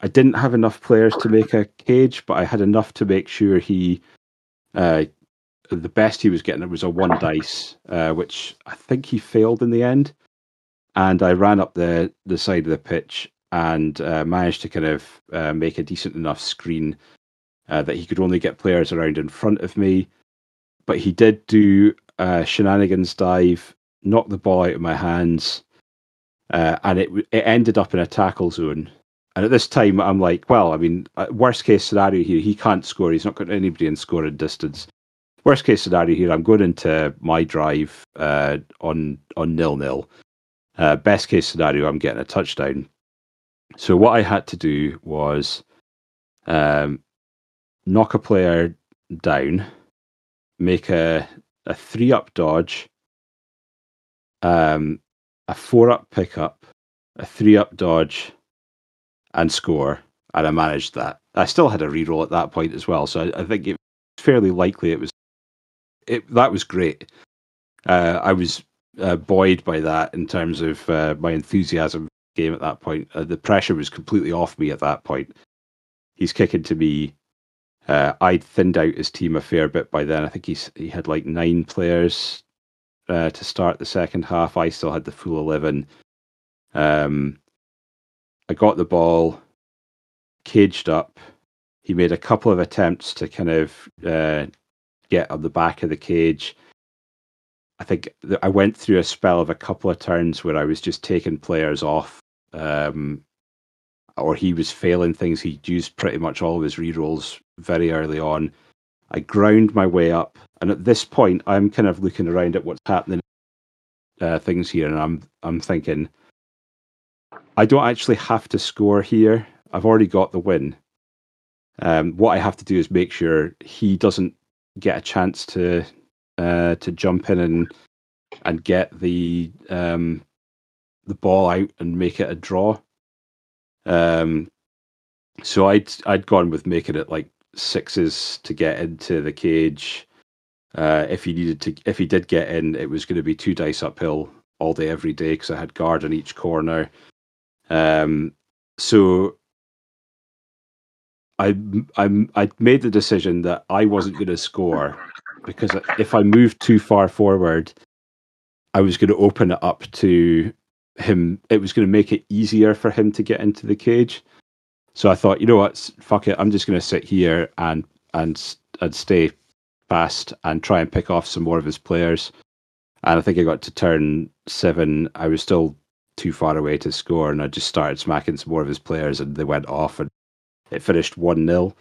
Speaker 1: I didn't have enough players to make a cage, but I had enough to make sure he uh, the best he was getting it was a one dice, which I think he failed in the end. And I ran up the the side of the pitch and uh, managed to kind of uh, make a decent enough screen uh, that he could only get players around in front of me. But he did do shenanigans dive, knock the ball out of my hands, uh, and it it ended up in a tackle zone. And at this time, I'm like, well, I mean, uh, worst case scenario here, he can't score. He's not got anybody in scoring distance. Worst case scenario here, I'm going into my drive uh, on on nil nil. best case scenario, I'm getting a touchdown so what I had to do was um, knock a player down, make a a three up dodge, um, a four up pickup, a three up dodge, and score. And I managed that. I still had a reroll at that point as well, so I, I think it fairly likely it was. It that was great. Uh, I was uh, buoyed by that in terms of uh, my enthusiasm game at that point. Uh, the pressure was completely off me at that point. He's kicking to me. Uh, I'd thinned out his team a fair bit by then. I think he's he had like nine players uh, to start the second half. I still had the full eleven. Um, I got the ball, caged up. He made a couple of attempts to kind of uh, get on the back of the cage. I think I went through a spell of a couple of turns where I was just taking players off um, or he was failing things. He used pretty much all of his rerolls very early on. I ground my way up, and at this point, I'm kind of looking around at what's happening, uh, things here, and I'm I'm thinking, I don't actually have to score here. I've already got the win. Um, what I have to do is make sure he doesn't get a chance to uh, to jump in and and get the um, the ball out and make it a draw. Um, so I'd I'd gone with making it like sixes to get into the cage. Uh, if he needed to, if he did get in, it was going to be two dice uphill all day, every day because I had guard on each corner. Um, so I I I made the decision that I wasn't going to score because if I moved too far forward, I was going to open it up to him it was going to make it easier for him to get into the cage. So I thought, you know what, fuck it, I'm just going to sit here and and and stay fast and try and pick off some more of his players. And I think I got to turn seven. I was still too far away to score, and I just started smacking some more of his players, and they went off, and it finished one 0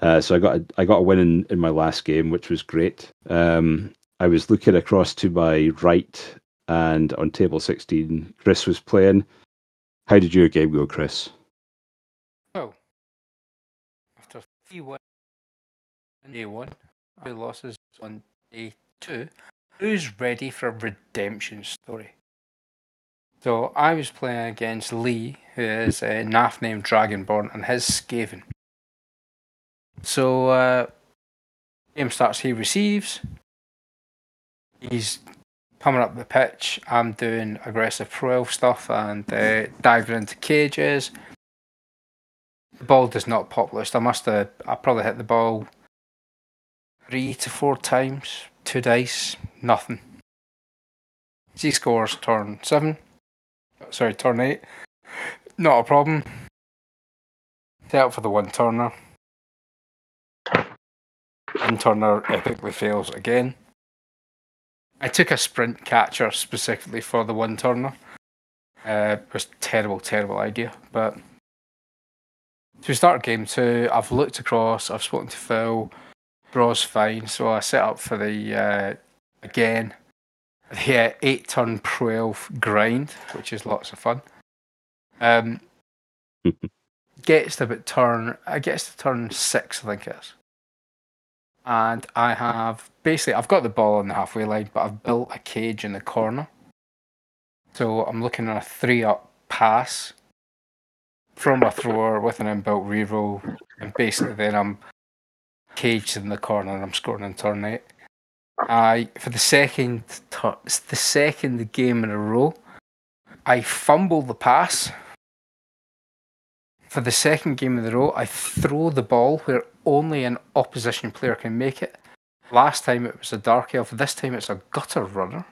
Speaker 1: uh, so I got a, I got a win in, in my last game, which was great. Um, I was looking across to my right and on table 16, Chris was playing. How did your game go, Chris?
Speaker 4: Oh, after three wins on day one, two losses on day two, who's ready for a redemption story? So I was playing against Lee, who is a NAF named Dragonborn, and his Skaven. So uh, game starts, he receives. He's coming up the pitch, I'm doing aggressive pro stuff and uh, diving into cages. The ball does not pop list. I must have, I probably hit the ball three to four times, two dice, nothing. Z scores turn seven, sorry, turn eight. Not a problem. Set up for the one turner. one turner epically fails again. I took a sprint catcher specifically for the one turner. Uh, it was terrible, terrible idea. But to start game two, I've looked across, I've spoken to Phil, draw's fine, so I set up for the uh, again the uh, eight turn elf grind, which is lots of fun. Um, gets to about turn, I gets to turn six, I think it is. And I have basically, I've got the ball on the halfway line, but I've built a cage in the corner. So I'm looking at a three up pass from a thrower with an inbuilt reroll, and basically then I'm caged in the corner and I'm scoring in turn eight. I for the second the second game in a row, I fumble the pass. For the second game in a row, I throw the ball where only an opposition player can make it. Last time it was a dark elf. This time it's a gutter runner.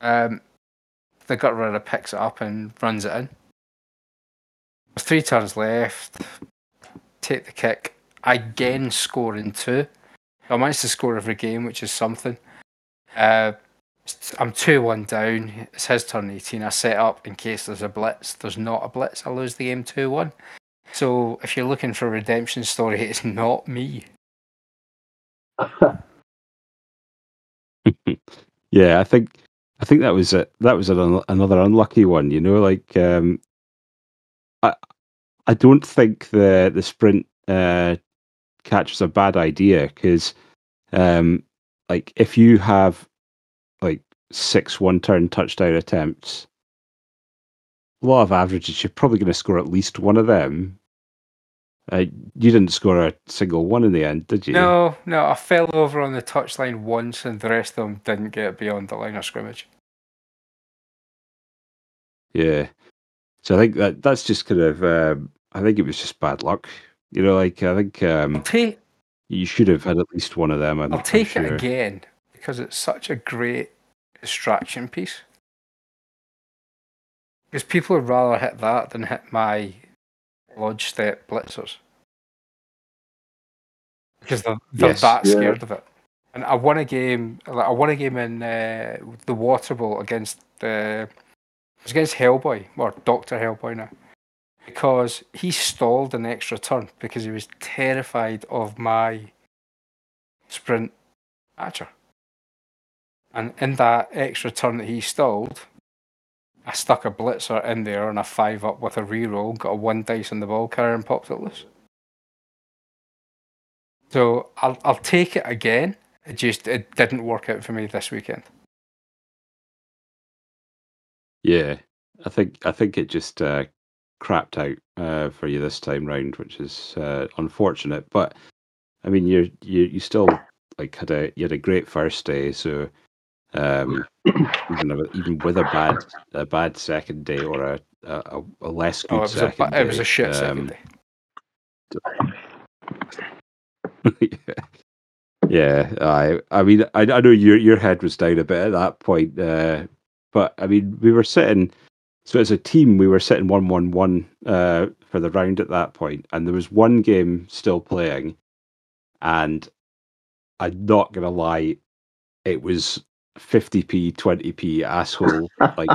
Speaker 4: Um, the gutter runner picks it up and runs it in. There's three turns left. Take the kick. Again score in two. I managed to score every game, which is something. Uh, I'm 2 1 down. It's his turn 18. I set up in case there's a blitz. There's not a blitz. I lose the game 2 1. So if you're looking for a redemption story, it's not me.
Speaker 1: yeah, I think I think that was a, that was an, another unlucky one. You know, like um, I I don't think the the sprint uh, catch was a bad idea because um, like if you have six one turn touchdown attempts, law of averages, you're probably going to score at least one of them. Uh, you didn't score a single one in the end, did you?
Speaker 4: No, no. I fell over on the touchline once, and the rest of them didn't get beyond the line of scrimmage.
Speaker 1: Yeah, so I think that that's just kind of. Um, I think it was just bad luck. You know, like I think um,
Speaker 4: take,
Speaker 1: you should have had at least one of them. I'm,
Speaker 4: I'll take
Speaker 1: sure.
Speaker 4: it again because it's such a great distraction piece. Because people would rather hit that than hit my lodge step blitzers. Because they're, they're yes, that scared yeah. of it. And I won a game. I won a game in uh, the Water Bowl against the. It was against Hellboy or Doctor Hellboy now, because he stalled an extra turn because he was terrified of my sprint catcher. And in that extra turn that he stalled, I stuck a blitzer in there and a five up with a reroll, got a one dice on the ball carrier and popped it loose. So I'll I'll take it again. It just it didn't work out for me this weekend.
Speaker 1: Yeah, I think I think it just uh, crapped out uh, for you this time round, which is uh, unfortunate. But I mean, you you you still like had a you had a great first day, so um, even even with a bad a bad second day or a a, a less good oh, it second
Speaker 4: a,
Speaker 1: day,
Speaker 4: it was a shit um, second
Speaker 1: day. yeah, I I mean I I know your your head was down a bit at that point, uh, but I mean we were sitting. So as a team, we were sitting one one one uh, for the round at that point, and there was one game still playing, and I'm not gonna lie, it was 50p, 20p asshole, like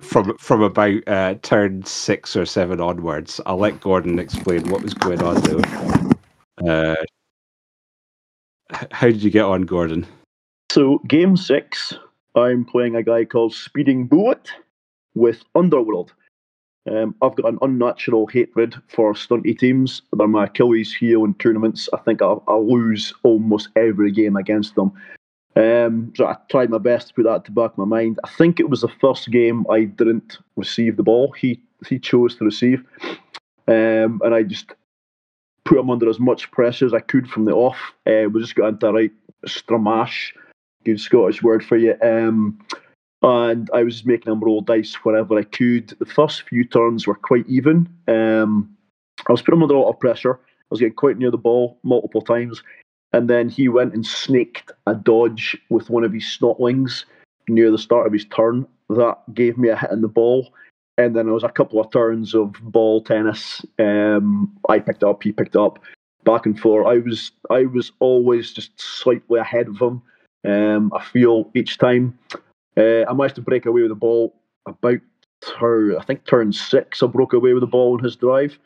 Speaker 1: from from about uh, turn six or seven onwards. I'll let Gordon explain what was going on though. Uh, how did you get on, Gordon?
Speaker 2: So, game six, I'm playing a guy called Speeding Bullet with Underworld. Um, I've got an unnatural hatred for stunty teams. They're my Achilles heel in tournaments. I think I, I lose almost every game against them. Um, so I tried my best to put that to back my mind. I think it was the first game I didn't receive the ball. He he chose to receive, um, and I just put him under as much pressure as I could from the off. Uh, we just got into a right stramash, good Scottish word for you. Um, and I was making him roll dice wherever I could. The first few turns were quite even. Um, I was putting him under a lot of pressure. I was getting quite near the ball multiple times. And then he went and snaked a dodge with one of his snotlings near the start of his turn. That gave me a hit in the ball. And then there was a couple of turns of ball tennis. Um, I picked up, he picked up. back and forth. I was I was always just slightly ahead of him. Um, I feel each time uh, I managed to break away with the ball about turn I think turn six. I broke away with the ball in his drive,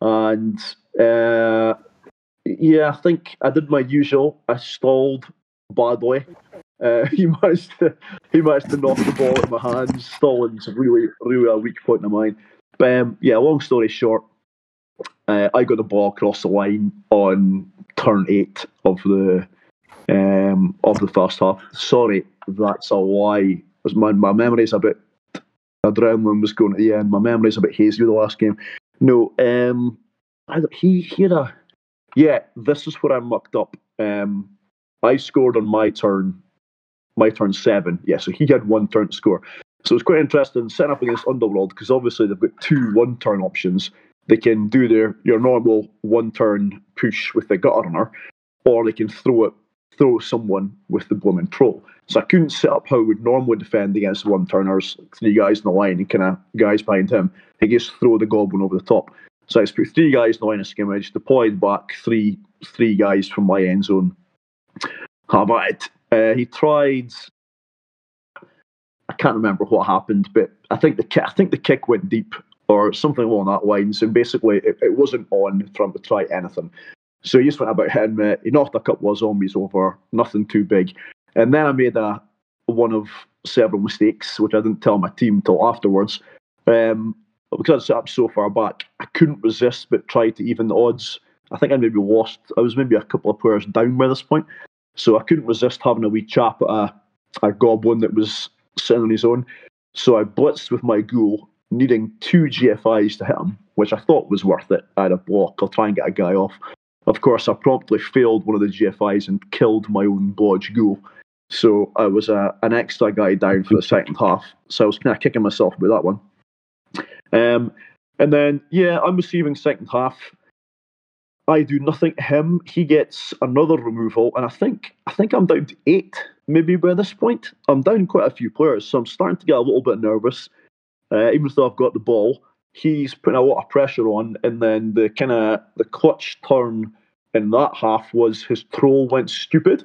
Speaker 2: and uh, yeah, I think I did my usual. I stalled badly. Uh, he managed to he managed to knock the ball out my hands. Stalling's a really really a weak point of mine. But um, yeah, long story short, uh, I got the ball across the line on turn eight of the um, of the first half. Sorry, that's a lie. My my memory's a bit. Adrenaline was going at the end. My memory's a bit hazy with the last game. No, um, he he had a yeah. This is where I mucked up. Um, I scored on my turn, my turn seven. Yeah, so he had one turn to score. So it's quite interesting setting up against Underworld because obviously they've got two one turn options. They can do their your normal one turn push with the gut runner, or they can throw it throw someone with the blooming troll. So I couldn't set up how I would normally defend against one turners, three guys in the line and kind of guys behind him. He just throw the goblin over the top. So I just put three guys in the line of scrimmage, deployed back three three guys from my end zone. How about it? Uh, he tried. I can't remember what happened, but I think the I think the kick went deep or something along that lines, and basically it, it wasn't on him to try anything. So he just went about hitting me. He knocked a couple of zombies over, nothing too big. And then I made a one of several mistakes, which I didn't tell my team until afterwards. Um, because I set up so far back, I couldn't resist but try to even the odds. I think I maybe lost. I was maybe a couple of players down by this point, so I couldn't resist having a wee chap at a, a goblin that was sitting on his own. So I blitzed with my ghoul, needing two GFIs to hit him, which I thought was worth it. I had a block. I'll try and get a guy off. Of course, I promptly failed one of the GFIs and killed my own Blodge Ghoul. So I was uh, an extra guy down for the second half. So I was kind of kicking myself about that one. Um, and then, yeah, I'm receiving second half. I do nothing to him. He gets another removal, and I think I think I'm down to eight maybe by this point. I'm down quite a few players, so I'm starting to get a little bit nervous. Uh, even though I've got the ball, he's putting a lot of pressure on, and then the kind of the clutch turn in that half was his troll went stupid,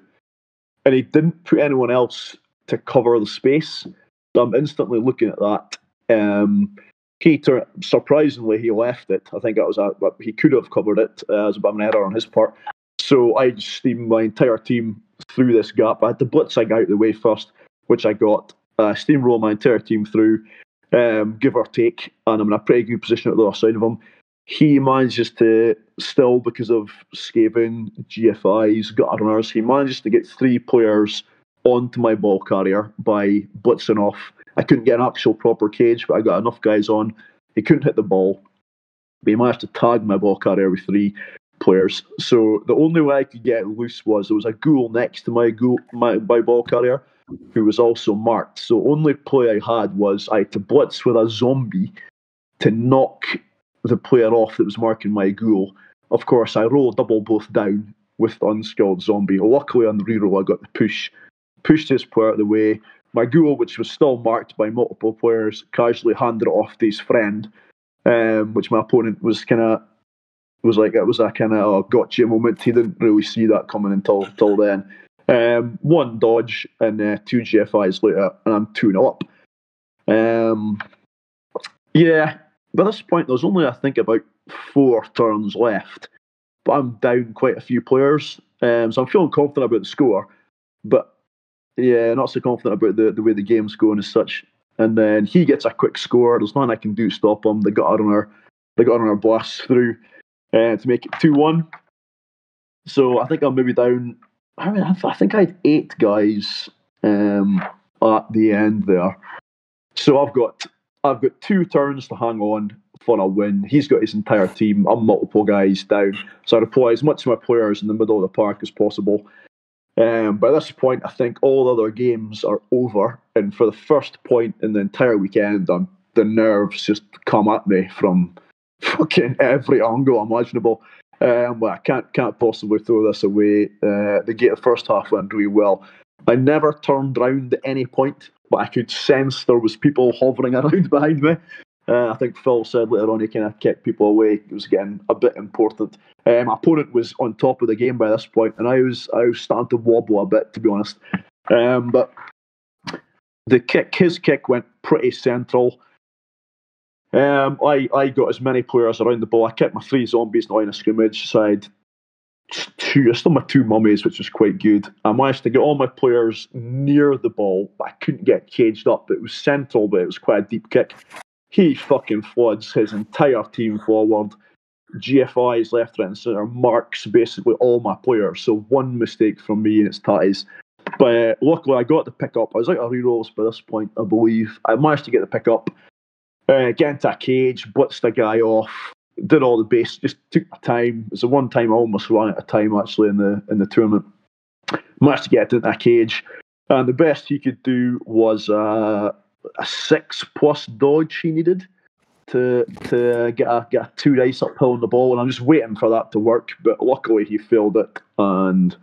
Speaker 2: and he didn't put anyone else to cover the space. So I'm instantly looking at that. Um, he tur- surprisingly he left it. I think that was a he could have covered it uh, as a bit of an error on his part. So I steamed my entire team through this gap. I had to blitz I got out of the way first, which I got. Uh, steamroll my entire team through um, give or take, and I'm in a pretty good position at the other side of him. He manages to still, because of Skaven, GFIs, gut he manages to get three players onto my ball carrier by blitzing off. I couldn't get an actual proper cage, but I got enough guys on. He couldn't hit the ball, but he managed to tag my ball carrier with three players. So the only way I could get loose was there was a ghoul next to my ghoul, my, my ball carrier, who was also marked. So only play I had was I had to blitz with a zombie to knock the player off that was marking my ghoul. Of course, I roll double both down with the unskilled zombie. Luckily on the reroll, I got the push, pushed his player out of the way. My ghoul, which was still marked by multiple players, casually handed it off to his friend, um, which my opponent was kind of was like it was a kind of oh, gotcha moment. He didn't really see that coming until until then. Um, one dodge and uh, two GFIs later, and I'm 2 0 up. Um, yeah, by this point, there's only, I think, about four turns left, but I'm down quite a few players. Um, so I'm feeling confident about the score, but yeah, not so confident about the, the way the game's going as such. And then he gets a quick score. There's nothing I can do to stop him. They got on our, they got on our blast through uh, to make it 2 1. So I think I'm maybe down I mean, I think I had eight guys um, at the end there. So I've got I've got two turns to hang on for a win. He's got his entire team. I'm multiple guys down, so I deploy as much of my players in the middle of the park as possible. Um, by this point, I think all other games are over, and for the first point in the entire weekend, the nerves just come at me from fucking every angle imaginable. Um, well, I can't can't possibly throw this away. Uh, the gate the first half went really well. I never turned round at any point, but I could sense there was people hovering around behind me. Uh, I think Phil said later on he kind of kept people away. It was getting a bit important. Uh, my opponent was on top of the game by this point, and I was I was starting to wobble a bit, to be honest. Um, but the kick, his kick went pretty central. Um, I, I got as many players around the ball. I kept my three zombies not in a scrimmage, had two, I still my two mummies, which was quite good. I managed to get all my players near the ball, but I couldn't get caged up. It was central, but it was quite a deep kick. He fucking floods his entire team forward. GFI's left, right, and centre marks basically all my players. So one mistake from me and it's ties. But uh, luckily, I got the pick up. I was out of rerolls by this point, I believe. I managed to get the pick up, uh, get into a cage, blitzed the guy off, did all the base, just took my time. It was the one time I almost ran out of time actually in the in the tournament. Managed to get into that cage, and the best he could do was uh, a six plus dodge he needed to to get a get a two dice uphill on the ball, and I'm just waiting for that to work. But luckily, he failed it, and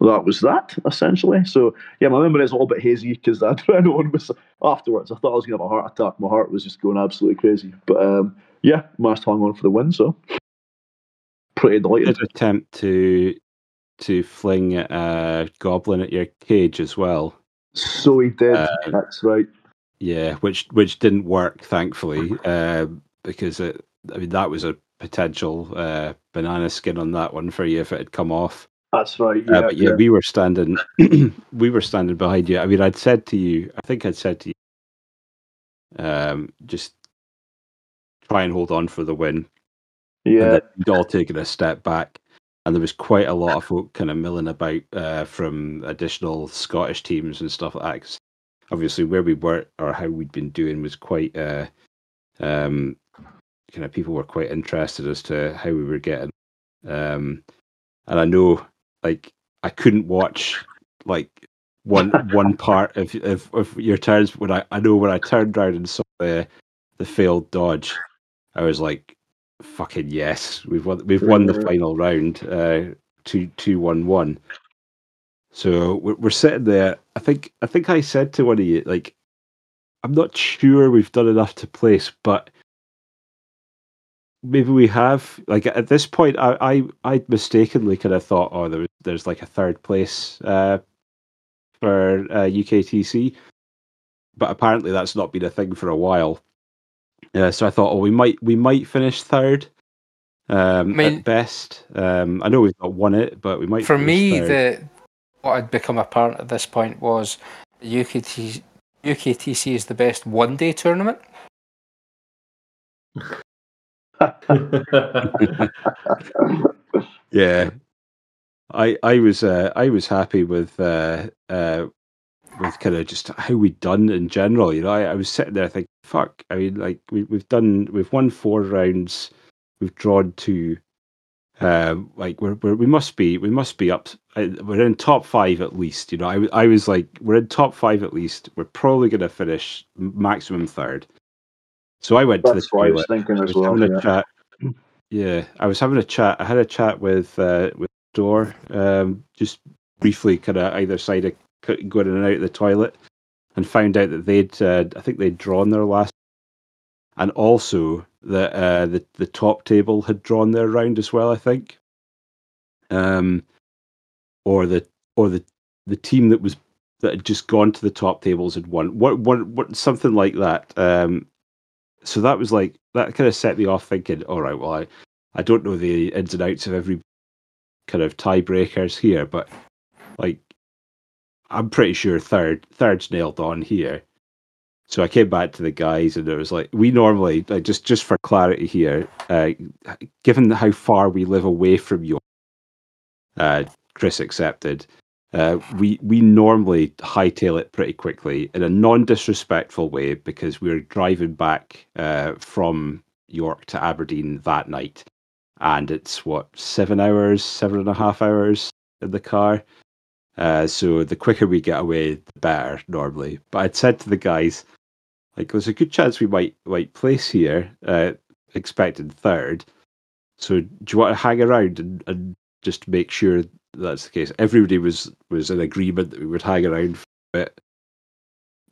Speaker 2: that was that essentially. So yeah, my memory is a little bit hazy because I don't know was afterwards. I thought I was gonna have a heart attack. My heart was just going absolutely crazy. But um, yeah, to hang on for the win. So pretty delighted.
Speaker 1: Did attempt to to fling a goblin at your cage as well.
Speaker 2: So he did. Uh, That's right.
Speaker 1: Yeah, which which didn't work, thankfully, uh, because it, I mean that was a potential uh, banana skin on that one for you if it had come off.
Speaker 2: That's right. Uh, yeah,
Speaker 1: but yeah, yeah, we were standing, we were standing behind you. I mean, I'd said to you, I think I'd said to you, um, just try and hold on for the win.
Speaker 2: Yeah,
Speaker 1: we'd all taken a step back, and there was quite a lot of folk kind of milling about uh, from additional Scottish teams and stuff like that obviously where we were or how we'd been doing was quite uh, um, kind of people were quite interested as to how we were getting. Um, and I know like I couldn't watch like one one part of, of, of your turns when I, I know when I turned around and saw the the failed dodge, I was like, fucking yes, we've won we've won the final round, uh two two one one. So we're, we're sitting there. I think I think I said to one of you like, I'm not sure we've done enough to place, but maybe we have. Like at this point, I I, I mistakenly kind of thought, oh, there there's like a third place uh, for uh, UKTC, but apparently that's not been a thing for a while. Uh, so I thought, oh, we might we might finish third. Um, I mean, at best, um, I know we've not won it, but we might.
Speaker 4: For me, third. the what had become apparent at this point was UKT, UKTC is the best one day tournament.
Speaker 1: yeah, I I was uh, I was happy with uh, uh, with kind of just how we'd done in general. You know, I, I was sitting there thinking, "Fuck!" I mean, like we we've done we've won four rounds, we've drawn two, um, like we're, we're, we must be we must be up we're in top five at least you know I, I was like we're in top five at least we're probably going to finish maximum third so I went
Speaker 2: That's
Speaker 1: to the
Speaker 2: what I was thinking as well
Speaker 1: yeah. Chat, yeah I was having a chat I had a chat with uh, with Door um, just briefly kind of either side of going in and out of the toilet and found out that they'd uh, I think they'd drawn their last and also that uh, the the top table had drawn their round as well. I think, um, or the or the the team that was that had just gone to the top tables had won. What what what something like that. Um, so that was like that kind of set me off thinking, all right, well I I don't know the ins and outs of every kind of tiebreakers here, but like I'm pretty sure third third's nailed on here. So I came back to the guys, and it was like we normally, like just just for clarity here, uh, given how far we live away from York, uh, Chris accepted. Uh, we we normally hightail it pretty quickly in a non-disrespectful way because we we're driving back uh, from York to Aberdeen that night, and it's what seven hours, seven and a half hours in the car. Uh, so the quicker we get away, the better normally. But I'd said to the guys, like, there's a good chance we might might place here, uh, expected third. So do you want to hang around and, and just make sure that's the case? Everybody was was in agreement that we would hang around for it.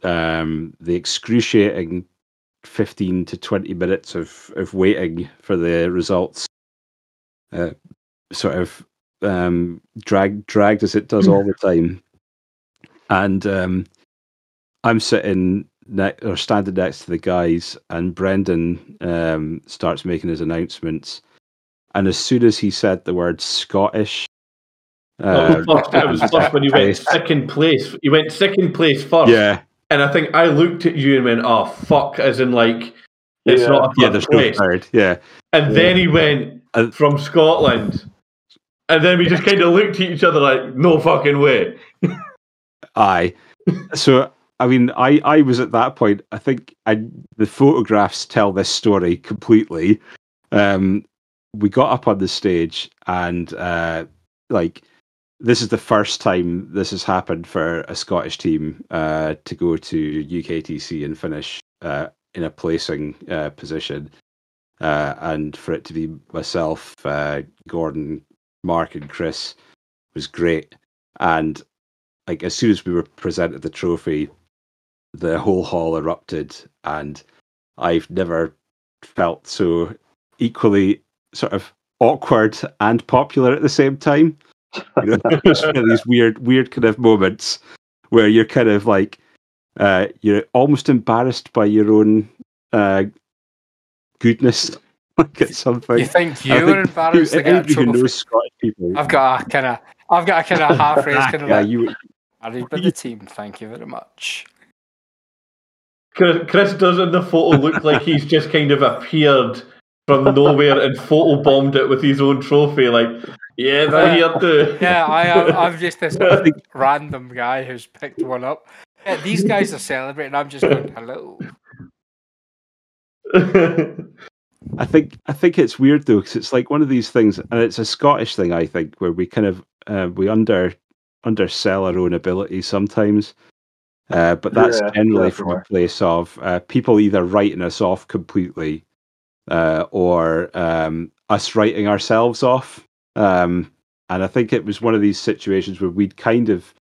Speaker 1: Um, the excruciating fifteen to twenty minutes of of waiting for the results. Uh, sort of um, dragged dragged as it does all the time, and um, I'm sitting ne- or standing next to the guys, and Brendan um, starts making his announcements, and as soon as he said the word Scottish.
Speaker 3: Uh, first, it was first when you went second place. You went second place first.
Speaker 1: yeah,
Speaker 3: And I think I looked at you and went, "Oh fuck!" As in, like it's
Speaker 5: Yeah.
Speaker 3: not a
Speaker 1: yeah,
Speaker 3: third
Speaker 1: there's no
Speaker 3: place.
Speaker 1: third. Yeah,
Speaker 3: and then he went
Speaker 1: Uh,
Speaker 3: from Scotland, and then we just kind of looked at each other like, "No fucking way."
Speaker 1: Aye. So I mean, I I was at that point. I think I the photographs tell this story completely. Um, we got up on the stage, and uh, like this is the first time this has happened for a Scottish team uh, to go to UKTC and finish uh, in a placing uh, position, uh, and for it to be myself, uh, Gordon, Mark, and Chris was great. And like as soon as we were presented the trophy, the whole hall erupted, and I've never felt so equally sort of awkward and popular at the same time. You know, it's one of these weird, weird kind of moments where you're kind of like uh, you're almost embarrassed by your own uh, goodness, like at something.
Speaker 4: You think
Speaker 1: I
Speaker 4: you
Speaker 1: think
Speaker 4: were embarrassed to get a
Speaker 1: anybody who
Speaker 4: trophy?
Speaker 1: knows Scottish people,
Speaker 4: I've got a kind of, I've got a kind of half raised kind of
Speaker 1: yeah,
Speaker 4: like,
Speaker 1: you
Speaker 4: I read by the team. Thank you very much.
Speaker 3: Chris, Chris does in the photo look like he's just kind of appeared from nowhere and photo bombed it with his own trophy. Like, yeah, they're here too.
Speaker 4: Yeah, I am. I'm just this random guy who's picked one up. Yeah, these guys are celebrating. I'm just going, hello.
Speaker 1: I think I think it's weird though because it's like one of these things, and it's a Scottish thing. I think where we kind of uh, we under undersell our own ability sometimes, uh, but that's
Speaker 5: Yeah,
Speaker 1: generally from a place of uh, people either writing us off completely, uh, or um, us writing ourselves off. Um, and I think it was one of these situations where we'd kind of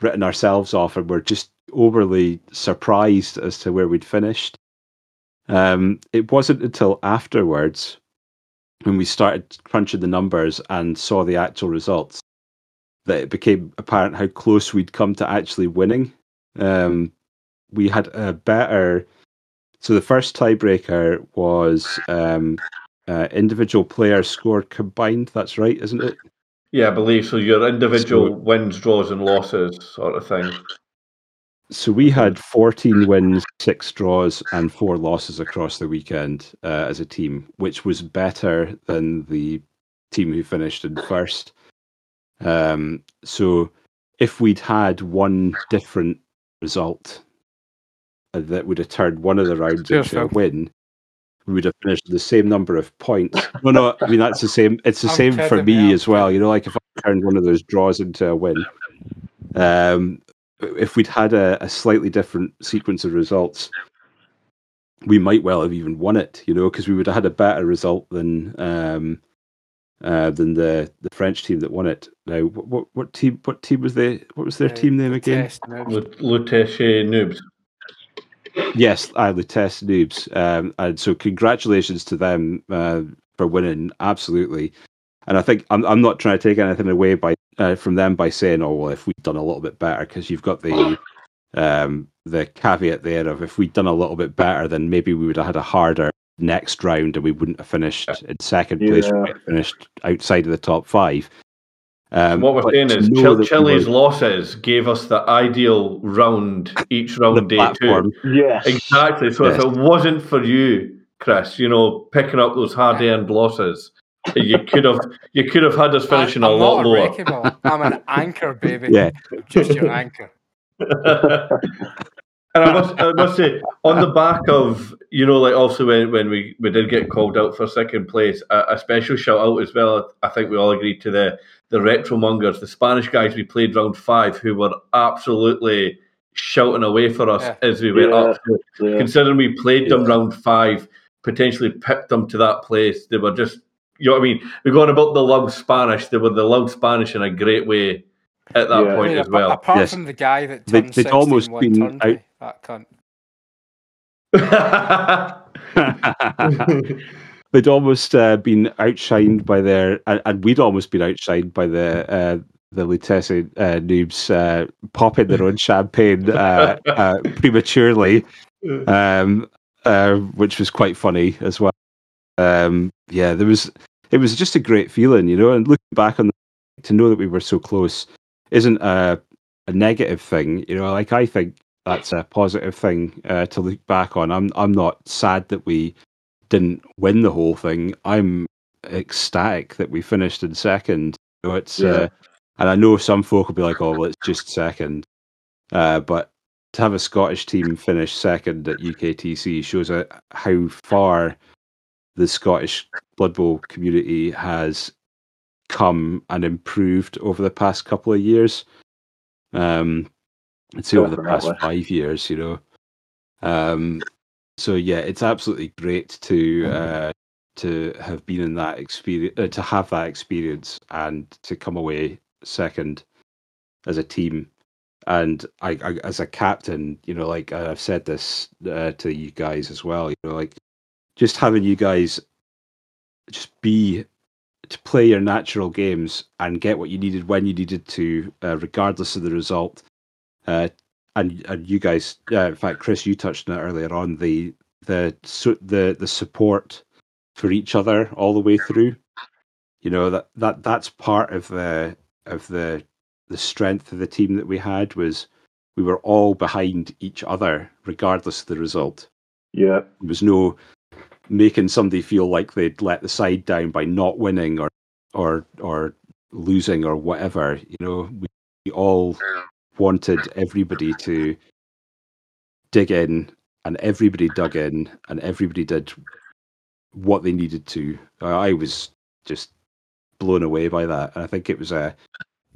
Speaker 1: written ourselves off, and we're just overly surprised as to where we'd finished. Um, it wasn't until afterwards when we started crunching the numbers and saw the actual results that it became apparent how close we'd come to actually winning. Um, we had a better. So the first tiebreaker was um, uh, individual players scored combined. That's right, isn't it?
Speaker 3: yeah, I believe so. Your individual
Speaker 1: So-
Speaker 3: wins, draws, and losses, sort of thing.
Speaker 1: So we had 14 wins, six draws, and four losses across the weekend uh, as a team, which was better than the team who finished in first. Um, so if we'd had one different result uh, that would have turned one of the rounds into a win, we would have finished the same number of points. No, no, I mean that's the same. It's the
Speaker 4: I'm
Speaker 1: same for me as well. You know, like if I turned one of those draws into a win, um, if we'd had a, a slightly different sequence of results, we might well have even won it. You know, because we would have had a better result than um, uh, than the, the French team that won it. Now, what what, what team? What team was they? What was their
Speaker 4: Uh,
Speaker 1: team name again?
Speaker 4: test.
Speaker 3: Lutetia noobs.
Speaker 1: Yes, I the Test Noobs. Um, and so congratulations to them uh, for winning, absolutely. And I think I'm I'm not trying to take anything away by uh, from them by saying, oh well, if we'd done a little bit better, because you've got the um, the caveat there of if we'd done a little bit better, then maybe we would have had a harder next round and we wouldn't have finished in second place.
Speaker 5: Yeah.
Speaker 1: have finished outside of the top five. Um,
Speaker 3: what we're
Speaker 1: but
Speaker 3: saying is,
Speaker 1: know
Speaker 3: Chil-
Speaker 1: that we
Speaker 3: Chile's losses gave us the ideal round each
Speaker 1: the
Speaker 3: round day
Speaker 1: platform.
Speaker 3: two.
Speaker 5: Yes.
Speaker 3: Exactly. So
Speaker 1: Yes.
Speaker 3: if it wasn't for you, Chris, you know, picking up those hard earned losses, you could have you could have had us finishing
Speaker 4: I'm
Speaker 3: a lot
Speaker 4: not a
Speaker 3: lower.
Speaker 4: I'm an anchor, baby.
Speaker 1: Yeah.
Speaker 4: Just your anchor.
Speaker 3: and I must, I must say, on the back of you know, like also when, when we, we did get called out for second place, a, a special shout out as well. I think we all agreed to the the retro mongers, the Spanish guys we played round five, who were absolutely shouting away for us
Speaker 4: Yeah.
Speaker 3: as we went
Speaker 5: Yeah.
Speaker 3: up.
Speaker 5: Yeah.
Speaker 3: considering we played them round five, potentially pipped them to that place. They were just, you know what I mean? We're going about the loud Spanish. They were the loud Spanish in a great way at that
Speaker 5: Yeah.
Speaker 4: I
Speaker 3: point
Speaker 4: mean,
Speaker 3: as
Speaker 4: apa-
Speaker 3: well.
Speaker 4: apart
Speaker 1: Yes.
Speaker 4: from the guy that
Speaker 1: They-
Speaker 4: turned
Speaker 1: they'd almost
Speaker 4: one
Speaker 1: been
Speaker 4: Turnbury,
Speaker 1: out-
Speaker 4: that cunt.
Speaker 1: They'd almost uh, been outshined by their, and, and, we'd almost been outshined by the uh, the Lutece uh, noobs uh, popping their own champagne uh, uh, prematurely, um, uh, which was quite funny as well. Um, yeah, there was. It was just a great feeling, you know. And looking back on the, to know that we were so close isn't a a negative thing, you know. Like I think that's a positive thing uh, to look back on. I'm I'm not sad that we didn't win the whole thing. I'm ecstatic that we finished in second. It's yeah. uh, and I know some folk will be like, "Oh, well, it's just second. Uh, but to have a Scottish team finish second at UKTC shows uh, how far the Scottish Blood Bowl community has come and improved over the past couple of years. Um, it's over the past five years, you know. Um, so yeah, it's absolutely great to uh, to have been in that experience, uh, to have that experience, and to come away second as a team. And I, I as a captain, you know, like I've said this uh, to you guys as well, you know, like just having you guys just be to play your natural games and get what you needed when you needed to, uh, regardless of the result. And and you guys, uh, in fact, Chris, you touched on it earlier on the the the the support for each other all the way through. You know that that that's part of the of the the strength of the team that we had was we were all behind each other regardless of the result.
Speaker 5: Yeah,
Speaker 1: there was no making somebody feel like they'd let the side down by not winning or or or losing or whatever. You know, we, we all wanted everybody to dig in and everybody dug in and everybody did what they needed to. I was just blown away by that. And I think it was a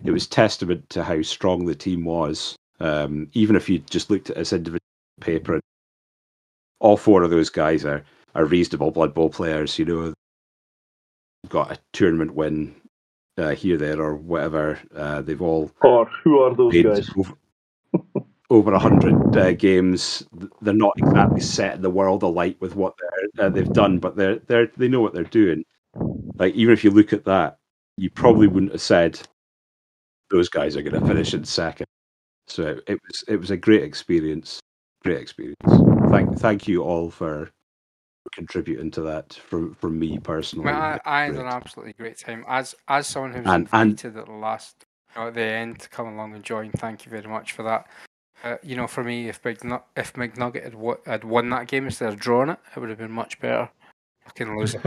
Speaker 1: it was testament to how strong the team was. Um, even if you just looked at this individual paper, all four of those guys are are reasonable Blood Bowl players. You know, got a tournament win uh, here, there, or whatever. Uh, they've all.
Speaker 5: Or who are those guys?
Speaker 1: Over, over a hundred uh, games. They're not exactly set the world alight with what uh, they've done, but they're they they know what they're doing. Like even if you look at that, you probably wouldn't have said those guys are going to finish in second. So it was it was a great experience. Great experience. Thank thank you all for contributing to that from from me personally.
Speaker 4: Well, I, I had an absolutely great time. As as someone who was and, invited and, at the last you know, at the end to come along and join, thank you very much for that. Uh, you know, for me, if McNug- if McNugget had, w- had won that game instead of drawing it, it would have been much better. Fucking lose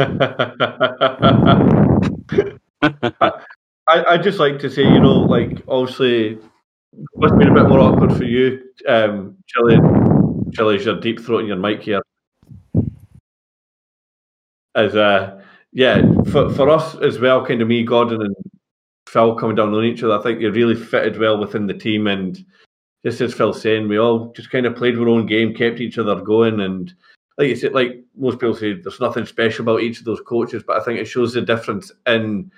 Speaker 3: I I just like to say, you know, like obviously, it must have been a bit more awkward for you, um, Chili. Chili's your deep throat and your mic here as uh, yeah, for for us as well, kind of me, Gordon and Phil coming down on each other. I think they really fitted well within the team, and just as Phil saying, we all just kind of played our own game, kept each other going, and like you said, like most people say, there's nothing special about each of those coaches, but I think it shows the difference in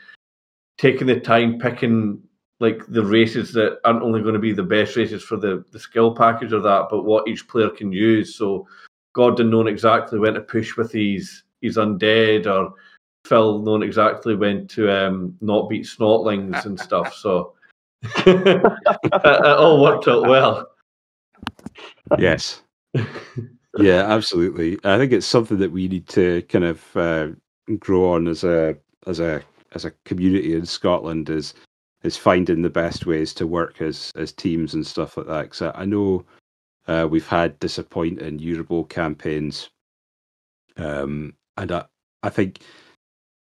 Speaker 3: taking the time, picking like the races that aren't only going to be the best races for the the skill package or that, but what each player can use. So Gordon knowing exactly when to push with these he's undead or Phil knowing exactly when to um, not beat snotlings and stuff. So it, all worked out well.
Speaker 1: Yes. Yeah, absolutely. I think it's something that we need to kind of uh, grow on as a as a as a community in Scotland is is finding the best ways to work as as teams and stuff like that. Because I know uh, we've had disappointing Eurobowl campaigns um, and I, I think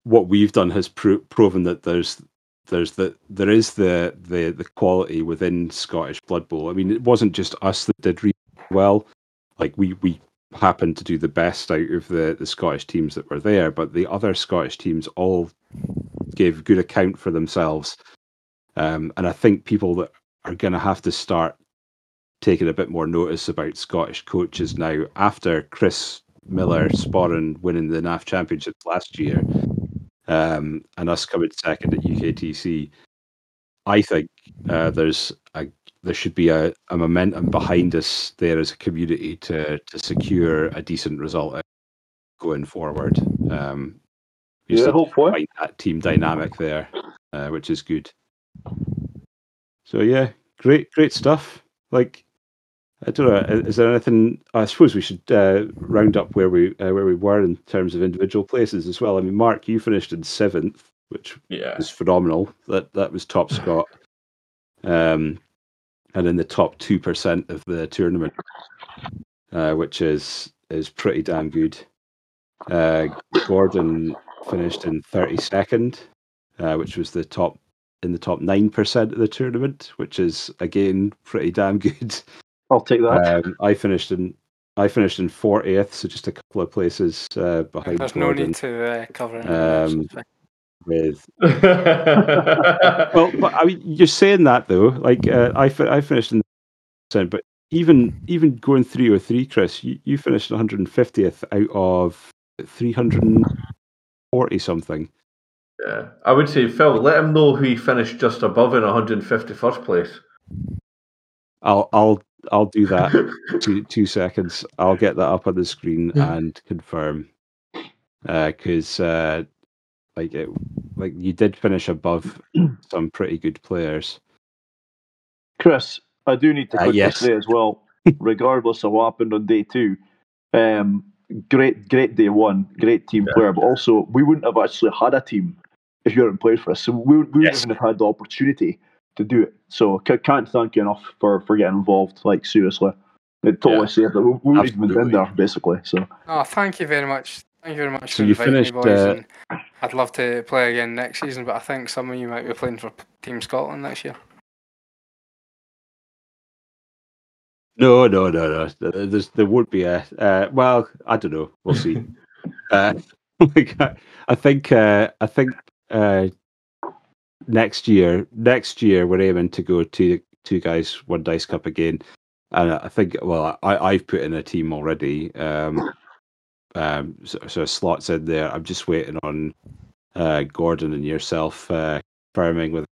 Speaker 1: what we've done has pro- proven that there's there's the there is the the the quality within Scottish Blood Bowl. I mean, it wasn't just us that did really well. Like we we happened to do the best out of the the Scottish teams that were there, but the other Scottish teams all gave good account for themselves. Um, and I think people that are going to have to start taking a bit more notice about Scottish coaches now after Chris Miller Sporran winning the NAF championships last year, um, and us coming second at UKTC. I think uh, there's a there should be a, a momentum behind us there as a community to to secure a decent result going forward. Um, you
Speaker 5: Yeah,
Speaker 1: still
Speaker 5: hopefully.
Speaker 1: find that team dynamic there, uh, which is good. So yeah, great, great stuff. Like, I don't know, is there anything? I suppose we should uh, round up where we uh, where we were in terms of individual places as well. I mean, Mark, you finished in seventh, which
Speaker 3: Yeah.
Speaker 1: was phenomenal. That that was top spot, um, and in the top two percent of the tournament, uh, which is is pretty damn good. Uh, Gordon finished in thirty second, uh, which was the top in the top nine percent of the tournament, which is again pretty damn good.
Speaker 5: I'll take that.
Speaker 1: Um, I finished in I finished in fortieth, so just a couple of places uh, behind
Speaker 4: There's no need to uh, cover it.
Speaker 1: Um, with well, but I mean, you're saying that though. Like uh, I, fi- I finished in percent, but even even going three or three, Chris, you, you finished 150th out of 340 something.
Speaker 3: yeah. I would say, Phil, let him know who he finished just above in 151st place.
Speaker 1: I'll I'll I'll do that. two two seconds. I'll get that up on the screen and confirm. Because uh, like it, like you did finish above some pretty good players.
Speaker 5: Chris, I do need to
Speaker 1: Uh,
Speaker 5: quickly
Speaker 1: yes.
Speaker 5: say as well, regardless of what happened on day two, um, great, great day one, great team player, but also we wouldn't have actually had a team if you hadn't played for us. So we, we wouldn't have had the opportunity to do it. So c- can't thank you enough for, for getting involved. Like seriously, it totally
Speaker 1: Yeah.
Speaker 5: saved it. We, we wouldn't even been there basically. So
Speaker 4: Oh, thank you very much. Thank you very much
Speaker 1: So
Speaker 4: for
Speaker 1: you
Speaker 4: inviting
Speaker 1: finished,
Speaker 4: me, boys.
Speaker 1: uh,
Speaker 4: and I'd love to play again next season, but I think some of you might be playing for Team Scotland next year.
Speaker 1: No, no, no, no. There's, there won't be a. Uh, well, I don't know. We'll see. uh, like, I, I think. Uh, I think uh, next year. Next year, we're aiming to go to two guys, one dice cup again. And I think. Well, I, I've put in a team already. Um, um, so, so slots in there. I'm just waiting on uh, Gordon and yourself uh, confirming whether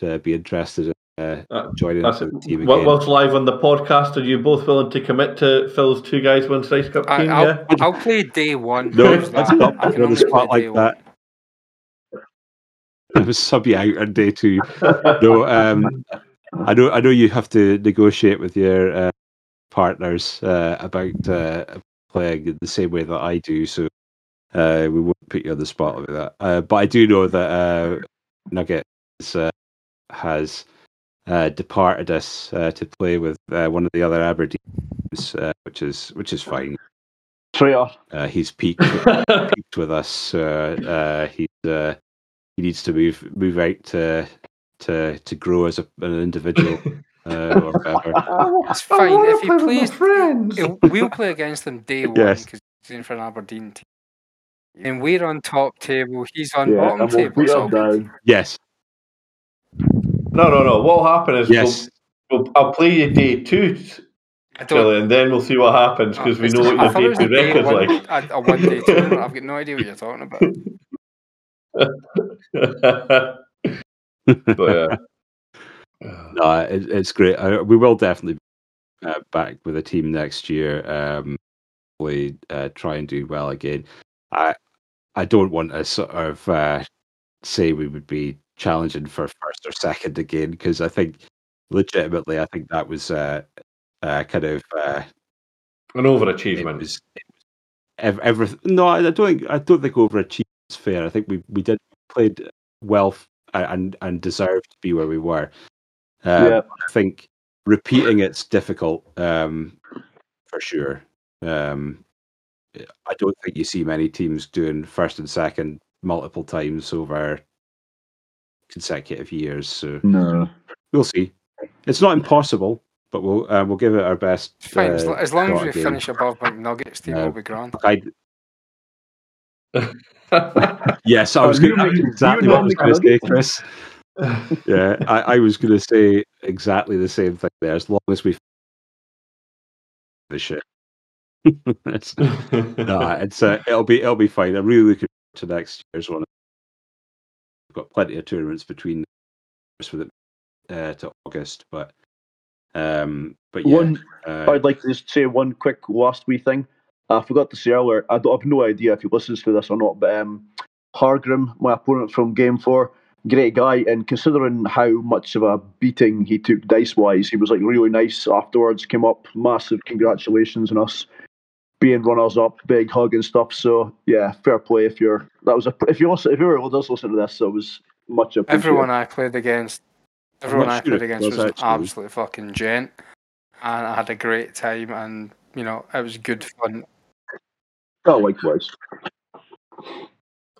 Speaker 1: to be interested in uh,
Speaker 3: Uh,
Speaker 1: joining
Speaker 3: That's
Speaker 1: the
Speaker 3: it.
Speaker 1: team again.
Speaker 3: Whilst live on the podcast, are you both willing to commit to Phil's two guys, one Dice Cup
Speaker 4: I,
Speaker 3: team?
Speaker 4: I'll,
Speaker 3: yeah.
Speaker 4: I'll play day one.
Speaker 1: No,
Speaker 4: How's
Speaker 1: let's not put on the spot like
Speaker 4: day
Speaker 1: that. I was sub you out on day two. No, um, I know. I know you have to negotiate with your uh, partners uh, about uh, playing in the same way that I do. So uh, we won't put you on the spot with that. Uh, but I do know that uh, Nugget is, uh, has uh, departed us uh, to play with uh, one of the other Aberdeens, uh, which is which is fine.
Speaker 5: traitor.
Speaker 1: Uh, he's peaked peaked with us. Uh, uh, he's uh, he needs to move move out to to to grow as a, an individual uh, or whatever.
Speaker 4: It's fine if he plays.
Speaker 3: friends.
Speaker 4: We'll play against them day one
Speaker 1: Yes.
Speaker 4: because he's in for an Aberdeen team. And we're on top table. He's on
Speaker 5: Yeah,
Speaker 4: bottom
Speaker 5: we'll
Speaker 4: table. so
Speaker 5: down.
Speaker 1: Yes,
Speaker 3: No, no, no. What'll happen is
Speaker 1: yes.
Speaker 3: we'll, we'll, I'll play you day two,
Speaker 4: I
Speaker 3: and then we'll see what happens because we know what
Speaker 4: I thought it
Speaker 3: your day two
Speaker 4: day
Speaker 3: record's like.
Speaker 4: a, a one day tournament. I've got no idea what you're talking about.
Speaker 3: but yeah.
Speaker 1: No, it, it's great. I, we will definitely be uh, back with a team next year. Um, hopefully, uh, try and do well again. I I don't want to sort of uh, say we would be challenging for first or second again because I think legitimately, I think that was uh, uh, kind of uh,
Speaker 3: An
Speaker 1: it
Speaker 3: overachievement.
Speaker 1: was ev- everything. No, I don't think I don't think overachievement fair. I think we we did played well and and deserved to be where we were. Um,
Speaker 5: Yeah.
Speaker 1: I think repeating it's difficult um, for sure. Um, I don't think you see many teams doing first and second multiple times over consecutive years. So
Speaker 5: No.
Speaker 1: we'll see. It's not impossible, but we'll uh, we'll give it our best.
Speaker 4: Fine. as,
Speaker 1: uh,
Speaker 4: as long as we finish above McNuggets team,
Speaker 1: Uh,
Speaker 4: we'll be grand.
Speaker 1: I, yes, I was
Speaker 5: Oh,
Speaker 1: going to
Speaker 5: make-
Speaker 1: exactly
Speaker 5: you
Speaker 1: what I was going to say. Chris. Yeah, I, I was going to say exactly the same thing there. As long as we the shit, it's, no, it's uh, it'll be it'll be fine. I'm really looking forward to next year's one. We've got plenty of tournaments between us with it uh, to August, but Um, but yeah,
Speaker 2: One,
Speaker 1: uh,
Speaker 2: I'd like to just say one quick last wee thing. I forgot to say earlier. I don't have no idea if he listens to this or not, but um, Hargrim, my opponent from Game Four, great guy, and considering how much of a beating he took dice wise, he was like really nice afterwards. Came up, massive congratulations on us being runners up, big hug and stuff. So yeah, fair play. If you're that was a if you listen if you were does listen to this, so it was much appreciated.
Speaker 4: Everyone I played against, everyone
Speaker 1: not
Speaker 4: I played against
Speaker 1: was
Speaker 4: was an
Speaker 1: actually.
Speaker 4: absolute fucking gent, and I had a great time, and you know it was good fun.
Speaker 2: Oh, likewise.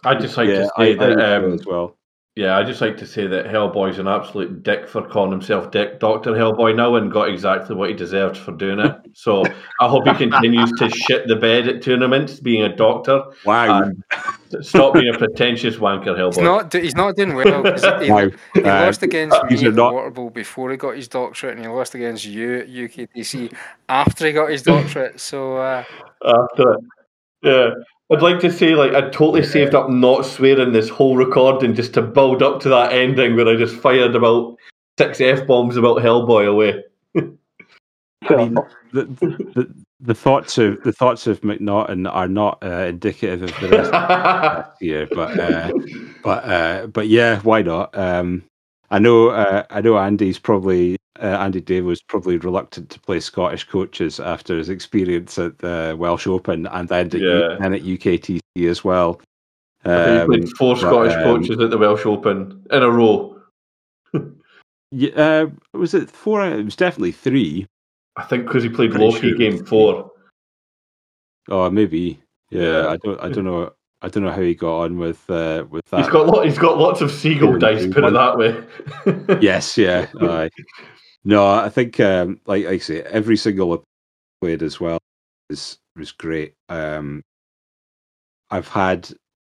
Speaker 3: I'd just like
Speaker 1: yeah,
Speaker 3: to say
Speaker 1: I
Speaker 3: that
Speaker 1: feel
Speaker 3: um,
Speaker 1: as well.
Speaker 3: Yeah, I just like to say that Hellboy's an absolute dick for calling himself Dick Doctor Hellboy now and got exactly what he deserved for doing it. So I hope he continues to shit the bed at tournaments, being a doctor.
Speaker 1: Wow.
Speaker 3: Stop being a pretentious wanker,
Speaker 4: He's
Speaker 3: Hellboy.
Speaker 4: not. He's not doing well. He,
Speaker 1: Wow.
Speaker 4: he
Speaker 1: Uh,
Speaker 4: lost against
Speaker 1: these
Speaker 4: me
Speaker 1: are not-
Speaker 4: Water before he got his doctorate, and he lost against you at UKTC after he got his doctorate. So uh,
Speaker 3: After it. Yeah. I'd like to say, like, I totally saved up not swearing this whole recording just to build up to that ending where I just fired about six F bombs about Hellboy away.
Speaker 1: I mean, the, the the thoughts of the thoughts of McNaughton are not uh, indicative of the rest of year, but uh, but uh, but yeah, why not? Um, I know uh, I know Andy's probably uh, Andy Day was probably reluctant to play Scottish coaches after his experience at the Welsh Open and then at,
Speaker 3: Yeah.
Speaker 1: and at UKTC as well.
Speaker 3: Think he
Speaker 1: Um,
Speaker 3: played four
Speaker 1: but,
Speaker 3: Scottish
Speaker 1: um,
Speaker 3: coaches at the Welsh Open in a row.
Speaker 1: yeah, uh, was it four? It was definitely three.
Speaker 3: I think because he played Loki
Speaker 1: sure
Speaker 3: game four.
Speaker 1: Oh, maybe. Yeah,
Speaker 3: Yeah.
Speaker 1: I don't. I don't know. I don't know how he got on with uh, with that.
Speaker 3: He's got he's got lots of seagull dice. Put it that way.
Speaker 1: yes, yeah. aye. No, I think um, like, like I say, every single I played as well is was great. Um, I've had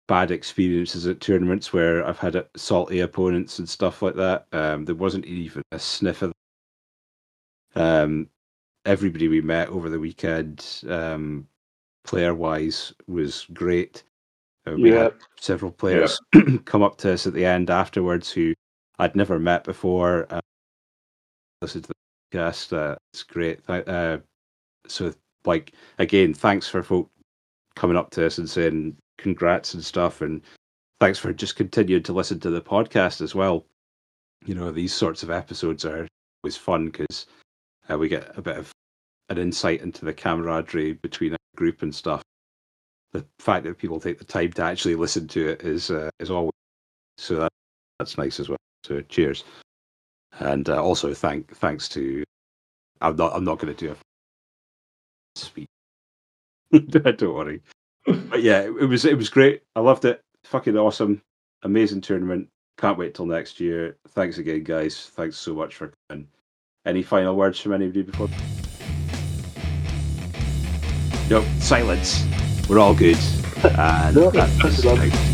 Speaker 1: bad experiences at tournaments where I've had uh, salty opponents and stuff like that. Um, there wasn't even a sniff of. Um, everybody we met over the weekend, um, player wise, was great. Uh, we
Speaker 2: Yeah.
Speaker 1: had several players come up to us at the end afterwards who I'd never met before. Uh, listened to the podcast. Uh, it's great. Uh, so, like again, thanks for folk coming up to us and saying congrats and stuff, and thanks for just continuing to listen to the podcast as well. You know, these sorts of episodes are always fun because uh, we get a bit of an insight into the camaraderie between a group and stuff. The fact that people take the time to actually listen to it is uh, is always so that that's nice as well. So cheers, and uh, also thank thanks to I'm not I'm not going to do a speech. Don't worry. But yeah, it, was it was great. I loved it. Fucking awesome, amazing tournament. Can't wait till next year. Thanks again, guys. Thanks so much for coming. Any final words from anybody before? No, silence. We're all good. And that's
Speaker 2: you,
Speaker 1: out.